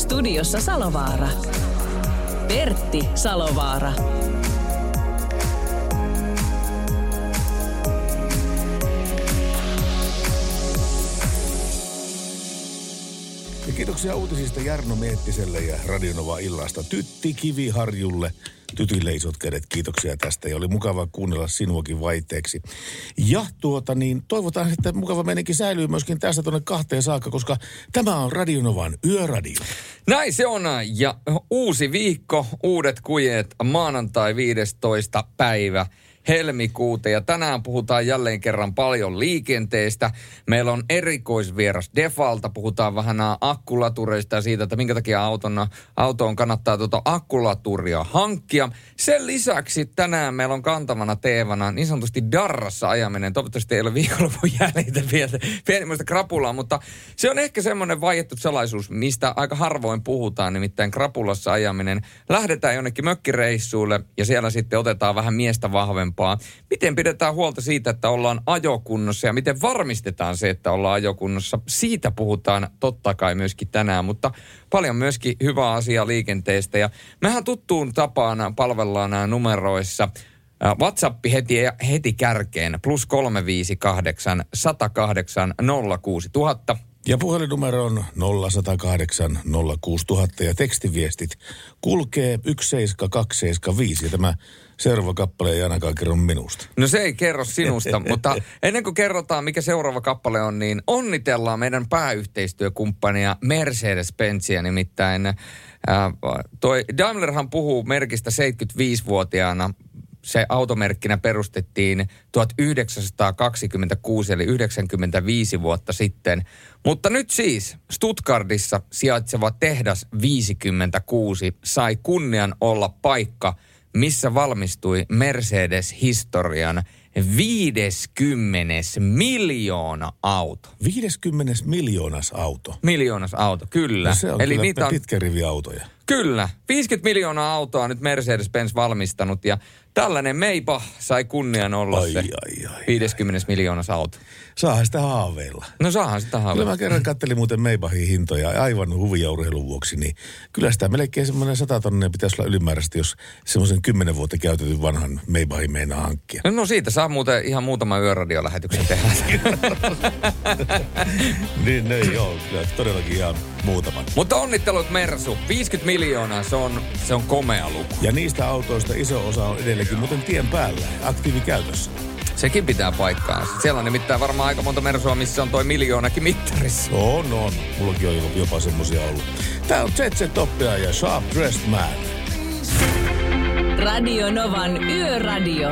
Studiossa Salovaara. Pertti Salovaara. Ja kiitoksia uutisista Jarno Miettiselle ja Radionova illasta Tytti Kiviharjulle. Tytille isot kädet, kiitoksia tästä ja oli mukava kuunnella sinuakin vaihteeksi. Ja tuota niin, toivotaan, että mukava meininki säilyy myöskin tästä tuonne kahteen saakka, koska tämä on Radionovan Yöradio. Näin se on. Ja uusi viikko, uudet kujet, maanantai 15. päivä helmikuuta ja tänään puhutaan jälleen kerran paljon liikenteestä. Meillä on erikoisvieras Defalta, puhutaan vähän akkulatureista ja siitä, että minkä takia auton, autoon kannattaa tuota akkulaturia hankkia. Sen lisäksi tänään meillä on kantavana teemana niin sanotusti darrassa ajaminen. Toivottavasti ei ole viikonlopun jäljitä vielä pienimmäistä krapulaa, mutta se on ehkä semmoinen vaiettu salaisuus, mistä aika harvoin puhutaan, nimittäin krapulassa ajaminen. Lähdetään jonnekin mökkireissuille ja siellä sitten otetaan vähän miestä vahvempaa parempaa. Miten pidetään huolta siitä, että ollaan ajokunnossa ja miten varmistetaan se, että ollaan ajokunnossa? Siitä puhutaan totta kai myöskin tänään, mutta paljon myöskin hyvää asiaa liikenteestä. Ja mehän tuttuun tapaan palvellaan numeroissa WhatsApp heti, heti kärkeen, plus 358 108 06000. Ja puhelinnumero on 0108 06000 ja tekstiviestit kulkee 17275 ja tämä seuraava kappale ei ainakaan kerro minusta. No se ei kerro sinusta, mutta ennen kuin kerrotaan mikä seuraava kappale on, niin onnitellaan meidän pääyhteistyökumppania Mercedes-Benzia nimittäin. Ää, toi Daimlerhan puhuu merkistä 75-vuotiaana se automerkkinä perustettiin 1926 eli 95 vuotta sitten. Mutta nyt siis Stuttgartissa sijaitseva tehdas 56 sai kunnian olla paikka, missä valmistui Mercedes-historian 50 miljoona auto. 50 miljoonas auto. Miljoonas auto, kyllä. No se on Eli kyllä niitä on... pitkä rivi autoja. Kyllä. 50 miljoonaa autoa on nyt Mercedes-Benz valmistanut ja tällainen Meipa sai kunnian olla ai, se ai, ai, 50 miljoonassa auto. Saahan sitä haaveilla. No saahan sitä haaveilla. Kyllä mä kerran kattelin muuten Meibahin hintoja aivan huvia urheilun vuoksi, niin kyllä sitä melkein semmoinen sata tonnia pitäisi olla ylimääräisesti, jos semmoisen kymmenen vuotta käytetyn vanhan Meibahin meinaa hankkia. No, no siitä saa muuten ihan muutama yöradiolähetyksen tehdä. niin, ne joo, kyllä todellakin ihan muutaman. Mutta onnittelut Mersu, 50 miljoonaa, se on, se on komea luku. Ja niistä autoista iso osa on edelleenkin muuten tien päällä, aktiivikäytössä. Sekin pitää paikkaa. Siellä on nimittäin varmaan aika monta Mersua, missä on toi miljoonakin mittarissa. On, on. Mullakin on jopa semmosia ollut. Tää on Zetse Toppia ja Sharp Dressed Man. Radio Novan Yöradio.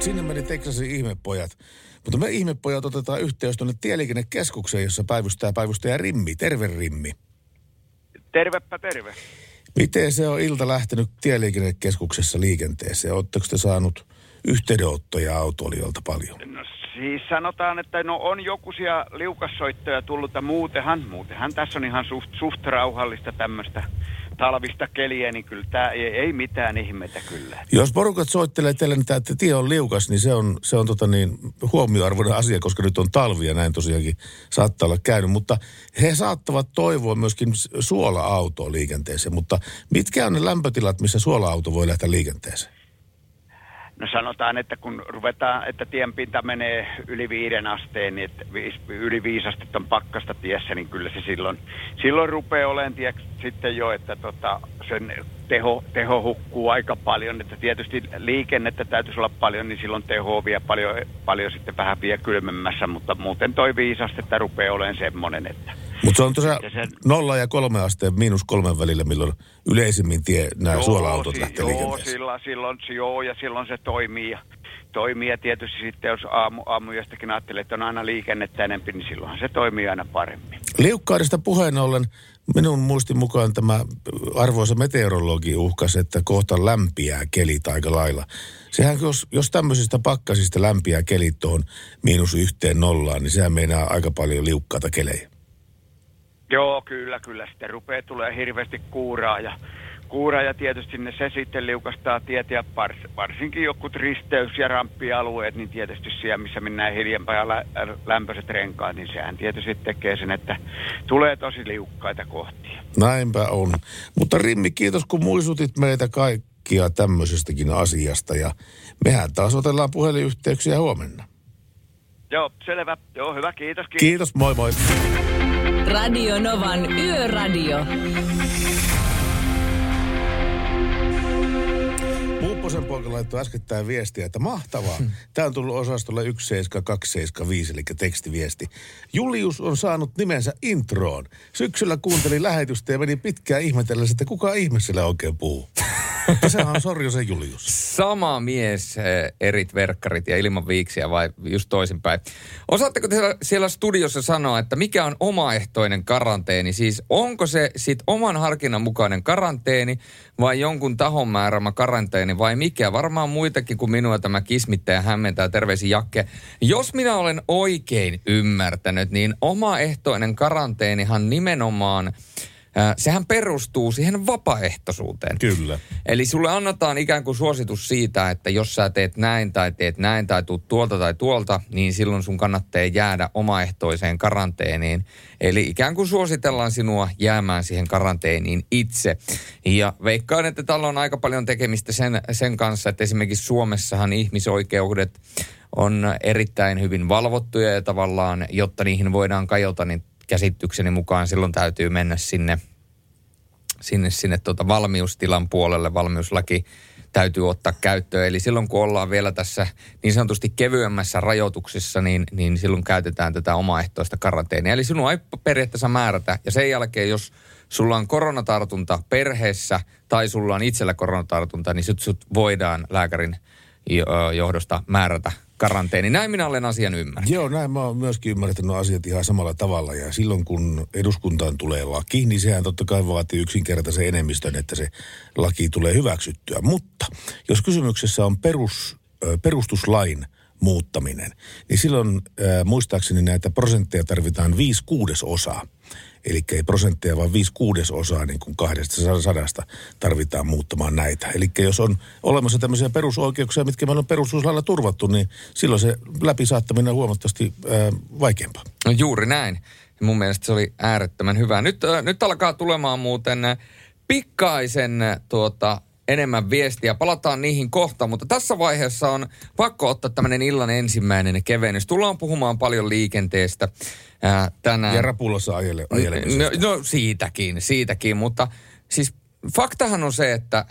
Sinne meni Texasin ihmepojat. Mutta me ihmepojat otetaan yhteys tuonne tieliikennekeskukseen, jossa päivystää päivystäjä Rimmi. Terve Rimmi. Tervepä terve. Miten se on ilta lähtenyt tieliikennekeskuksessa liikenteeseen? Oletteko te saanut yhteydenottoja autoilijoilta paljon? No siis sanotaan, että no on jokuisia liukassoittoja tullut, muutenhan, muutenhan tässä on ihan suht, suht rauhallista tämmöistä talvista keliä, niin kyllä tämä ei, ei mitään ihmettä kyllä. Jos porukat soittelee teille, että tie on liukas, niin se on, se on tota niin, huomioarvoinen asia, koska nyt on talvi ja näin tosiaankin saattaa olla käynyt. Mutta he saattavat toivoa myöskin suola-autoa liikenteeseen. Mutta mitkä on ne lämpötilat, missä suola-auto voi lähteä liikenteeseen? No sanotaan, että kun ruvetaan, että tienpinta menee yli viiden asteen, niin että viis, yli viisi astetta on pakkasta tiessä, niin kyllä se silloin, silloin rupeaa olemaan tie, sitten jo, että tota, sen teho, teho hukkuu aika paljon. Että tietysti liikennettä täytyisi olla paljon, niin silloin teho vie paljon, paljon sitten vähän vielä kylmemmässä, mutta muuten toi viisi astetta rupeaa olemaan semmoinen, että Mutta se on tosiaan Ja sen- nolla ja kolme asteen miinus kolmen välillä, milloin yleisimmin tie, nämä suola-autot si- lähtee joo, silloin, silloin, joo, ja silloin se toimii. Ja, toimii ja tietysti sitten, jos aamu, aamujastakin ajattelee, että on aina liikennettä enempi, niin silloinhan se toimii aina paremmin. Liukkaudesta puheen ollen, minun muistin mukaan tämä arvoisa meteorologi uhkasi, että kohta lämpiää kelit aika lailla. Sehän jos, jos tämmöisistä pakkasista lämpiää kelit tuohon miinus yhteen nollaan, niin sehän meinaa aika paljon liukkaita kelejä. Joo, kyllä, kyllä. Sitten rupeaa tulee hirveästi kuuraa ja kuuraa ja tietysti ne se sitten liukastaa tiet ja vars, varsinkin jokut risteys- ja ramppialueet, niin tietysti siellä, missä mennään hiljempaa ja lä- lämpöiset renkaat, niin sehän tietysti tekee sen, että tulee tosi liukkaita kohtia. Näinpä on. Mutta Rimmi, kiitos kun muistutit meitä kaikkia tämmöisestäkin asiasta ja mehän taas otellaan puhelinyhteyksiä huomenna. Joo, selvä. Joo, hyvä, kiitos. kiitos. Kiitos, moi moi. Radio Novan Yöradio. Puupposen poika laittoi äskettäin viestiä, että mahtavaa. Tämä on tullut osastolle 17275, eli tekstiviesti. Julius on saanut nimensä introon. Syksyllä kuuntelin lähetystä ja meni pitkään ihmetellessä, että kuka ihme sillä oikein puhuu. Sehän on Sorjosen Julius. Sama mies, eh, erit verkkarit ja ilman viiksiä vai just toisinpäin. Osaatteko te siellä, siellä studiossa sanoa, että mikä on omaehtoinen karanteeni? Siis onko se sit oman harkinnan mukainen karanteeni vai jonkun tahon määrämä karanteeni vai mikä? Varmaan muitakin kuin minua tämä kismittää ja hämmentää. Terveisin Jakke. Jos minä olen oikein ymmärtänyt, niin omaehtoinen karanteenihan nimenomaan... Sehän perustuu siihen vapaaehtoisuuteen. Kyllä. Eli sulle annetaan ikään kuin suositus siitä, että jos sä teet näin tai teet näin tai tuut tuolta tai tuolta, niin silloin sun kannattaa jäädä omaehtoiseen karanteeniin. Eli ikään kuin suositellaan sinua jäämään siihen karanteeniin itse. Ja veikkaan, että tällä on aika paljon tekemistä sen, sen kanssa, että esimerkiksi Suomessahan ihmisoikeudet on erittäin hyvin valvottuja ja tavallaan, jotta niihin voidaan kajota, niin käsitykseni mukaan silloin täytyy mennä sinne sinne, sinne tuota valmiustilan puolelle, valmiuslaki täytyy ottaa käyttöön. Eli silloin kun ollaan vielä tässä niin sanotusti kevyemmässä rajoituksissa, niin, niin silloin käytetään tätä omaehtoista karanteenia. Eli sinua ei periaatteessa määrätä. Ja sen jälkeen, jos sulla on koronatartunta perheessä tai sulla on itsellä koronatartunta, niin sut, sut voidaan lääkärin jo- johdosta määrätä karanteeni. Näin minä olen asian ymmärtänyt. Joo, näin mä oon myöskin ymmärtänyt asiat ihan samalla tavalla. Ja silloin kun eduskuntaan tulee laki, niin sehän totta kai vaatii yksinkertaisen enemmistön, että se laki tulee hyväksyttyä. Mutta jos kysymyksessä on perus, perustuslain muuttaminen, niin silloin muistaakseni näitä prosentteja tarvitaan viisi kuudesosaa. Eli ei prosentteja, vaan viisi kuudesosaa niin kuin kahdesta sadasta tarvitaan muuttamaan näitä. Eli jos on olemassa tämmöisiä perusoikeuksia, mitkä meillä on perustuslailla turvattu, niin silloin se läpisaattaminen on huomattavasti äh, vaikeampaa. No juuri näin. Mun mielestä se oli äärettömän hyvä. Nyt, äh, nyt alkaa tulemaan muuten äh, pikkaisen äh, tuota, enemmän viestiä. Palataan niihin kohta, mutta tässä vaiheessa on pakko ottaa tämmöinen illan ensimmäinen kevennys. Tullaan puhumaan paljon liikenteestä äh, tänään. Ja rapulassa ajele. No, no siitäkin, siitäkin, mutta siis faktahan on se, että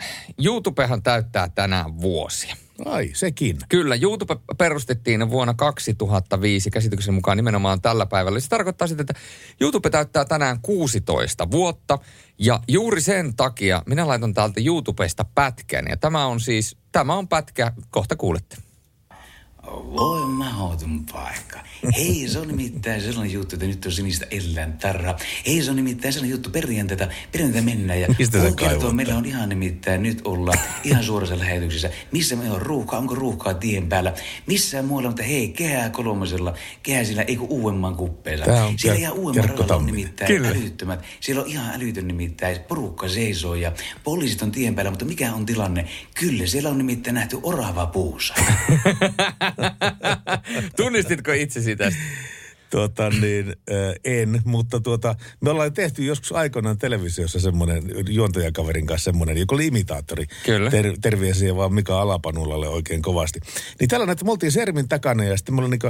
YouTubehan täyttää tänään vuosia. Ai, sekin. Kyllä, YouTube perustettiin vuonna 2005 käsityksen mukaan nimenomaan tällä päivällä. Se tarkoittaa sitten, että YouTube täyttää tänään 16 vuotta ja juuri sen takia minä laitan täältä YouTubesta pätkän ja tämä on siis, tämä on pätkä, kohta kuulette. Voi mahdoton paikka. Hei, se on nimittäin sellainen juttu, että nyt on sinistä ellän tarra. Hei, se on nimittäin sellainen juttu perjantaita, perjantaita mennään. Ja Mistä sä kertoa, kaivot meillä on ihan nimittäin nyt olla ihan suorassa lähetyksessä. Missä meillä on ruuhka, onko ruuhkaa tien päällä? Missään muualla, mutta hei, kehää kolmosella, kehää sillä, eikö uudemman kuppeella. Siellä ihan uudemman radalla on nimittäin Kyllä. älyttömät. Siellä on ihan älytön nimittäin, porukka seisoo ja poliisit on tien päällä, mutta mikä on tilanne? Kyllä, siellä on nimittäin nähty orava puussa. Tunnistitko itsesi tästä? Tuota niin, en, mutta tuota, me ollaan tehty joskus aikoinaan televisiossa semmoinen juontajakaverin kanssa semmoinen, joka oli imitaattori. Kyllä. Ter, terveisiä vaan Mika Alapanulalle oikein kovasti. Niin tällainen, että me oltiin Sermin takana ja sitten mulla niin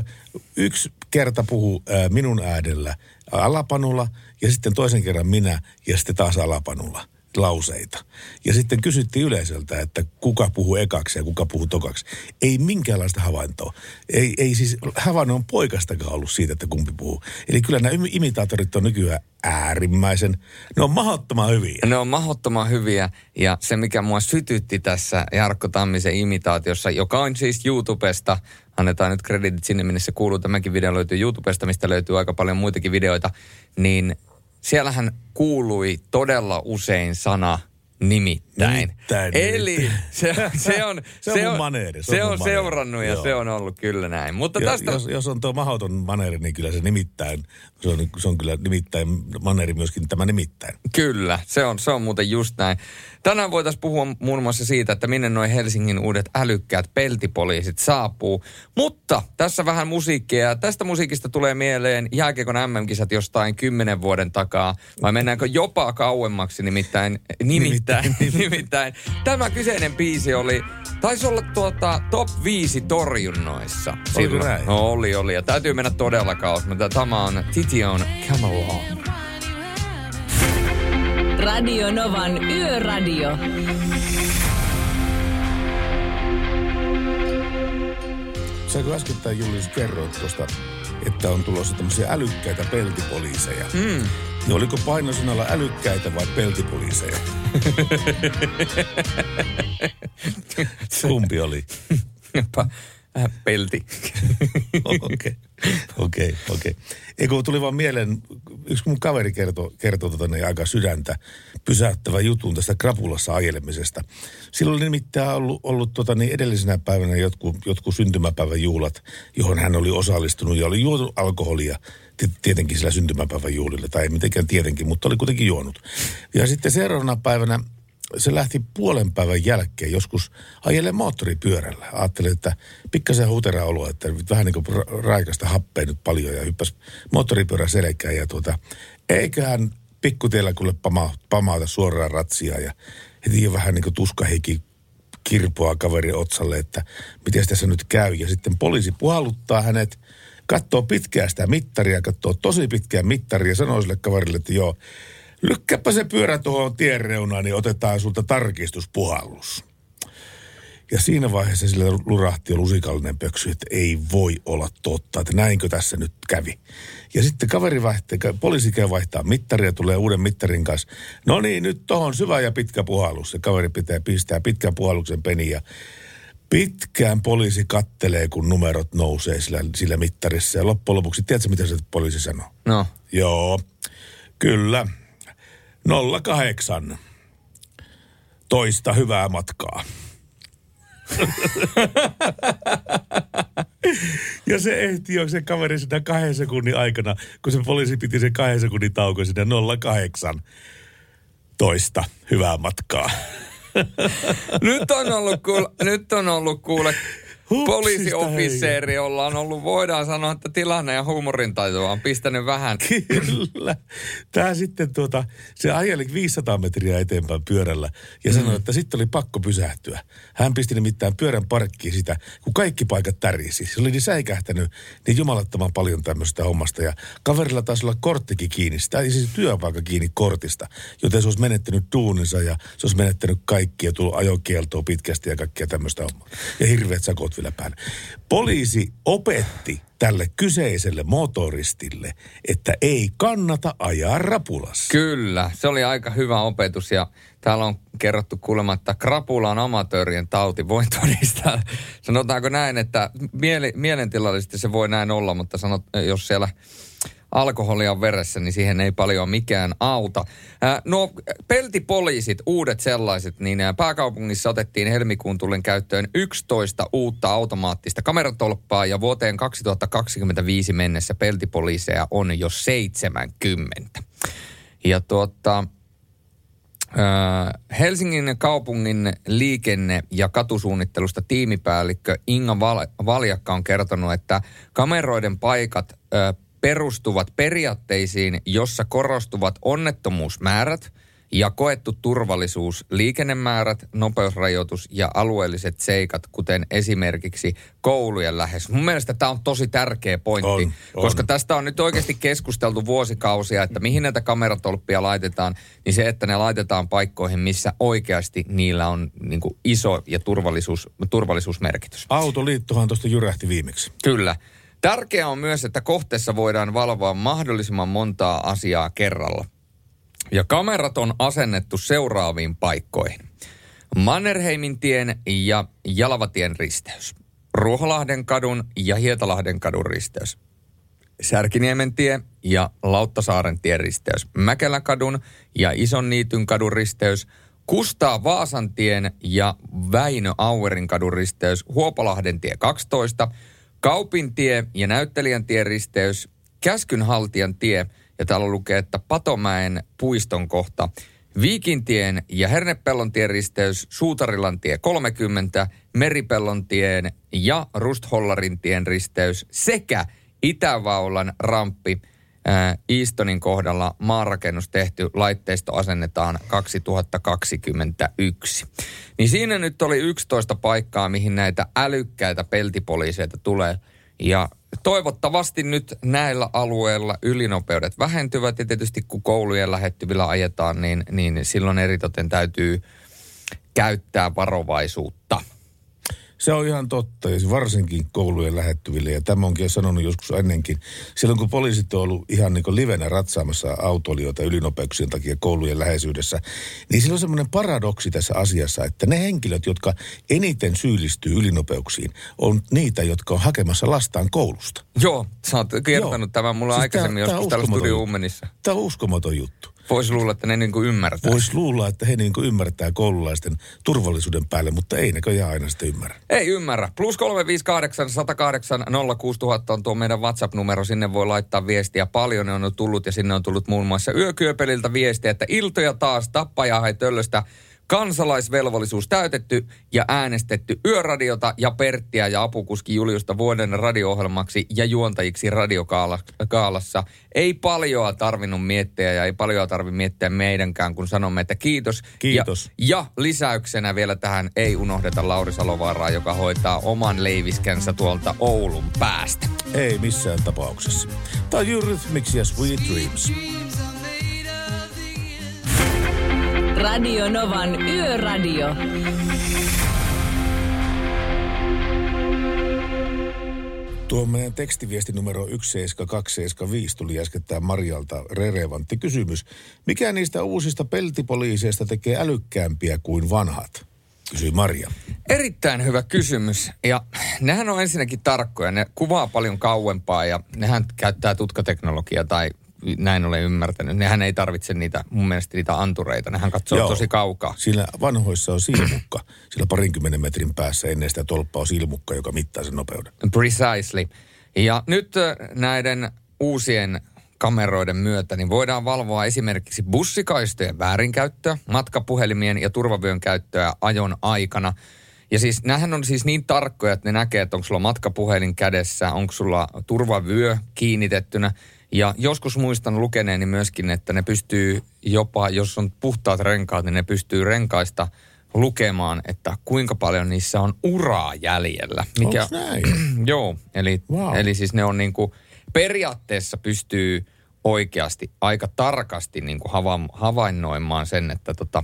yksi kerta puhu minun äänellä Alapanula ja sitten toisen kerran minä ja sitten taas Alapanula. Lauseita. Ja sitten kysyttiin yleisöltä, että kuka puhuu ekaksi ja kuka puhuu tokaksi. Ei minkäänlaista havaintoa. Ei, ei siis havainnon poikastakaan ollut siitä, että kumpi puhuu. Eli kyllä nämä imi- imitaattorit on nykyään äärimmäisen, ne on mahdottoman hyviä. Ne on mahdottoman hyviä ja se mikä mua sytytti tässä Jarkko Tammisen imitaatiossa, joka on siis YouTubesta, annetaan nyt kreditit sinne, minne se kuuluu. Tämäkin video löytyy YouTubesta, mistä löytyy aika paljon muitakin videoita. Niin siellähän kuului todella usein sana nimittäin. Nimittäin, Eli nimittäin. se, se on, Se on mun maneeri, se on se on maneeri. seurannut ja Joo. se on ollut kyllä näin. Mutta Ja, tästä... jos, jos on tuo mahdoton maneeri, niin kyllä se nimittäin, se on, se on kyllä nimittäin maneeri myöskin tämä nimittäin. Kyllä, se on, se on muuten just näin. Tänään voitaisiin puhua muun muassa siitä, että minne noin Helsingin uudet älykkäät peltipoliisit saapuu. Mutta tässä vähän musiikkia. Tästä musiikista tulee mieleen jääkiekon MM-kisat jostain kymmenen vuoden takaa. Vai mennäänkö jopa kauemmaksi nimittäin? Nimittäin, nimittäin. Tämä kyseinen biisi oli, taisi olla tuota top 5 torjunnoissa. Silloin. näin? No, oli, oli. Ja täytyy mennä todella kauas. Mutta tämä on Tition Camelot. Radio Novan Yöradio. Sä äskettäin Julius kerroit tuosta, että on tulossa tämmöisiä älykkäitä peltipoliiseja. Mm. Niin oliko painosanalla älykkäitä vai peltipoliiseja? Kumpi oli? Äh, pelti. Okei, okei, okei. Eikö tuli vaan mieleen, yksi mun kaveri kertoi, kertoi tota, aika sydäntä pysäyttävä jutun tästä krapulassa ajelemisesta. Silloin oli nimittäin ollut, ollut tota, niin edellisenä päivänä jotkut, jotkut syntymäpäivän juhlat, johon hän oli osallistunut ja oli juotu alkoholia ti- tietenkin sillä syntymäpäivän juhlilla, tai ei mitenkään tietenkin, mutta oli kuitenkin juonut. Ja sitten seuraavana päivänä se lähti puolen päivän jälkeen joskus ajelle moottoripyörällä. Ajattelin, että pikkasen hutera olo, että vähän niin kuin ra- raikasta happea nyt paljon ja hyppäsi moottoripyörä selkään ja tuota, eiköhän pikkutiellä kuule pama, pamaata suoraan ratsia ja heti vähän niin kuin tuskahiki kirpoa kaverin otsalle, että miten tässä nyt käy. Ja sitten poliisi puhalluttaa hänet, katsoo pitkää sitä mittaria, katsoo tosi pitkää mittaria ja sanoo sille kaverille, että joo, lykkäpä se pyörä tuohon tien reunaan, niin otetaan sulta tarkistuspuhallus. Ja siinä vaiheessa sillä lurahti jo lusikallinen pöksy, että ei voi olla totta, että näinkö tässä nyt kävi. Ja sitten kaveri vaihtaa, poliisi käy vaihtaa mittaria, tulee uuden mittarin kanssa. No niin, nyt tohon syvä ja pitkä puhallus. Se kaveri pitää pistää pitkän puhalluksen peni ja pitkään poliisi kattelee, kun numerot nousee sillä, sillä mittarissa. Ja loppujen lopuksi, tiedätkö mitä se poliisi sanoo? No, Joo, kyllä. 08. Toista hyvää matkaa. ja se ehti jo se kaveri sitä kahden sekunnin aikana, kun se poliisi piti sen kahden sekunnin tauko sinne 08. Toista hyvää matkaa. nyt on ollut kuule, nyt on ollut kuule Hupsista poliisiofficeeri, jolla on ollut, voidaan sanoa, että tilanne ja huumorintajua on pistänyt vähän. Kyllä. Tämä sitten tuota, se ajeli 500 metriä eteenpäin pyörällä ja sanoi, että sitten oli pakko pysähtyä. Hän pisti nimittäin pyörän parkkiin sitä, kun kaikki paikat tärisi. Se oli niin säikähtänyt niin jumalattoman paljon tämmöistä hommasta ja kaverilla taisi olla korttikin kiinni, sitä siis työpaikka kiinni kortista, joten se olisi menettänyt duuninsa ja se olisi menettänyt kaikki ja tullut ajokieltoa pitkästi ja kaikkia tämmöistä hommaa. Ja hirveät sakot päälle. Poliisi opetti tälle kyseiselle motoristille, että ei kannata ajaa rapulassa. Kyllä, se oli aika hyvä opetus ja täällä on kerrottu kuulemma, että krapula on amatöörien tauti. Voin todistaa, sanotaanko näin, että mielentilallisesti se voi näin olla, mutta sanot, jos siellä alkoholia veressä, niin siihen ei paljon mikään auta. No, peltipoliisit, uudet sellaiset, niin ää, pääkaupungissa otettiin helmikuun tullen käyttöön 11 uutta automaattista kameratolppaa ja vuoteen 2025 mennessä peltipoliiseja on jo 70. Ja tuota, Helsingin kaupungin liikenne- ja katusuunnittelusta tiimipäällikkö Inga Val- Valjakka on kertonut, että kameroiden paikat perustuvat periaatteisiin, jossa korostuvat onnettomuusmäärät ja koettu turvallisuus, liikennemäärät, nopeusrajoitus ja alueelliset seikat, kuten esimerkiksi koulujen lähes. Mun mielestä tämä on tosi tärkeä pointti, On, on. koska tästä on nyt oikeasti keskusteltu vuosikausia, että mihin näitä kameratolppia laitetaan, niin se, että ne laitetaan paikkoihin, missä oikeasti niillä on niin iso ja turvallisuus, turvallisuusmerkitys. Autoliittohan tuosta jyrähti viimeksi. Kyllä. Tärkeää on myös, että kohteessa voidaan valvoa mahdollisimman montaa asiaa kerralla. Ja kamerat on asennettu seuraaviin paikkoihin. Mannerheimin tien ja Jalvatien risteys. Ruoholahden kadun ja Hietalahden kadun risteys. Särkiniemen tie ja Lauttasaaren tien risteys. Mäkeläkadun ja Ison Niityn kadun risteys. Kustaa Vaasantien ja Väinö Auerin kadun risteys. Huopalahden tie 12. Kaupintie ja Näyttelijän tien risteys. Käskynhaltijan tie ja täällä lukee, että Patomäen puiston kohta. Viikintien ja Hernepellon tien risteys, Suutarilan tie 30, Meripellon tien ja Rusthollarin tien risteys sekä Itävaulan ramppi Eastonin kohdalla maanrakennus tehty, laitteisto asennetaan 2021. Niin siinä nyt oli 11 paikkaa, mihin näitä älykkäitä peltipoliiseita tulee. Ja toivottavasti nyt näillä alueilla ylinopeudet vähentyvät ja tietysti kun koulujen lähettyvillä ajetaan, niin, niin silloin eritoten täytyy käyttää varovaisuutta. Se on ihan totta, ja varsinkin koulujen lähettyville. Ja tämä onkin jo sanonut joskus ennenkin. Silloin kun poliisit on ollut ihan niin livenä ratsaamassa autoilijoita ylinopeuksien takia koulujen läheisyydessä, niin sillä on semmoinen paradoksi tässä asiassa, että ne henkilöt, jotka eniten syyllistyy ylinopeuksiin, on niitä, jotka on hakemassa lastaan koulusta. Joo, sä oot kertonut Joo. tämän mulle Siis aikaisemmin on joskus täällä Studio. Ummenissa. Tämä on uskomaton juttu. Voisi luulla, että ne niin kuin ymmärtää. Voisi luulla, että he niin kuin ymmärtää koululaisten turvallisuuden päälle, mutta ei näköjään aina sitä ymmärrä. Ei ymmärrä. Plus 358 108 06000 on tuo meidän WhatsApp-numero. Sinne voi laittaa viestiä. Paljon ne on tullut ja sinne on tullut muun muassa Yökyöpeliltä viestiä, että iltoja taas tappajaa hai töllöstä. Kansalaisvelvollisuus täytetty ja äänestetty Yöradiota ja Perttiä ja apukuski Juliusta vuoden radio-ohjelmaksi ja juontajiksi radiokaalassa. Ei paljoa tarvinnut miettiä ja ei paljoa tarvi miettiä meidänkään, kun sanomme, että kiitos. Kiitos. Ja, ja lisäyksenä vielä tähän ei unohdeta Lauri Salovaaraa, joka hoitaa oman leiviskänsä tuolta Oulun päästä. Ei missään tapauksessa. On Eurythmics ja Sweet Dreams. Radio Novan Yöradio. Tuo meidän tekstiviesti numero 17275 tuli äskettäin Marjalta relevantti kysymys. Mikä niistä uusista peltipoliiseista tekee älykkäämpiä kuin vanhat? Kysyi Marja. Erittäin hyvä kysymys. Ja nehän on ensinnäkin tarkkoja. Ne kuvaa paljon kauempaa ja nehän käyttää tutkateknologiaa tai näin olen ymmärtänyt. Nehän ei tarvitse niitä, mun mielestä niitä antureita. Nehän katsoo Joo. tosi kaukaa. Siinä vanhoissa on silmukka. Sillä parinkymmenen metrin päässä ennen sitä tolppaa on silmukka, joka mittaa sen nopeuden. Precisely. Ja nyt ö, näiden uusien kameroiden myötä niin voidaan valvoa esimerkiksi bussikaistojen väärinkäyttöä, matkapuhelimien ja turvavyön käyttöä ajon aikana. Ja siis nämähän on siis niin tarkkoja, että ne näkee, että onko sulla matkapuhelin kädessä, onko sulla turvavyö kiinnitettynä. Ja joskus muistan lukeneeni myöskin, että ne pystyy jopa, jos on puhtaat renkaat, niin ne pystyy renkaista lukemaan, että kuinka paljon niissä on uraa jäljellä. Onks näin? Joo, eli, Wow. eli siis ne on niin kuin, periaatteessa pystyy oikeasti aika tarkasti niin kuin hava, havainnoimaan sen, että tota,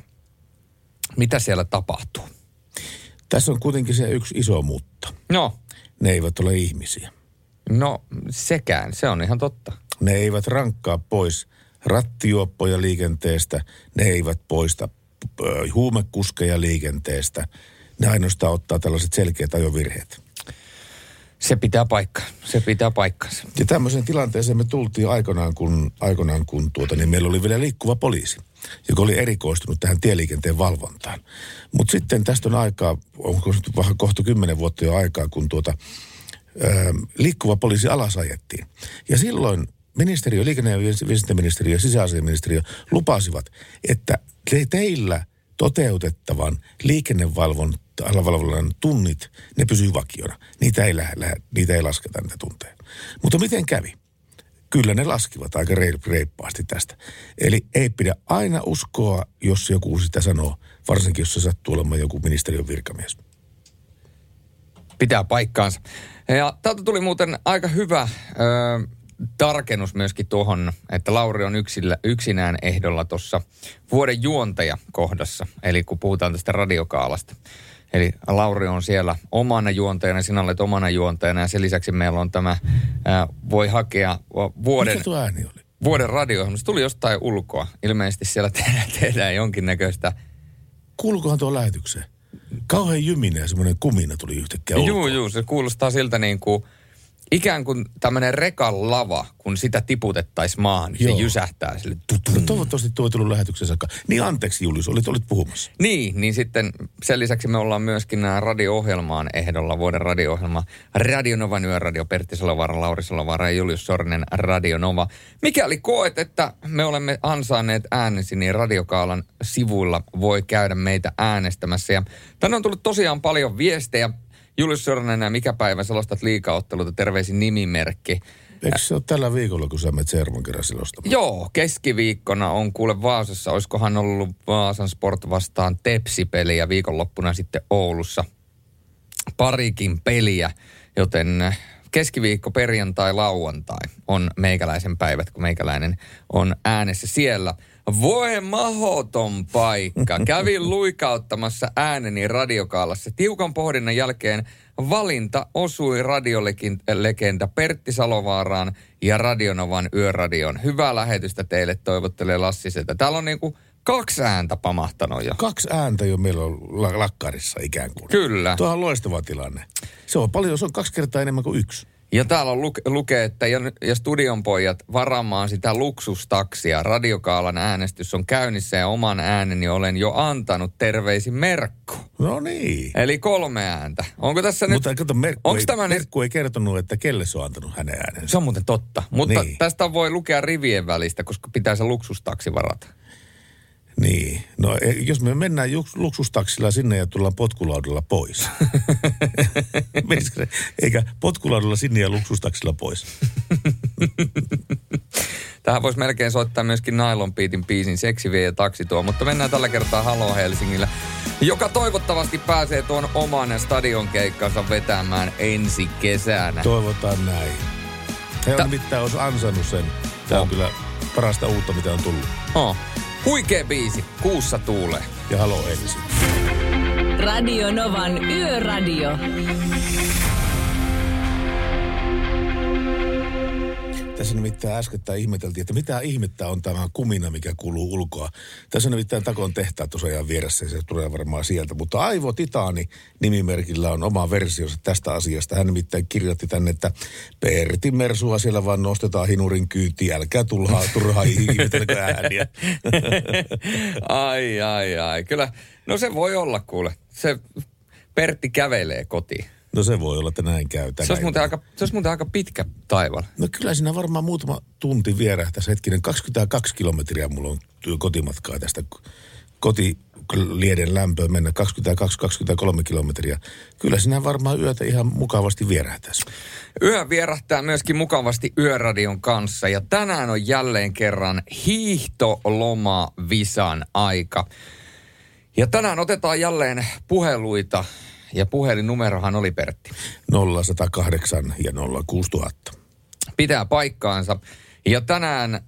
mitä siellä tapahtuu. Tässä on kuitenkin se yksi iso mutta. No, Ne eivät ole ihmisiä. no sekään, se on ihan totta. Ne eivät rankkaa pois rattijuoppoja liikenteestä. Ne eivät poista huumekuskeja liikenteestä. Ne ainoastaan ottaa tällaiset selkeät ajovirheet. Se pitää paikkaa, se pitää paikkansa. Ja tämmöiseen tilanteeseen me tultiin aikanaan, kun, aikanaan, kun tuota, niin meillä oli vielä liikkuva poliisi, joka oli erikoistunut tähän tieliikenteen valvontaan. Mutta sitten tästä on aikaa, onko vähän kohta kymmenen vuotta jo aikaa, kun tuota, ö, liikkuva poliisi alasajettiin. Ja silloin ministeriö, liikenne- ja viestintäministeriö ja sisäasiaministeriö lupasivat, että te, teillä toteutettavan liikennevalvonnan tunnit, ne pysyy vakiona. Niitä ei, lähe, lähe, niitä ei lasketa niitä tunteja. Mutta miten kävi? kyllä ne laskivat aika reippaasti tästä. Eli ei pidä aina uskoa, jos joku sitä sanoo, varsinkin jos se sattuu olemaan joku ministeriön virkamies. Pitää paikkaansa. Ja täältä tuli muuten aika hyvä ö, tarkennus myöskin tuohon, että Lauri on yksillä, yksinään ehdolla tuossa vuoden juontaja kohdassa. Eli kun puhutaan tästä radiokaalasta. Eli Lauri on siellä omana juontajana, sinä olet omana juontajana ja sen lisäksi meillä on tämä, ää, voi hakea vuoden... Mikä tuo ääni oli? Vuoden radio Se tuli jostain ulkoa. Ilmeisesti siellä tehdään, tehdään jonkinnäköistä... Kuuluukohan tuo lähetykseen? Kauhean jyminen ja semmoinen kumina tuli yhtäkkiä ulkoa. Joo, joo, se kuulostaa siltä niin kuin ikään kuin tämmöinen rekan lava, kun sitä tiputettaisiin maahan, niin Joo. se jysähtää sille. No, toivottavasti tuo ei tullut lähetyksen saakka. Niin anteeksi Julius, olit, olit puhumassa. Niin, niin sitten sen lisäksi me ollaan myöskin nämä radio-ohjelmaan ehdolla, vuoden radio-ohjelma. Radionova, Yöradio, Pertti Salovaara, Lauri Salovaara ja Julius Sornen Radionova. Mikäli koet, että me olemme ansaanneet äänesi, niin Radiokaalan sivuilla voi käydä meitä äänestämässä. Ja tänne on tullut tosiaan paljon viestejä Julius Sornanen, mikä päivä selostat liikaotteluita, terveisin nimimerkki. Eikö se ole tällä viikolla, kun sä menet Servon kerran selostamaan? Joo, keskiviikkona on kuule Vaasassa. Olisikohan ollut Vaasan Sport vastaan Tepsi-peli ja viikonloppuna sitten Oulussa parikin peliä, joten keskiviikko, perjantai, lauantai on meikäläisen päivät, kun meikäläinen on äänessä siellä – voi mahoton paikka. Kävin luikauttamassa ääneni radiokaalassa. Tiukan pohdinnan jälkeen valinta osui radiolegenda Pertti Salovaaraan ja Radionovan yöradion. Hyvää lähetystä teille toivottelee Lassi sieltä. Täällä on niinku kaksi ääntä pamahtanut jo. Kaksi ääntä jo meillä on lakkarissa ikään kuin. Kyllä. Tuo on loistava tilanne. Se on paljon, se on kaksi kertaa enemmän kuin yksi. Ja täällä on luke, lukee, että ja, ja studion pojat varaamaan sitä luksustaksia. Radiokaalan äänestys on käynnissä ja oman ääneni olen jo antanut terveisin Merkku. No niin. Eli kolme ääntä. Onko tässä Mutta nyt... kato, Merkku, ei, tämä Merkku ei kertonut, että kelle se on antanut hänen äänensä. Se on muuten totta. Mutta niin. tästä voi lukea rivien välistä, koska pitää se luksustaksi varata. Niin. No e, jos me mennään luksustaksilla sinne ja tullaan potkulaudella pois. Eikä potkulaudella sinne ja luksustaksilla pois. Tähän voisi melkein soittaa myöskin Nylon Beatin biisin Seksi vie ja taksi tuo, mutta mennään tällä kertaa Halo Helsingillä, joka toivottavasti pääsee tuon oman stadionkeikkansa vetämään ensi kesänä. Toivotaan näin. He on Ta- nimittäin olisi ansannut sen. Tämä on kyllä parasta uutta, mitä on tullut. Oh. Huikea biisi, kuussa tuulee. Ja halo ensin. Radio Novan Yöradio. Tässä nimittäin äskettäin ihmeteltiin, että mitä ihmettä on tämä kumina, mikä kuuluu ulkoa. Tässä nimittäin Takon tehtaat tosiaan vieressä ja se tulee varmaan sieltä. Mutta Aivo Titaani nimimerkillä on oma versionsa tästä asiasta. Hän nimittäin kirjoitti tänne, että Pertti Mersua siellä vaan nostetaan hinurin kyyti, älkää tulhaa, turhaa ihmetelkö ääniä. ai, ai, ai. Kyllä, no se voi olla kuule. Se Pertti kävelee kotiin. No se voi olla, että näin käy. Se olisi, muuten aika, se olisi muuten aika pitkä taival. No kyllä siinä varmaan muutama tunti vierähtäisi hetkinen. 22 kilometriä mulla on kotimatkaa tästä koti lieden lämpöön mennä 22-23 kilometriä. Kyllä sinä varmaan yötä ihan mukavasti vierähtäisi. Yö vierähtää myöskin mukavasti Yöradion kanssa ja tänään on jälleen kerran hiihtoloma visan aika. Ja tänään otetaan jälleen puheluita ja puhelinnumerohan oli Pertti. 0108 ja 06000. Pitää paikkaansa. Ja tänään äh,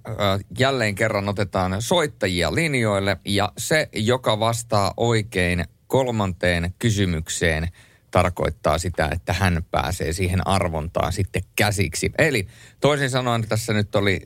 jälleen kerran otetaan soittajia linjoille ja se, joka vastaa oikein kolmanteen kysymykseen – tarkoittaa sitä, että hän pääsee siihen arvontaan sitten käsiksi. Eli toisin sanoen tässä nyt oli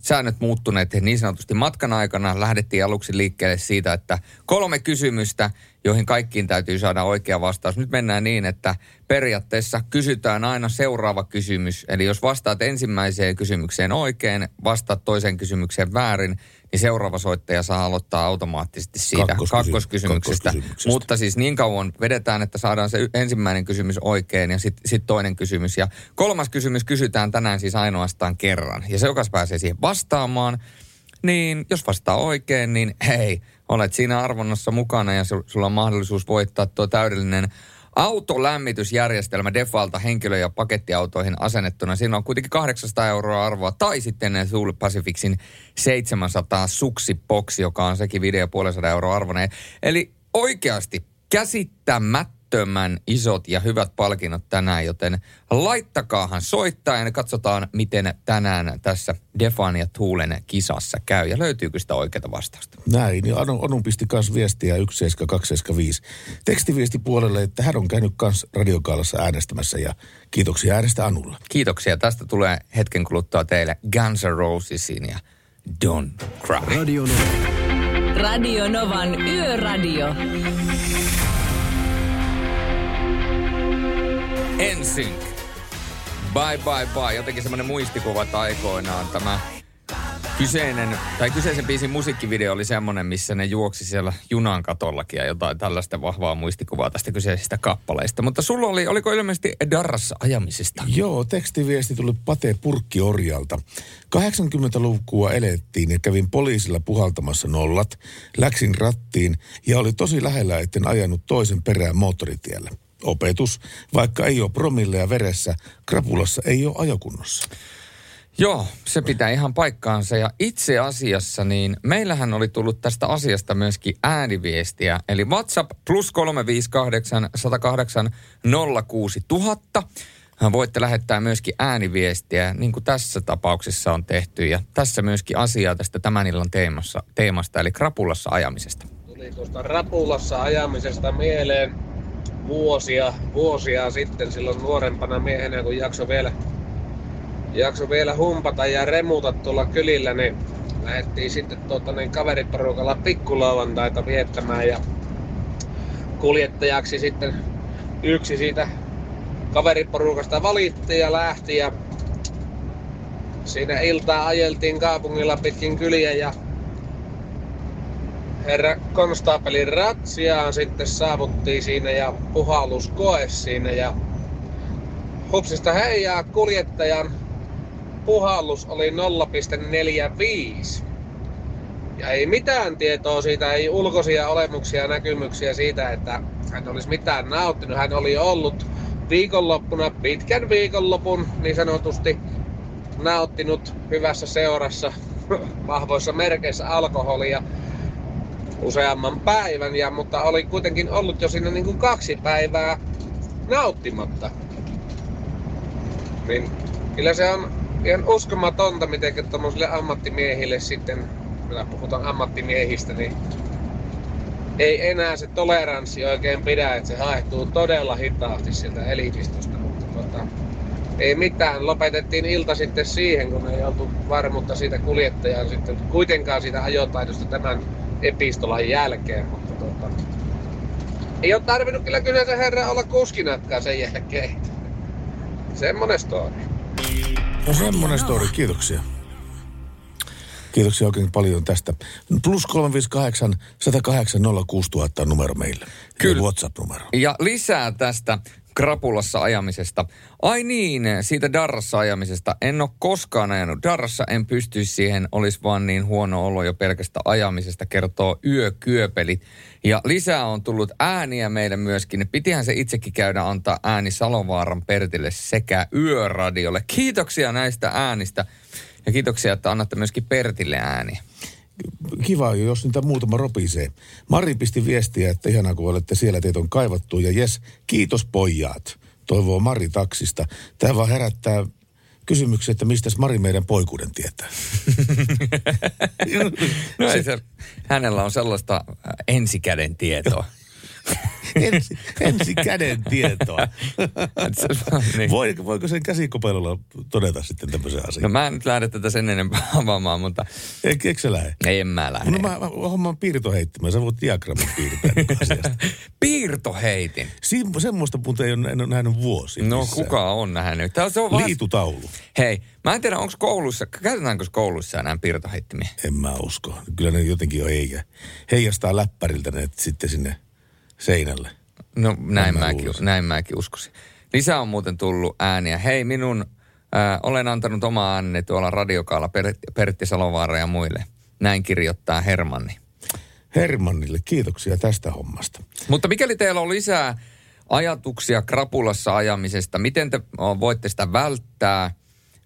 säännöt muuttuneet niin sanotusti matkan aikana. Lähdettiin aluksi liikkeelle siitä, että kolme kysymystä, joihin kaikkiin täytyy saada oikea vastaus. Nyt mennään niin, että periaatteessa kysytään aina seuraava kysymys. Eli jos vastaat ensimmäiseen kysymykseen oikein, vastaat toiseen kysymykseen väärin – niin seuraava soittaja saa aloittaa automaattisesti siitä Kakkoskysy- kakkoskysymyksestä. kakkoskysyyksestä. Mutta siis niin kauan vedetään, että saadaan se ensimmäinen kysymys oikein ja sitten sit toinen kysymys. Ja kolmas kysymys kysytään tänään siis ainoastaan kerran. Ja se, joka pääsee siihen vastaamaan, niin jos vastaa oikein, niin hei, olet siinä arvonnassa mukana ja sulla on mahdollisuus voittaa tuo täydellinen autolämmitysjärjestelmä Defalta henkilö- ja pakettiautoihin asennettuna. Siinä on kuitenkin 800 euroa arvoa. Tai sitten Thule Pacificin 700 suksiboksi, joka on sekin video puolella euroa arvoinen. Eli oikeasti käsittämättä älyttömän isot ja hyvät palkinnot tänään, joten laittakaahan soittaa ja katsotaan, miten tänään tässä Defan ja Tuulen kisassa käy ja löytyykö sitä oikeaa vastausta. Näin, ja Anu, Anu pisti kanssa viestiä 17275 tekstiviesti puolelle, että hän on käynyt kanssa radiokaalassa äänestämässä ja kiitoksia äänestä Anulle. Kiitoksia. Tästä tulee hetken kuluttua teille Guns N' Rosesin ja Don't Cry. Radio Nova. Radio Novan Yöradio. Ensync. Bye bye bye. Jotenkin semmoinen muistikuva, että aikoinaan tämä kyseinen, tai kyseisen biisin musiikkivideo oli semmoinen, missä ne juoksi siellä junan katollakin ja jotain tällaista vahvaa muistikuvaa tästä kyseisistä kappaleista. Mutta sulla oli, oliko ilmeisesti Darrassa ajamisesta? Joo, tekstiviesti tuli Pate Purkkiorjalta. 80-lukua elettiin ja kävin poliisilla puhaltamassa nollat, läksin rattiin ja oli tosi lähellä, etten ajanut toisen perään moottoritiellä opetus, vaikka ei ole promilleja veressä, krapulassa ei ole ajokunnossa. Joo, se pitää ihan paikkaansa. Ja itse asiassa niin meillähän oli tullut tästä asiasta myöskin ääniviestiä. Eli WhatsApp plus 358 108 06000. Voitte lähettää myöskin ääniviestiä, niin kuin tässä tapauksessa on tehty. Ja tässä myöskin asiaa tästä tämän illan teemassa, teemasta, eli krapulassa ajamisesta. Tuli tuosta rapulassa ajamisesta mieleen vuosia, vuosia sitten silloin nuorempana miehenä, kun jakso vielä, jakso vielä humpata ja remuta tuolla kylillä, niin lähdettiin sitten tuota, niin kaveriporukalla pikkulauantaita viettämään ja kuljettajaksi sitten yksi siitä kaveriporukasta valitti ja lähti ja siinä iltaa ajeltiin kaupungilla pitkin kyliä ja herra konstaapelin ratsiaan sitten saavuttiin siinä ja puhalluskoe siinä ja hupsista heijaa kuljettajan puhallus oli 0,45. Ja ei mitään tietoa siitä, ei ulkoisia olemuksia näkymyksiä siitä, että hän olisi mitään nauttinut. Hän oli ollut viikonloppuna, pitkän viikonlopun niin sanotusti nauttinut hyvässä seurassa, vahvoissa merkeissä alkoholia useamman päivän, ja, mutta oli kuitenkin ollut jo siinä niin kuin kaksi päivää nauttimatta. Niin kyllä se on ihan uskomatonta, miten tuommoisille ammattimiehille sitten, kun puhutaan ammattimiehistä, niin ei enää se toleranssi oikein pidä, että se haehtuu todella hitaasti sieltä elitistöstä, mutta tota, ei mitään. Lopetettiin ilta sitten siihen, kun ei oltu varmuutta siitä kuljettajan sitten kuitenkaan siitä ajotaidosta tämän epistolan jälkeen, mutta tota, ei ole tarvinnut kyllä kyseisen herra olla kuskinatkaan sen jälkeen. Semmonen story. No semmonen story, kiitoksia. Kiitoksia oikein paljon tästä. Plus 358 108 06000 on numero meille. Kyllä. WhatsApp-numero. Ja lisää tästä krapulassa ajamisesta. Ai niin, siitä Darrassa ajamisesta. En ole koskaan ajanut Darrassa, en pystyisi siihen, olisi vaan niin huono olo jo pelkästä ajamisesta, kertoo yökyöpelit. Ja lisää on tullut ääniä meille myöskin. Pitihän se itsekin käydä antaa ääni Salovaaran Pertille sekä Yöradiolle. Kiitoksia näistä äänistä ja kiitoksia, että annatte myöskin Pertille ääniä. Kiva, jos niitä muutama ropisee. Mari pisti viestiä, että ihanaa kun olette siellä, teitä on kaivattu. Ja jes, kiitos pojat, toivoo Mari taksista. Tämä vaan herättää kysymyksen, että mistä Mari meidän poikuuden tietää. No se, hänellä on sellaista äh, ensikäden tietoa. ensi, ensi käden tietoa. niin. Voiko, voiko sen käsikopelolla todeta sitten tämmöisen asian? No mä en nyt lähde tätä sen enempää avaamaan, mutta Eikö, eikö se lähde? ei en mä lähde. No mä, mä hommaan piirtoheittimään, sä voit diagrammin piirtää asiasta. Piirtoheitin. Siin, semmoista muuten ei ole, en ole nähnyt vuosiin. No missään. kuka on nähnyt? Tää se on vaan... Liitutaulu. Hei, mä en tiedä, onko koulussa, käytetäänkö koulussa enää piirtoheittimiä? En mä usko. Kyllä ne jotenkin on eikä. Heijastaa läppäriltä ne sitten sinne seinälle. No näin, mä mäkin, näin mäkin uskoisin. Lisää on muuten tullut ääniä. Hei, minun, äh, olen antanut omaa ääneni tuolla radiokaalla Pertti, Pertti Salovaara ja muille. Näin kirjoittaa Hermanni. Hermannille kiitoksia tästä hommasta. Mutta mikäli teillä on lisää ajatuksia krapulassa ajamisesta, miten te voitte sitä välttää,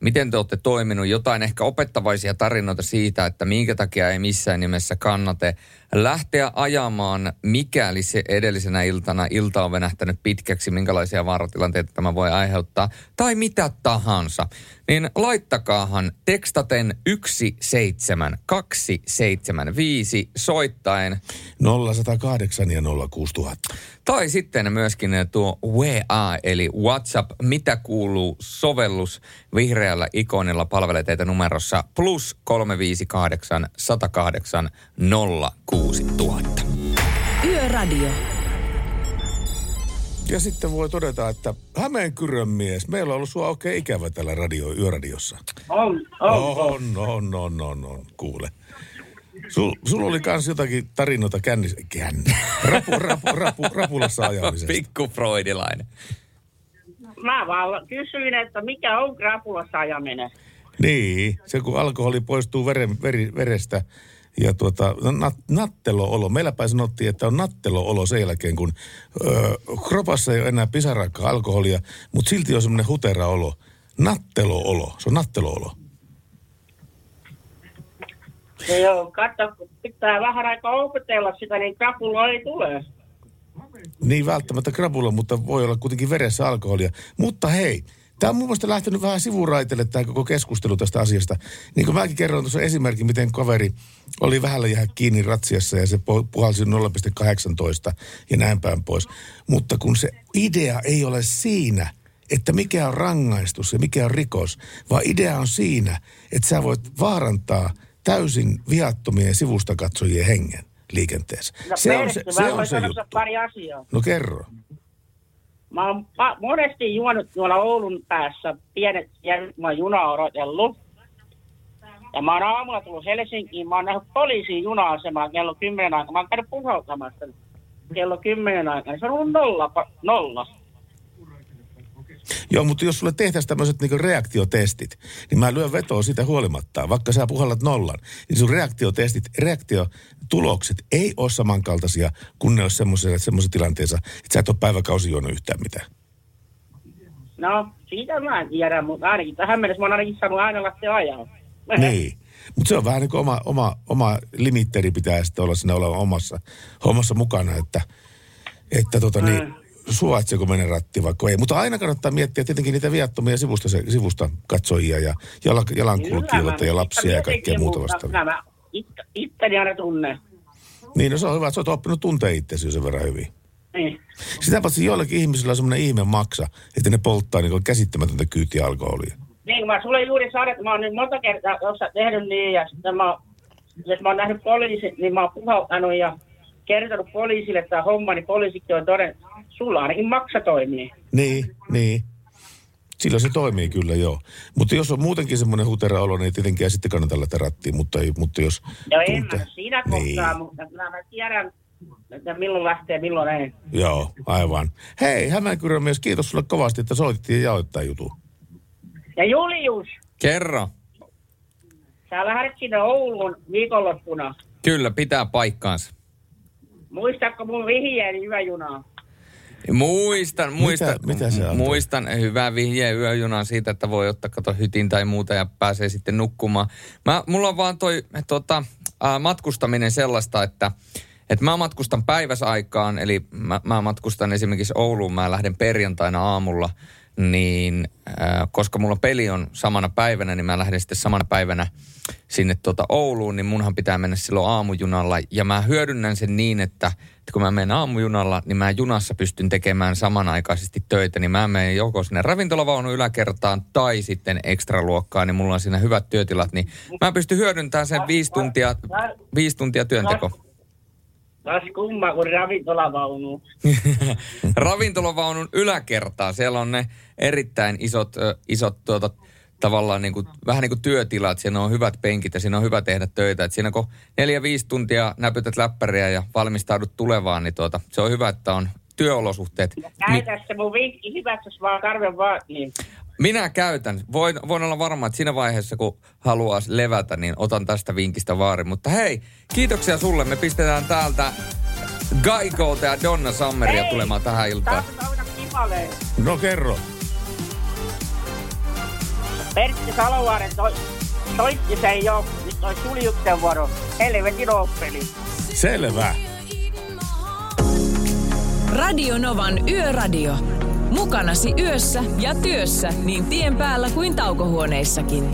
miten te olette toiminut, jotain ehkä opettavaisia tarinoita siitä, että minkä takia ei missään nimessä kannate lähteä ajamaan, mikäli se edellisenä iltana ilta on venähtänyt pitkäksi, minkälaisia vaaratilanteita tämä voi aiheuttaa, tai mitä tahansa, niin laittakaahan tekstaten 17275 soittaen 0108 ja 06000. tai sitten myöskin tuo WA, eli WhatsApp, mitä kuuluu sovellus vihreällä ikonilla palvelee teitä numerossa plus 358 108 06000. Yöradio. Ja sitten voi todeta, että Hämeenkyrön mies, meillä on ollut sua oikein ikävä täällä radio, yöradiossa. On, on, on. On, on, on, on, on, kuule. Sul, sulla oli kans jotakin tarinoita kännis, känni, rapu, rapu, rapu, rapulassa ajamisesta. Pikku freudilainen. Mä vaan kysyin, että mikä on krapulassa ajaminen. Niin, se kun alkoholi poistuu veren, veri, verestä ja tuota, no, nat, nattelo-olo. Meillä päin sanottiin, että on nattelo-olo sen jälkeen, kun ö, kropassa ei ole enää pisaraakkaa alkoholia, mutta silti on semmoinen hutera-olo. Nattelo-olo, se on nattelo-olo. Se joo, katso, kun pitää vähän aikaa opetella sitä, niin krapula ei tule. Niin välttämättä krapulla, mutta voi olla kuitenkin veressä alkoholia. Mutta hei, tämä on mun mielestä lähtenyt vähän sivuraiteille tämä koko keskustelu tästä asiasta. Niin kuin mäkin kerroin tuossa esimerkin, miten kaveri oli vähällä jää kiinni ratsiassa ja se pu- puhalsi 0,18 ja näin päin pois. Mutta kun se idea ei ole siinä, että mikä on rangaistus ja mikä on rikos, vaan idea on siinä, että sä voit vaarantaa täysin viattomien sivustakatsojien hengen liikenteessä. No se on se, se, on se juttu. pari asiaa. No kerro. Mä oon pa- monesti juonut tuolla Oulun päässä pienet järvet, mä junaa odotellut. Ja mä oon aamulla tullut Helsinkiin, mä oon nähnyt poliisin juna-asemaa kello 10 aikaa. Mä oon käynyt puhaltamassa kello 10 aikaa, niin se on ollut nolla, nolla. Joo, mutta jos sulle tehtäisiin tämmöiset niin reaktiotestit, niin mä lyön vetoa sitä huolimatta. Vaikka sä puhallat nollan, niin sun reaktiotestit, reaktiotulokset ei ole samankaltaisia kuin ne olisi semmoisessa tilanteessa, että sä et ole päiväkausi juonut yhtään mitään. No, siitä mä en tiedä, mutta ainakin tähän mennessä mä oon ainakin saanut aina lähteä ajaa. Niin. Mutta se on vähän niin kuin oma, oma, oma limitteri pitää sitten olla siinä olla omassa hommassa mukana, että, että tota niin, Mm. Suvaitseeko menen ratti vaikka ei. Mutta aina kannattaa miettiä tietenkin niitä viattomia sivusta, se, sivusta katsojia ja jala, jalankulkijoita ja lapsia ja kaikkea muuta vastaavaa. Kyllä mä it- itteni aina tunne. Niin, no se on hyvä, että sä oot oppinut tuntea itsesi jo sen verran hyvin. Niin. Sitä paitsi joillakin ihmisillä on semmoinen ihme maksa, että ne polttaa niin käsittämätöntä kyytiä alkoholia. Niin, mä sulle juuri sanon, että mä oon nyt monta kertaa tuossa tehnyt niin, ja sitten mä, jos mä oon nähnyt poliisit, niin mä oon puhaltanut ja kertonut poliisille tämä homma, niin poliisikin on todennut, sulla ainakin maksa toimii. Niin, niin. Silloin se toimii kyllä, joo. Mutta jos on muutenkin semmoinen hutera-olo, niin tietenkin ei sitten kannata lähteä rattiin. Mutta, ei, mutta jos... Ja en tunte- mä siinä niin. kohtaa, mutta kyllä mä tiedän, että milloin lähtee, milloin ei. Joo, aivan. Hei, Hämeenkyrön mies, kiitos sulle kovasti, että soitettiin ja jaoit tämän jutun. Ja Julius, Kerro. sä lähdet sinne Ouluun viikonloppuna. Kyllä, pitää paikkaansa. Muistatko mun vihjeeni yöjunaa? Muistan, muistan, mitä se antoi? muistan hyvää vihjeä yöjunaan siitä, että voi ottaa kato hytin tai muuta ja pääsee sitten nukkumaan. Mä, mulla on vaan toi tota, ää, matkustaminen sellaista, että et mä matkustan päiväsaikaan, eli mä, mä matkustan esimerkiksi Ouluun, mä lähden perjantaina aamulla, niin ää, koska mulla peli on samana päivänä, niin mä lähden sitten samana päivänä sinne tuota Ouluun, niin munhan pitää mennä silloin aamujunalla. Ja mä hyödynnän sen niin, että, että kun mä menen aamujunalla, niin mä junassa pystyn tekemään samanaikaisesti töitä. Niin mä menen joko sinne ravintolavaunun yläkertaan tai sitten ekstraluokkaan, niin mulla on siinä hyvät työtilat. Niin mä pystyn hyödyntämään sen viisi tuntia, viisi tuntia työnteko. Taas kumma kuin ravintolavaunuun. Ravintolavaunun yläkertaa, siellä on ne erittäin isot, isot tuota, tavallaan niin kuin, vähän niin kuin työtilat. Siinä on hyvät penkit ja siinä on hyvä tehdä töitä. Et siinä kun neljä, viisi tuntia näpytät läppäriä ja valmistaudut tulevaan, niin tuota, se on hyvä, että on työolosuhteet. Käytä se mun vinkki hyväksi, jos vaan tarve vaatii. minä käytän. Voin, voin olla varma, että siinä vaiheessa, kun haluaa levätä, niin otan tästä vinkistä vaari. Mutta hei, kiitoksia sulle. Me pistetään täältä Gaikolta ja Donna Summeria tulemaan tähän iltaan. No kerro. Pertti Salovaaren toi, soitti se jo. Nyt on Suljuksen vuoro. Helvetin oppeli. Selvä. Radio Novan Yöradio. Mukanasi yössä ja työssä niin tien päällä kuin taukohuoneissakin.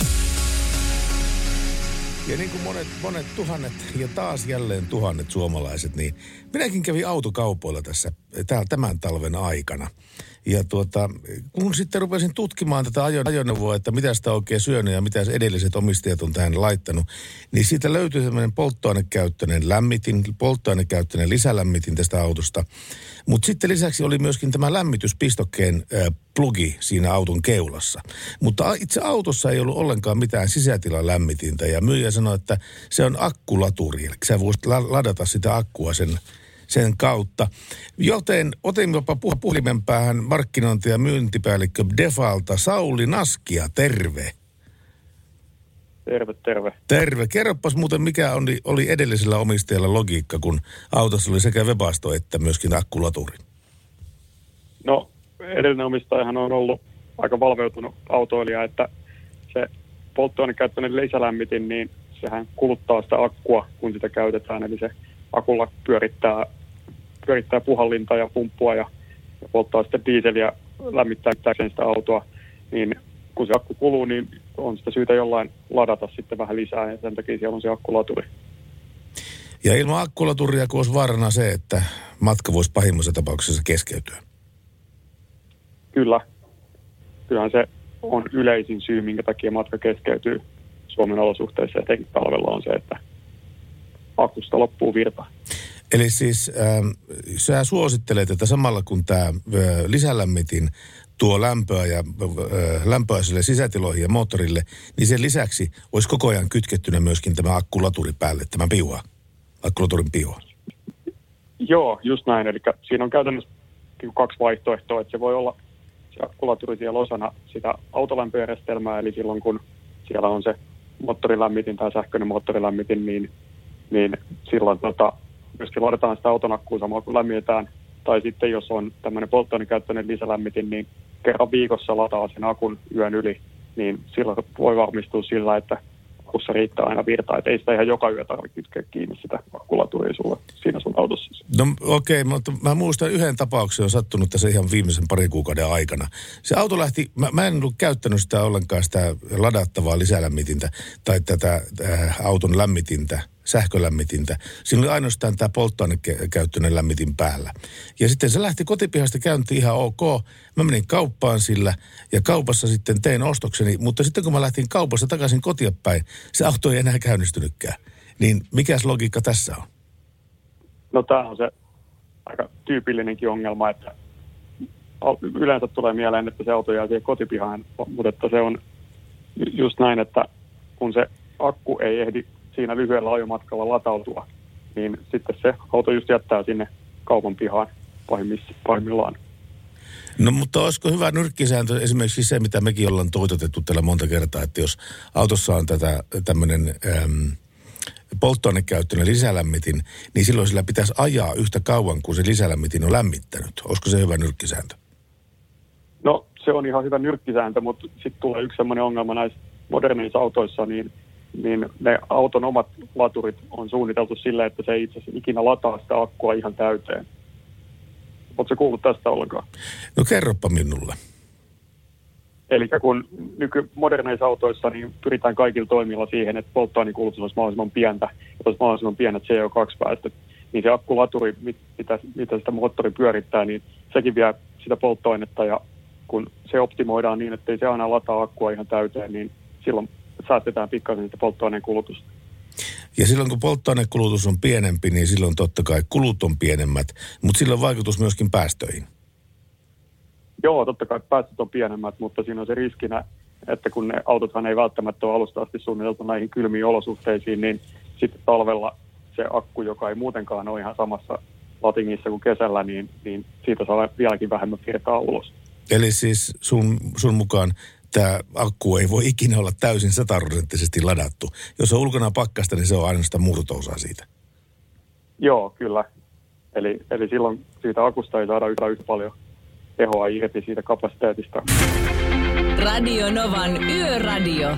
Ja niin kuin monet, monet tuhannet ja taas jälleen tuhannet suomalaiset, niin minäkin kävin autokaupoilla tässä tämän talven aikana. Ja tuota, kun sitten rupesin tutkimaan tätä ajon- ajoneuvoa, että mitä sitä oikein syönyt ja mitä edelliset omistajat on tähän laittanut, niin siitä löytyi tämmöinen polttoainekäyttöinen lämmitin, polttoainekäyttöinen lisälämmitin tästä autosta. Mutta sitten lisäksi oli myöskin tämä lämmityspistokkeen plugi siinä auton keulassa. Mutta itse autossa ei ollut ollenkaan mitään sisätilalämmitintä ja myyjä sanoi, että se on akkulaturi. Eli sä voisit la- ladata sitä akkua sen sen kautta. Joten otimmepa puh- puhelimen päähän markkinointi- ja myyntipäällikkö Defalta Sauli Naskia. Terve. Terve, terve. Terve. Kerropas muuten, mikä oli, oli edellisellä omistajalla logiikka, kun autossa oli sekä webasto että myöskin akkulaturi. No, edellinen omistajahan on ollut aika valveutunut autoilija, että se polttoainekäyttöinen lisälämmitin, niin sehän kuluttaa sitä akkua, kun sitä käytetään. Eli se akulla pyörittää, pyörittää puhallinta ja pumppua ja, ja polttaa sitten diiseliä lämmittääkseen sitä autoa. Niin kun se akku kuluu, niin on sitä syytä jollain ladata sitten vähän lisää ja sen takia siellä on se akkulaturi. Ja ilman akkulaturia, kun olisi vaarana se, että matka voisi pahimmassa tapauksessa keskeytyä. Kyllä. Kyllähän se on yleisin syy, minkä takia matka keskeytyy Suomen olosuhteissa etenkin talvella on se, että akusta loppuu virta. Eli siis ähm, sä suosittelet, että samalla kun tämä äh, lisälämmitin tuo lämpöä ja äh, lämpöä sille sisätiloihin ja moottorille, niin sen lisäksi olisi koko ajan kytkettynä myöskin tämä akkulaturi päälle, tämä piua, akkulaturin piua. Joo, just näin. Eli siinä on käytännössä kaksi vaihtoehtoa, että se voi olla se akkulaturi siellä osana sitä autolämpöjärjestelmää, eli silloin kun siellä on se moottorilämmitin tai sähköinen moottorilämmitin, niin, niin silloin tota, myöskin ladataan sitä auton akkuun samalla kun lämmitetään. Tai sitten jos on tämmöinen polttoainekäyttöinen lisälämmitin, niin kerran viikossa lataa sen akun yön yli, niin silloin voi varmistua sillä, että akussa riittää aina virtaa. Että ei sitä ihan joka yö tarvitse kytkeä kiinni sitä akkulaturia sulle siinä sun autossa. No okei, okay, mutta mä muistan yhden tapauksen on sattunut tässä ihan viimeisen parin kuukauden aikana. Se auto lähti, mä, mä en ollut käyttänyt sitä ollenkaan sitä ladattavaa lisälämmitintä tai tätä äh, auton lämmitintä, sähkölämmitintä. Siinä oli ainoastaan tämä polttoainekäyttöinen lämmitin päällä. Ja sitten se lähti kotipihasta käyntiin ihan ok. Mä menin kauppaan sillä ja kaupassa sitten tein ostokseni, mutta sitten kun mä lähtin kaupassa takaisin kotia päin, se auto ei enää käynnistynytkään. Niin mikäs logiikka tässä on? No tämä on se aika tyypillinenkin ongelma, että yleensä tulee mieleen, että se auto jää siihen kotipihaan, mutta että se on just näin, että kun se akku ei ehdi siinä lyhyellä ajomatkalla latautua, niin sitten se auto just jättää sinne kaupan pihaan pahimmillaan. No mutta olisiko hyvä nyrkkisääntö esimerkiksi se, mitä mekin ollaan toitotettu täällä monta kertaa, että jos autossa on tätä tämmöinen äm, polttoainekäyttöinen lisälämmitin, niin silloin sillä pitäisi ajaa yhtä kauan kuin se lisälämmitin on lämmittänyt. Olisiko se hyvä nyrkkisääntö? No se on ihan hyvä nyrkkisääntö, mutta sitten tulee yksi sellainen ongelma näissä moderneissa autoissa, niin, niin ne auton omat laturit on suunniteltu sillä, että se ei itse asiassa ikinä lataa sitä akkua ihan täyteen. Oletko kuullut tästä ollenkaan? No kerropa minulle. Eli kun nyky moderneissa autoissa niin pyritään kaikilla toimilla siihen, että polttoainekulutus olisi mahdollisimman pientä, että olisi mahdollisimman pienet CO2-päästöt, niin se akkulaturi, mitä, mitä sitä moottori pyörittää, niin sekin vie sitä polttoainetta ja kun se optimoidaan niin, että ei se aina lataa akkua ihan täyteen, niin silloin säästetään pikkasen sitä polttoaineen kulutusta. Ja silloin kun polttoainekulutus on pienempi, niin silloin totta kai kulut on pienemmät, mutta sillä on vaikutus myöskin päästöihin. Joo, totta kai päästöt on pienemmät, mutta siinä on se riskinä, että kun ne autothan ei välttämättä ole alusta asti suunniteltu näihin kylmiin olosuhteisiin, niin sitten talvella se akku, joka ei muutenkaan ole ihan samassa latingissa kuin kesällä, niin, niin siitä saa vieläkin vähemmän virtaa ulos. Eli siis sun, sun mukaan tämä akku ei voi ikinä olla täysin sataprosenttisesti ladattu. Jos on ulkona pakkasta, niin se on ainoastaan murtoosa siitä. Joo, kyllä. Eli, eli silloin siitä akusta ei saada yhtä, yhtä paljon tehoa irti siitä kapasiteetista. Radio Novan Yöradio.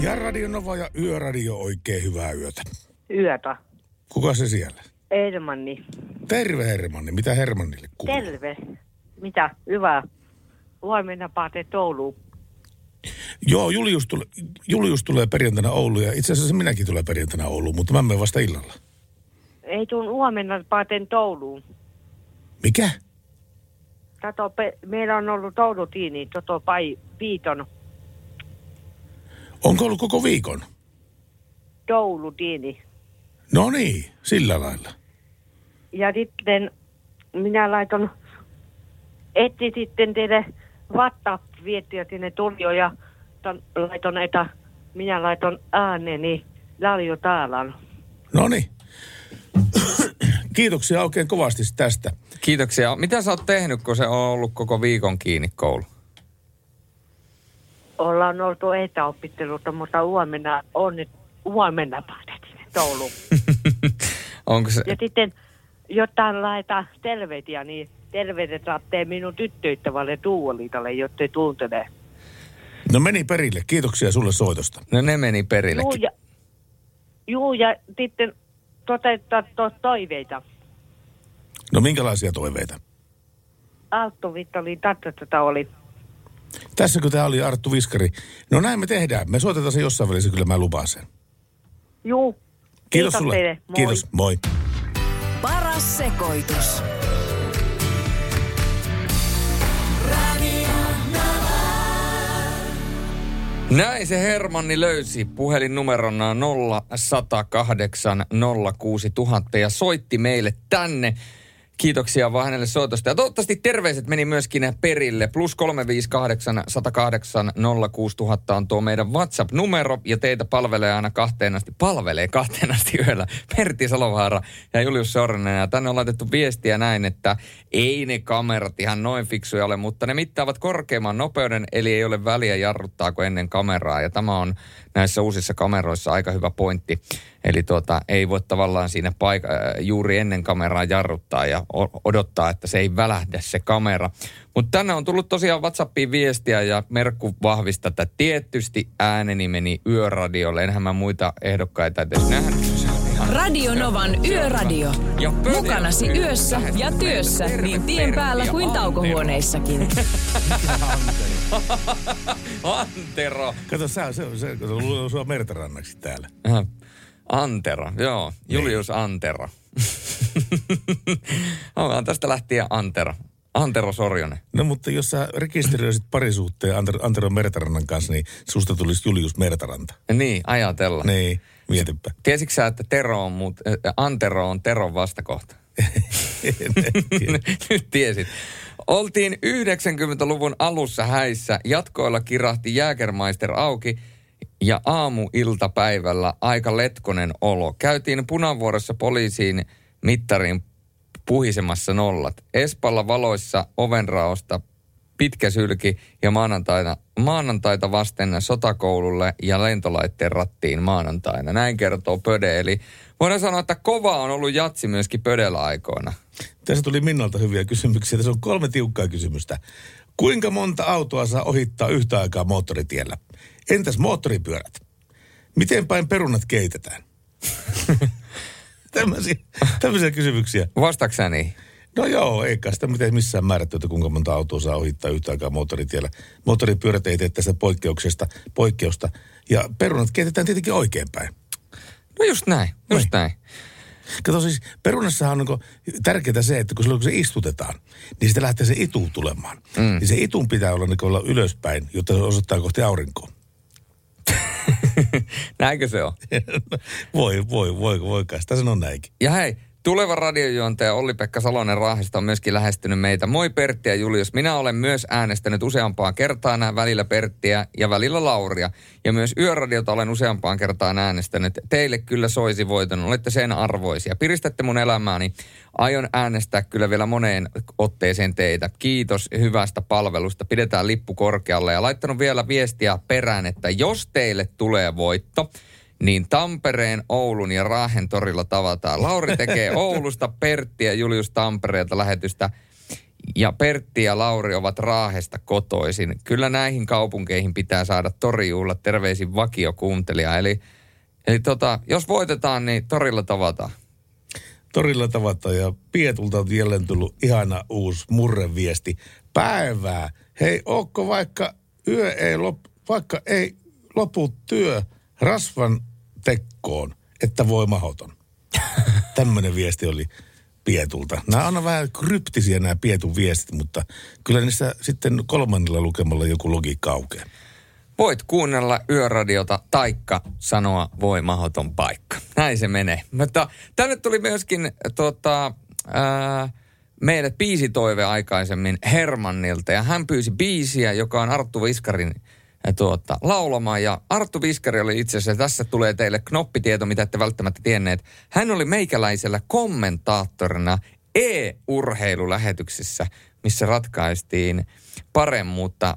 Ja Radio Nova ja Yöradio oikein hyvää yötä. Yötä. Kuka se siellä? Edmanni. Terve Hermanni. Mitä Hermannille kuuluu? Terve. Mitä? Hyvä. Huomenna paate Ouluun. Joo, Julius, tule, Julius tulee perjantaina Ouluun ja itse asiassa minäkin tulee perjantaina Ouluun, mutta mä menen vasta illalla. Ei tuun huomenna paaten Ouluun. Mikä? Tato, pe- meillä on ollut Oulutiini, toto pai viiton Onko ollut koko viikon? Oulutiini. No niin, sillä lailla. Ja sitten minä laiton, etti sitten teille WhatsApp-viettiä sinne tulio ja ton, laiton, että minä laiton ääneni Laljo Taalan. No niin. Kiitoksia oikein kovasti tästä. Kiitoksia. Mitä sä oot tehnyt, kun se on ollut koko viikon kiinni koulu? Ollaan oltu etäoppittelusta, mutta huomenna on nyt huomenna päätet sinne Ouluun. Onko se... Ja sitten jotain laita terveetiä, niin terveydet saatte minun tyttöystävälle Tuuolitalle, jotta tuntelee. No meni perille. Kiitoksia sulle soitosta. No ne meni perille. Juu ja, juu, ja sitten toteuttaa to, toiveita. No minkälaisia toiveita? Altto Vittali tätä oli. Tässäkö tämä oli Arttu Viskari? No näin me tehdään. Me soitetaan se jossain välissä, kyllä mä lupaan sen. Juu. Kiitos, Kiitos sulle. teille. Moi. Kiitos, moi. Paras sekoitus. Näin se Hermanni löysi puhelinnumerona 0108 06000 ja soitti meille tänne. Kiitoksia vaan hänelle soitosta. Ja toivottavasti terveiset meni myöskin perille. Plus 358 108 06000 on tuo meidän WhatsApp-numero ja teitä palvelee aina kahteen asti, palvelee kahteen asti yöllä Pertti Salovaara ja Julius Sornen. Ja tänne on laitettu viestiä näin, että ei ne kamerat ihan noin fiksuja ole, mutta ne mittaavat korkeimman nopeuden, eli ei ole väliä jarruttaako ennen kameraa. Ja tämä on näissä uusissa kameroissa aika hyvä pointti. Eli tuota, ei voi tavallaan siinä paika, äh, juuri ennen kameraa jarruttaa ja odottaa, että se ei välähdä se kamera. Mutta tänne on tullut tosiaan WhatsAppiin viestiä ja Merkku vahvistaa, että tietysti ääneni meni yöradiolle. Enhän mä muita ehdokkaita edes nähnyt. Radio Novan Yöradio. Ja yli yössä ja työssä niin tien päällä kuin taukohuoneissakin. Antero. Kato, sä, se, se, se, se sua mertarannaksi täällä. Antero, joo. Julius Antero. Onhan tästä lähtien Antero. Antero Sorjonen. No mutta jos sä rekisteröisit parisuhteen Antero, Antero Mertarannan kanssa, niin susta tulisi Julius Mertaranta. Niin, ajatella. Niin, mietipä. Tiesitkö sä, että Tero on muut, äh, Antero on Teron vastakohta? Nyt tiesit. Oltiin 90-luvun alussa häissä, jatkoilla kirahti Jägermeister auki ja aamu-iltapäivällä aika letkonen olo. Käytiin punavuorossa poliisiin mittarin puhisemassa nollat. Espalla valoissa ovenraosta pitkä sylki ja maanantaina, maanantaita vasten sotakoululle ja lentolaitteen rattiin maanantaina. Näin kertoo Pöde. Eli voidaan sanoa, että kova on ollut jatsi myöskin Pödellä aikoina. Tässä tuli Minnalta hyviä kysymyksiä. Tässä on kolme tiukkaa kysymystä. Kuinka monta autoa saa ohittaa yhtä aikaa moottoritiellä? Entäs moottoripyörät? Miten päin perunat keitetään? tämmöisiä, tämmöisiä kysymyksiä. Vastaaksä niin? No joo, eikä sitä miten missään määrätty, että kuinka monta autoa saa ohittaa yhtä aikaa moottoritiellä. Moottoripyörät ei tee tästä poikkeuksesta, poikkeusta. Ja perunat keitetään tietenkin oikeinpäin. No just näin, just näin. Kato siis, perunassahan on niin tärkeää se, että kun silloin kun se istutetaan, niin sitä lähtee se itu tulemaan. Mm. Niin se itun pitää olla, niin olla ylöspäin, jotta se osoittaa kohti aurinkoa. Näinkö se on? voi, voi, voi, voi kai. Sitä sanon näinkin. Ja hei, tuleva radiojuontaja Olli-Pekka Salonen Raahesta on myöskin lähestynyt meitä. Moi Pertti ja Julius. Minä olen myös äänestänyt useampaan kertaan välillä Perttiä ja välillä Lauria. Ja myös Yöradiota olen useampaan kertaan äänestänyt. Teille kyllä soisi voiton, olette sen arvoisia. Piristätte mun elämääni. Aion äänestää kyllä vielä moneen otteeseen teitä. Kiitos hyvästä palvelusta. Pidetään lippu korkealle. Ja laittanut vielä viestiä perään, että jos teille tulee voitto, niin Tampereen, Oulun ja Raahen torilla tavataan. Lauri tekee Oulusta, Pertti ja Julius Tampereelta lähetystä. Ja Pertti ja Lauri ovat Raahesta kotoisin. Kyllä näihin kaupunkeihin pitää saada torijuulla terveisin vakiokuuntelija. Eli, eli tota, jos voitetaan, niin torilla tavataan. Torilla tavataan ja Pietulta on jälleen tullut ihana uusi murreviesti. Päivää. Hei, onko vaikka yö ei lop, vaikka ei lopu työ rasvan tekkoon, että voi mahoton. Tämmöinen viesti oli Pietulta. Nämä on vähän kryptisiä nämä Pietun viestit, mutta kyllä niissä sitten kolmannella lukemalla joku logiikka aukeaa. Voit kuunnella yöradiota taikka sanoa voi mahoton paikka. Näin se menee. Mutta tänne tuli myöskin tota, ää, meille biisitoive aikaisemmin Hermannilta ja hän pyysi biisiä, joka on Arttu Viskarin tuota, laulamaan. Ja Arttu Viskari oli itse asiassa, tässä tulee teille knoppitieto, mitä ette välttämättä tienneet. Hän oli meikäläisellä kommentaattorina e-urheilulähetyksessä, missä ratkaistiin paremmuutta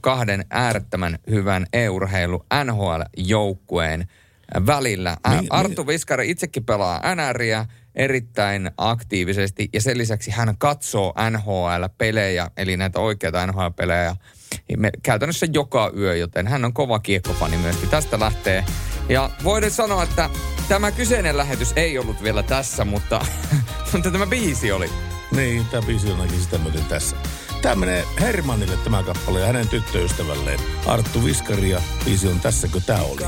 kahden äärettömän hyvän e-urheilu NHL-joukkueen välillä. Ä, Mi- Arttu Viskari itsekin pelaa NRiä erittäin aktiivisesti ja sen lisäksi hän katsoo NHL-pelejä, eli näitä oikeita NHL-pelejä me, käytännössä joka yö, joten hän on kova kiekkofani myöskin. Tästä lähtee. Ja voin sanoa, että tämä kyseinen lähetys ei ollut vielä tässä, mutta, mutta tämä biisi oli. Niin, tämä biisi on ainakin sitä myöten tässä. Tämä menee Hermannille tämä kappale ja hänen tyttöystävälleen Arttu Viskari ja biisi on Tässäkö tää oli.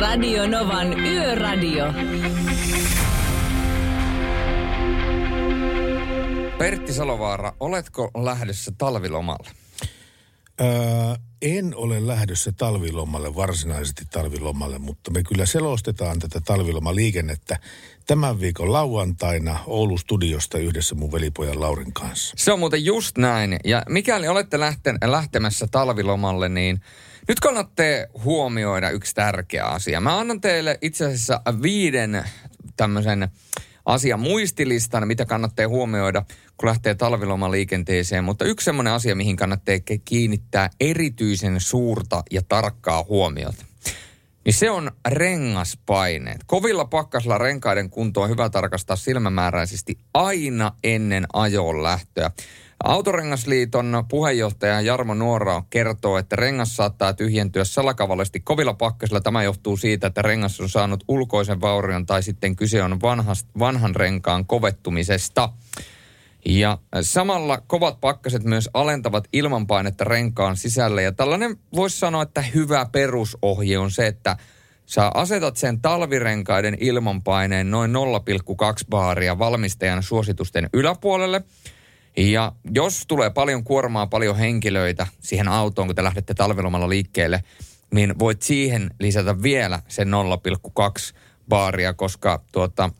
Radio Novan Yöradio. Pertti Salovaara, oletko lähdössä talvilomalle? Öö, en ole lähdössä talvilomalle, varsinaisesti talvilomalle, mutta me kyllä selostetaan tätä talvilomaliikennettä tämän viikon lauantaina Oulun studiosta yhdessä mun velipojan Laurin kanssa. Se on muuten just näin. Ja mikäli olette lähten, lähtemässä talvilomalle, niin nyt kannattaa huomioida yksi tärkeä asia. Mä annan teille itse asiassa viiden tämmöisen asian muistilistan, mitä kannattaa huomioida, kun lähtee talvilomaliikenteeseen. Mutta yksi semmoinen asia, mihin kannattaa kiinnittää erityisen suurta ja tarkkaa huomiota. Niin se on rengaspaineet. Kovilla pakkasilla renkaiden kunto on hyvä tarkastaa silmämääräisesti aina ennen ajoon lähtöä. Autorengasliiton puheenjohtaja Jarmo Nuora kertoo, että rengas saattaa tyhjentyä salakavallisesti kovilla pakkasilla. Tämä johtuu siitä, että rengas on saanut ulkoisen vaurion tai sitten kyse on vanhast, vanhan renkaan kovettumisesta. Ja samalla kovat pakkaset myös alentavat ilmanpainetta renkaan sisälle. Ja tällainen voisi sanoa, että hyvä perusohje on se, että sä asetat sen talvirenkaiden ilmanpaineen noin 0,2 baaria valmistajan suositusten yläpuolelle. Ja jos tulee paljon kuormaa, paljon henkilöitä siihen autoon, kun te lähdette talvilomalla liikkeelle, niin voit siihen lisätä vielä sen 0,2 baaria, koska tuota,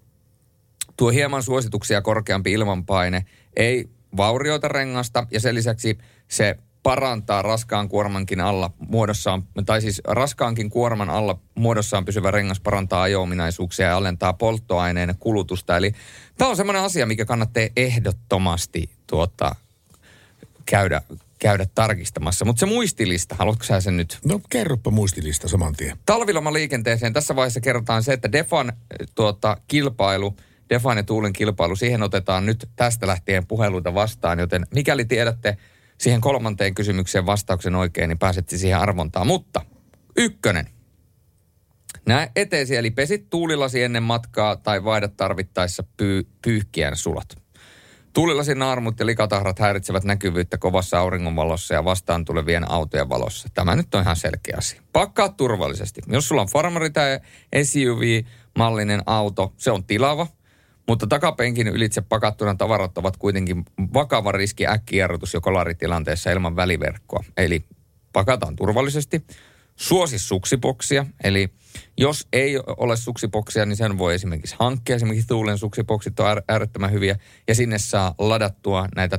tuo hieman suosituksia korkeampi ilmanpaine ei vaurioita rengasta ja sen lisäksi se parantaa raskaan kuormankin alla muodossaan, tai siis raskaankin kuorman alla muodossaan pysyvä rengas parantaa ajo-ominaisuuksia ja alentaa polttoaineen kulutusta. Eli tämä on semmoinen asia, mikä kannattaa ehdottomasti tuota, käydä, käydä tarkistamassa. Mutta se muistilista, haluatko sä sen nyt? No kerropa muistilista saman tien. Talvilomaliikenteeseen tässä vaiheessa kerrotaan se, että Defan eh, tuota, kilpailu, Defan ja Tuulen kilpailu, siihen otetaan nyt tästä lähtien puheluita vastaan, joten mikäli tiedätte siihen kolmanteen kysymykseen vastauksen oikein, niin pääsette siihen arvontaan. Mutta ykkönen. Näe eteesi, eli pesit tuulilasi ennen matkaa tai vaihdat tarvittaessa pyy- pyyhkiän sulat. Tuulilasin naarmut ja likatahrat häiritsevät näkyvyyttä kovassa auringonvalossa ja vastaan tulevien autojen valossa. Tämä nyt on ihan selkeä asia. Pakkaa turvallisesti. Jos sulla on farmari tai SUV-mallinen auto, se on tilava, mutta takapenkin ylitse pakattuna tavarat ovat kuitenkin vakava riski äkkijarrutus jo kolaritilanteessa ilman väliverkkoa. Eli pakataan turvallisesti. Suosi suksipoksia, eli jos ei ole suksipoksia, niin sen voi esimerkiksi hankkia. Esimerkiksi Tuulen suksipoksit on äär- äärettömän hyviä ja sinne saa ladattua näitä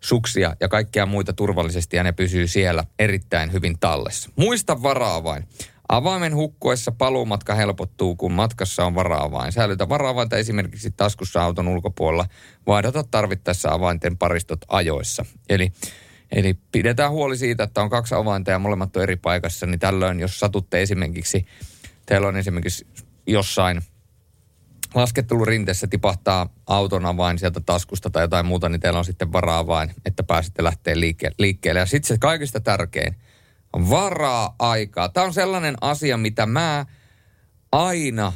suksia ja kaikkia muita turvallisesti ja ne pysyy siellä erittäin hyvin tallessa. Muista varaavain. Avaimen hukkuessa paluumatka helpottuu, kun matkassa on varaavain. Säilytä varaavainta esimerkiksi taskussa auton ulkopuolella. Vaihdata tarvittaessa avainten paristot ajoissa. Eli Eli pidetään huoli siitä, että on kaksi avainta ja molemmat on eri paikassa, niin tällöin, jos satutte esimerkiksi teillä on esimerkiksi jossain laskettelurinteessä tipahtaa auton avain sieltä taskusta tai jotain muuta, niin teillä on sitten varaa vain, että pääsette lähteä liike- liikkeelle. Ja sitten se kaikista tärkein, varaa aikaa. Tämä on sellainen asia, mitä mä aina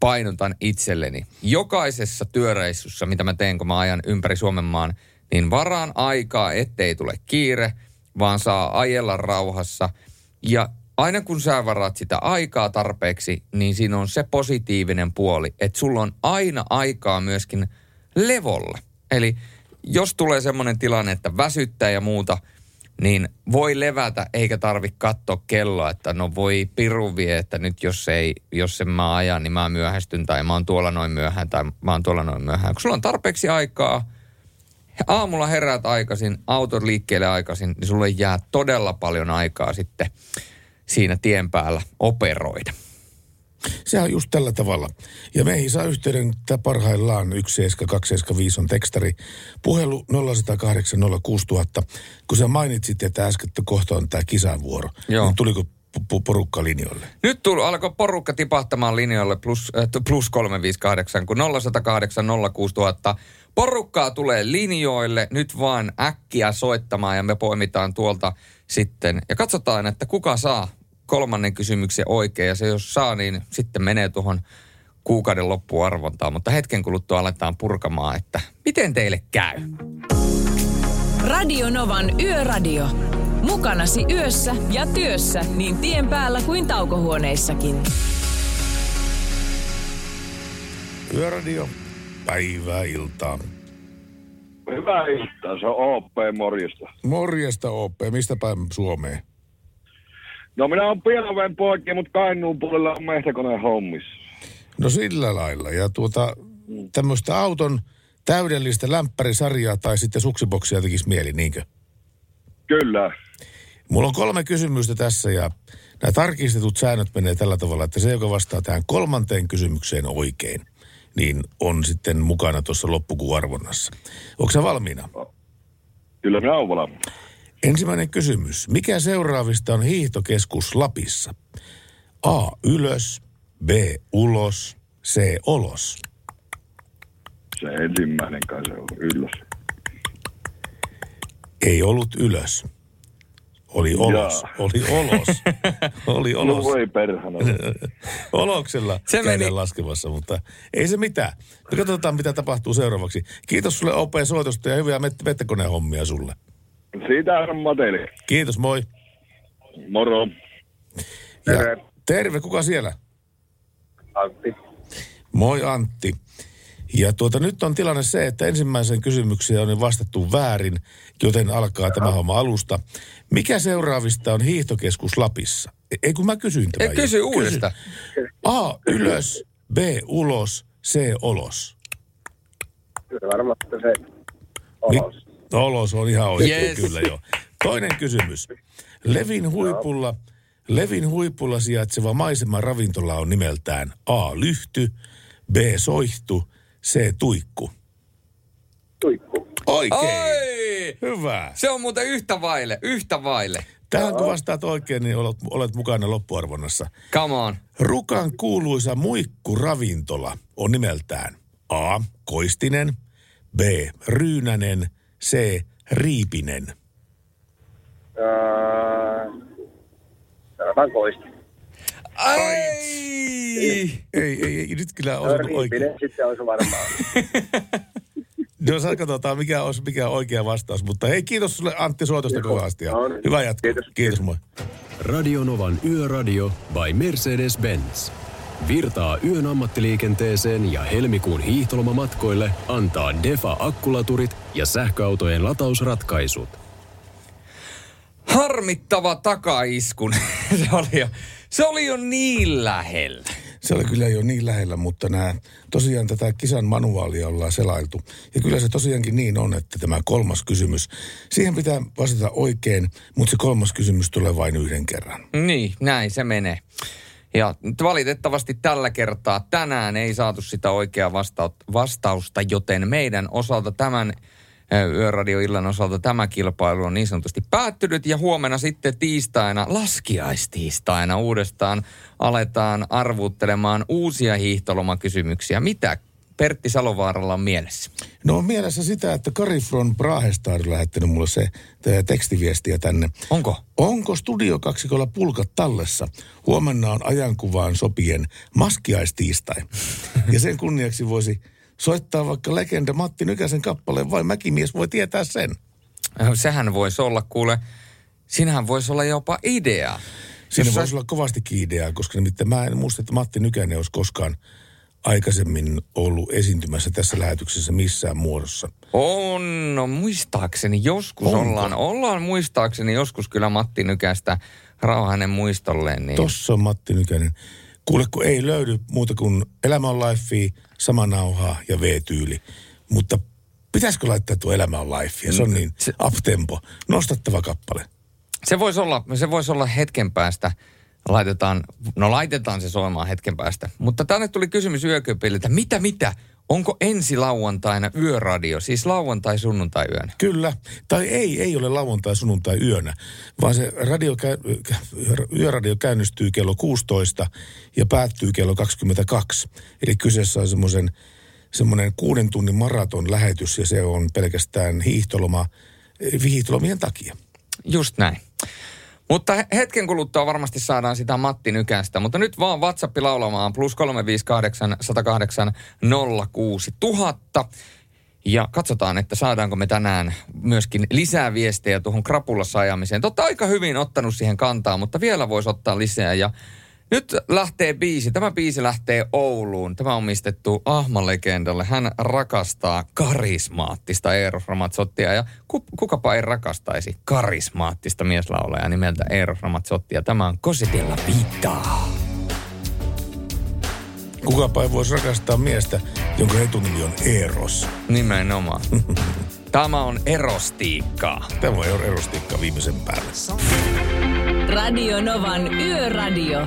painotan itselleni. Jokaisessa työreissussa, mitä mä teen, kun mä ajan ympäri Suomen maan, niin varaan aikaa, ettei tule kiire, vaan saa ajella rauhassa. Ja aina kun sä varaat sitä aikaa tarpeeksi, niin siinä on se positiivinen puoli, että sulla on aina aikaa myöskin levolle. Eli jos tulee semmoinen tilanne, että väsyttää ja muuta, niin voi levätä eikä tarvi katsoa kelloa, että no voi piru vie, että nyt jos, ei, jos en mä ajan, niin mä myöhästyn tai mä oon tuolla noin myöhään tai mä oon tuolla noin myöhään. Kun sulla on tarpeeksi aikaa, aamulla heräät aikaisin, auton liikkeelle aikaisin, niin sulle jää todella paljon aikaa sitten siinä tien päällä operoida. Se on just tällä tavalla. Ja meihin saa yhteyden että parhaillaan 17275 on tekstari. Puhelu 0108 06000. Kun sä mainitsit, että äsken kohta on tämä kisavuoro, Joo. niin tuliko porukka linjoille? Nyt tuli, alkoi porukka tipahtamaan linjoille plus, äh, plus 358, kun 0108 06000. Porukkaa tulee linjoille nyt vaan äkkiä soittamaan ja me poimitaan tuolta sitten. Ja katsotaan, että kuka saa kolmannen kysymyksen oikein. Ja se jos saa, niin sitten menee tuohon kuukauden loppuarvontaan. Mutta hetken kuluttua aletaan purkamaan, että miten teille käy. Radio Novan Yöradio. Mukanasi yössä ja työssä niin tien päällä kuin taukohuoneissakin. Yöradio, päivää, iltaa. Hyvää iltaa, se on OP morjesta. Morjesta OP, mistä päin Suomeen? No minä olen Pielaven poikia, mutta Kainuun puolella on mehtäkoneen hommissa. No sillä lailla. Ja tuota, tämmöistä auton täydellistä lämpärisarjaa tai sitten suksiboksia tekisi mieli, niinkö? Kyllä. Mulla on kolme kysymystä tässä ja nämä tarkistetut säännöt menee tällä tavalla, että se, joka vastaa tähän kolmanteen kysymykseen oikein, niin on sitten mukana tuossa loppukuun arvonnassa. Onko valmiina? Kyllä minä olen valmis. Ensimmäinen kysymys. Mikä seuraavista on hiihtokeskus Lapissa? A. Ylös. B. Ulos. C. Olos. Se ensimmäinen kai se on ylös. Ei ollut ylös. Oli olos. Jaa. Oli olos. Oli No olos. voi perhana. Oloksella Se käydään meni. laskemassa, mutta ei se mitään. Me katsotaan, mitä tapahtuu seuraavaksi. Kiitos sulle OP soitosta ja hyviä mettäkoneen hommia sulle. Siitä on mateli. Kiitos, moi. Moro. Ja terve, kuka siellä? Antti. Moi Antti. Ja tuota, nyt on tilanne se, että ensimmäisen kysymykseen on vastattu väärin, joten alkaa tämä homma alusta. Mikä seuraavista on hiihtokeskus Lapissa? E- Ei kun mä kysyin tämän. Ei, jo. kysy uudestaan. A. Ylös. B. Ulos. C. Olos. Kyllä varmaan se olos. Olos on ihan oikein, Yes. kyllä joo. Toinen kysymys. Levin huipulla, Levin huipulla sijaitseva maisema ravintola on nimeltään A. Lyhty, B. Soihtu, C. Tuikku. Oikein. Oi! Hyvä. Se on muuten yhtä vaille, yhtä vaille. Tähän kun vastaat oikein, niin olet, olet mukana loppuarvonnassa. Come on. Rukan kuuluisa muikkuravintola on nimeltään A. Koistinen, B. Ryynänen, C. Riipinen. Sanotaan koisti. Ai! Ei, ei, ei, nyt kyllä on oikein. sitten olisi varmaan. No saa katsotaan, mikä olisi mikä oikea vastaus. Mutta hei, kiitos sulle Antti soitosta kovasti. Ja No niin. hyvä jatko. Kiitos. kiitos moi. Radionovan Yöradio by Mercedes-Benz. Virtaa yön ammattiliikenteeseen ja helmikuun hiihtolomamatkoille antaa Defa akkulaturit ja sähköautojen latausratkaisut. Harmittava takaiskun. se, oli jo, se oli jo niin lähellä. Se oli kyllä jo niin lähellä, mutta nämä, tosiaan tätä kisan manuaalia ollaan selailtu. Ja kyllä se tosiaankin niin on, että tämä kolmas kysymys, siihen pitää vastata oikein, mutta se kolmas kysymys tulee vain yhden kerran. Niin, näin se menee. Ja valitettavasti tällä kertaa tänään ei saatu sitä oikeaa vastausta joten meidän osalta tämän Yöradioillan osalta tämä kilpailu on niin sanotusti päättynyt ja huomenna sitten tiistaina, laskiaistiistaina uudestaan aletaan arvuuttelemaan uusia hiihtolomakysymyksiä. Mitä Pertti Salovaaralla on mielessä? No on mielessä sitä, että Kari von Brahestad on lähettänyt mulle se te- tekstiviestiä tänne. Onko? Onko Studio kaksikolla pulkat tallessa? Huomenna on ajankuvaan sopien maskiaistiistai. ja sen kunniaksi voisi soittaa vaikka legenda Matti Nykäsen kappaleen, vai mäkimies voi tietää sen. Sehän voisi olla, kuule, sinähän voisi olla jopa idea. Siinä Jos voisi sä- olla kovastikin ideaa, koska nimittäin mä en muista, että Matti Nykänen olisi koskaan aikaisemmin ollut esiintymässä tässä lähetyksessä missään muodossa. On, no muistaakseni joskus Onko? ollaan, ollaan muistaakseni joskus kyllä Matti Nykästä rauha hänen muistolleen. Niin Tossa on Matti Nykänen. Kuule, kun ei löydy muuta kuin Elämä on life, sama nauha ja V-tyyli. Mutta pitäisikö laittaa tuo Elämä on life? Se on Mm, niin uptempo. Nostattava kappale. Se voisi olla, se voisi olla hetken päästä. Laitetaan, no laitetaan se soimaan hetken päästä. Mutta tänne tuli kysymys yököpililtä. Mitä, mitä? Onko ensi lauantaina yöradio? Siis lauantai, sunnuntai yönä? Kyllä. Tai ei, ei ole lauantai, sunnuntai yönä, vaan se radio, käy- kä- yöradio käynnistyy kello 16 ja päättyy kello 22. Eli kyseessä on semmoisen semmoinen kuuden tunnin maraton lähetys ja se on pelkästään hiihtoloma, hiihtolomien takia. Just näin. Mutta he- hetken kuluttua varmasti saadaan sitä Matti Nykästä, mutta nyt vaan WhatsApp laulamaan plus 358 108 06 000. Ja katsotaan, että saadaanko me tänään myöskin lisää viestejä tuohon krapulassa ajamiseen. Totta aika hyvin ottanut siihen kantaa, mutta vielä voisi ottaa lisää. Ja nyt lähtee biisi. Tämä biisi lähtee Ouluun. Tämä on omistettu Ahma-legendalle. Hän rakastaa karismaattista Eros Ramazzottia. Ja ku, kukapa ei rakastaisi karismaattista mieslaulajaa nimeltä Eros Ramazzottia. Tämä on Cositella Vitaa. Kukapa ei voisi rakastaa miestä, jonka etunimi on Eros. Nimenomaan. Tämä on erostiikkaa. Tämä on erostiikka viimeisen päälle. Radio Novan Yöradio.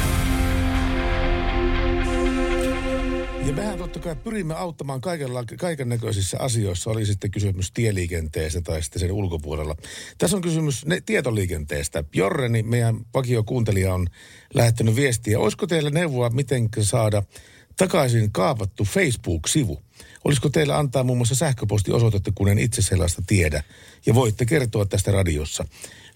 Ja mehän totta kai pyrimme auttamaan kaiken näköisissä asioissa, oli sitten kysymys tieliikenteestä tai sitten sen ulkopuolella. Tässä on kysymys ne, tietoliikenteestä. Jorreni, meidän vakiokuuntelija, on lähettänyt viestiä. Olisiko teillä neuvoa, miten saada takaisin kaapattu Facebook-sivu? Olisiko teillä antaa muun muassa sähköpostiosoitetta, kun en itse sellaista tiedä? Ja voitte kertoa tästä radiossa.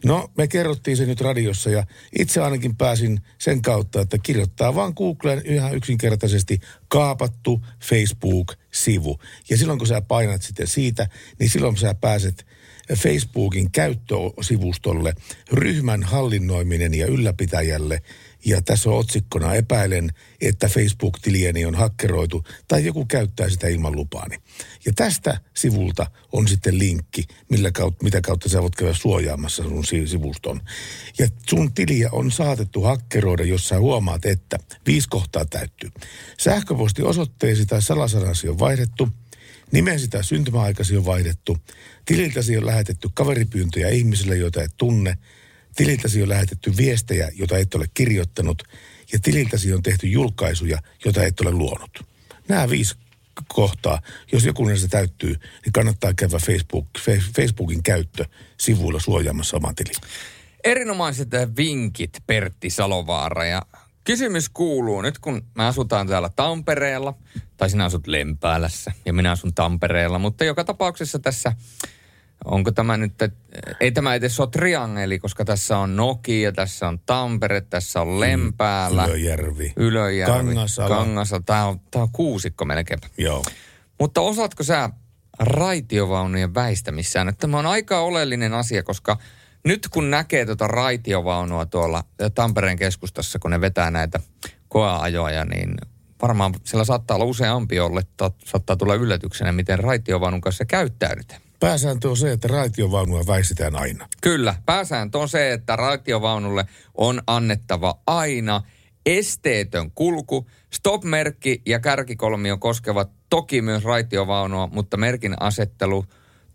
No, me kerrottiin se nyt radiossa ja itse ainakin pääsin sen kautta, että kirjoittaa vaan Googleen ihan yksinkertaisesti kaapattu Facebook-sivu. Ja silloin kun sä painat sitten siitä, niin silloin sä pääset Facebookin käyttösivustolle ryhmän hallinnoiminen ja ylläpitäjälle. Ja tässä on otsikkona epäilen, että Facebook-tilieni on hakkeroitu tai joku käyttää sitä ilman lupaani. Ja tästä sivulta on sitten linkki, millä kautta, mitä kautta sä voit käydä suojaamassa sun si- sivuston. Ja sun tiliä on saatettu hakkeroida, jos sä huomaat, että viisi kohtaa täyttyy. Sähköpostiosoitteesi tai salasanasi on vaihdettu, nimesi tai syntymäaikasi on vaihdettu, tililtäsi on lähetetty kaveripyyntöjä ihmisille, joita et tunne, tililtäsi on lähetetty viestejä, joita et ole kirjoittanut, ja tililtäsi on tehty julkaisuja, joita et ole luonut. Nämä viisi kohtaa, jos joku näistä täyttyy, niin kannattaa käydä Facebook, Facebookin käyttö sivuilla suojaamassa oman tilin. Erinomaiset vinkit, Pertti Salovaara. Ja kysymys kuuluu, nyt kun me asutaan täällä Tampereella, tai sinä asut Lempäälässä ja minä asun Tampereella, mutta joka tapauksessa tässä, onko tämä nyt, ei tämä edes ole triangeli, koska tässä on Nokia, tässä on Tampere, tässä on Lempäälä. Ylöjärvi. Ylöjärvi. Kangasala. Kangasala. Tämä on, tämä on kuusikko melkein. Joo. Mutta osaatko sä raitiovaunujen väistämissäännöt. Tämä on aika oleellinen asia, koska nyt kun näkee tuota raitiovaunua tuolla Tampereen keskustassa, kun ne vetää näitä koeajoja, niin varmaan siellä saattaa olla useampi, jolle saattaa tulla yllätyksenä, miten raitiovaunun kanssa käyttäydytään. Pääsääntö on se, että raitiovaunua väistetään aina. Kyllä, pääsääntö on se, että raitiovaunulle on annettava aina esteetön kulku. Stop-merkki ja kärkikolmio koskevat toki myös raitiovaunua, mutta merkin asettelu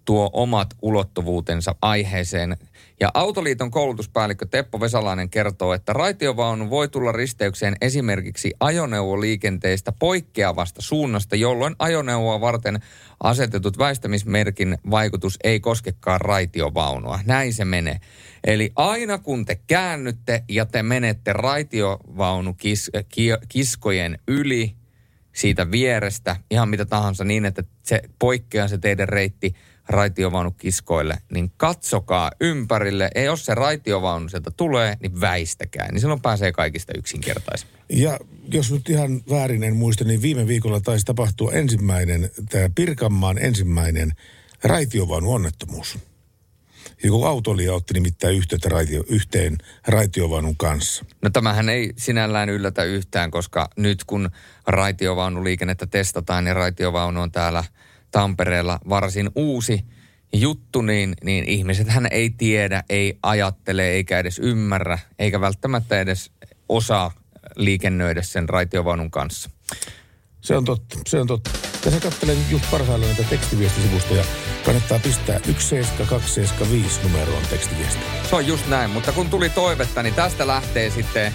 tuo omat ulottuvuutensa aiheeseen. Ja Autoliiton koulutuspäällikkö Teppo Vesalainen kertoo, että raitiovaunu voi tulla risteykseen esimerkiksi ajoneuvoliikenteestä poikkeavasta suunnasta, jolloin ajoneuvoa varten asetetut väistämismerkin vaikutus ei koskekaan raitiovaunua. Näin se menee. Eli aina kun te käännytte ja te menette raitiovaunukiskojen yli siitä vierestä, ihan mitä tahansa niin, että se poikkeaa se teidän reitti – raitiovaunukiskoille, niin katsokaa ympärille. Ja jos se raitiovaunu sieltä tulee, niin väistäkää. Niin silloin pääsee kaikista yksinkertaisemmin. Ja jos nyt ihan väärin en muista, niin viime viikolla taisi tapahtua ensimmäinen, tämä Pirkanmaan ensimmäinen raitiovaunu onnettomuus. Joku autolija otti nimittäin yhteyttä raitio, yhteen raitiovaunun kanssa. No tämähän ei sinällään yllätä yhtään, koska nyt kun raitiovaunuliikennettä testataan, niin raitiovaunu on täällä – Tampereella varsin uusi juttu, niin, niin ihmiset hän ei tiedä, ei ajattele eikä edes ymmärrä, eikä välttämättä edes osaa liikennöidä sen raitiovaunun kanssa. Se on totta, se on totta. Tässä katselen just parhaillaan näitä tekstiviestisivusta ja kannattaa pistää 17275 numeroon tekstiviesti. Se on just näin, mutta kun tuli toivetta, niin tästä lähtee sitten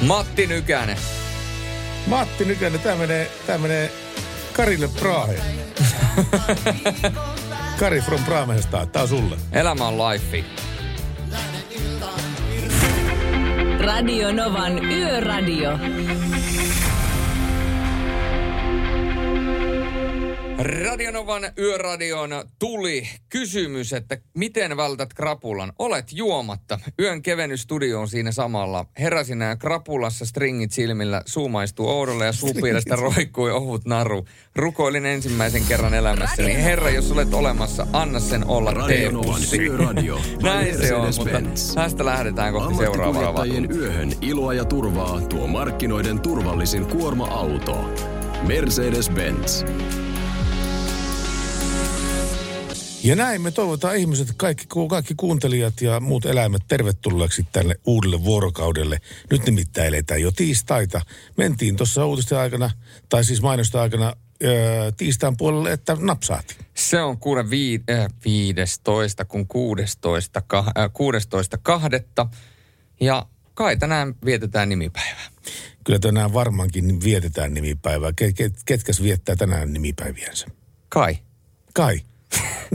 Matti Nykänen. Matti Nykänen, tämä menee, tämä menee Karille Prahe. Kari from Praamehesta, tää on sulle. Elämä on life. Radio Novan Yöradio. Radionovan yöradion tuli kysymys, että miten vältät krapulan? Olet juomatta. Yön kevennystudio on siinä samalla. Heräsin ja krapulassa stringit silmillä, suu maistuu oudolle ja suupielestä roikkui ohut naru. Rukoilin ensimmäisen kerran elämässäni. Herra, jos olet olemassa, anna sen olla teepussi. Näin se on, mutta tästä lähdetään kohti seuraavaa yöhön iloa ja turvaa tuo markkinoiden turvallisin kuorma-auto. Mercedes-Benz. Ja näin me toivotaan ihmiset, kaikki, kaikki kuuntelijat ja muut eläimet tervetulleeksi tänne uudelle vuorokaudelle. Nyt nimittäin eletään jo tiistaita. Mentiin tuossa uutisten aikana, tai siis mainosta aikana öö, tiistain puolelle, että napsaati. Se on kuule vii, äh, 15, kun 16, äh, 16 kahdetta. Ja kai tänään vietetään nimipäivää. Kyllä tänään varmaankin vietetään nimipäivää. Ketkäs viettää tänään nimipäiviänsä? Kai. Kai.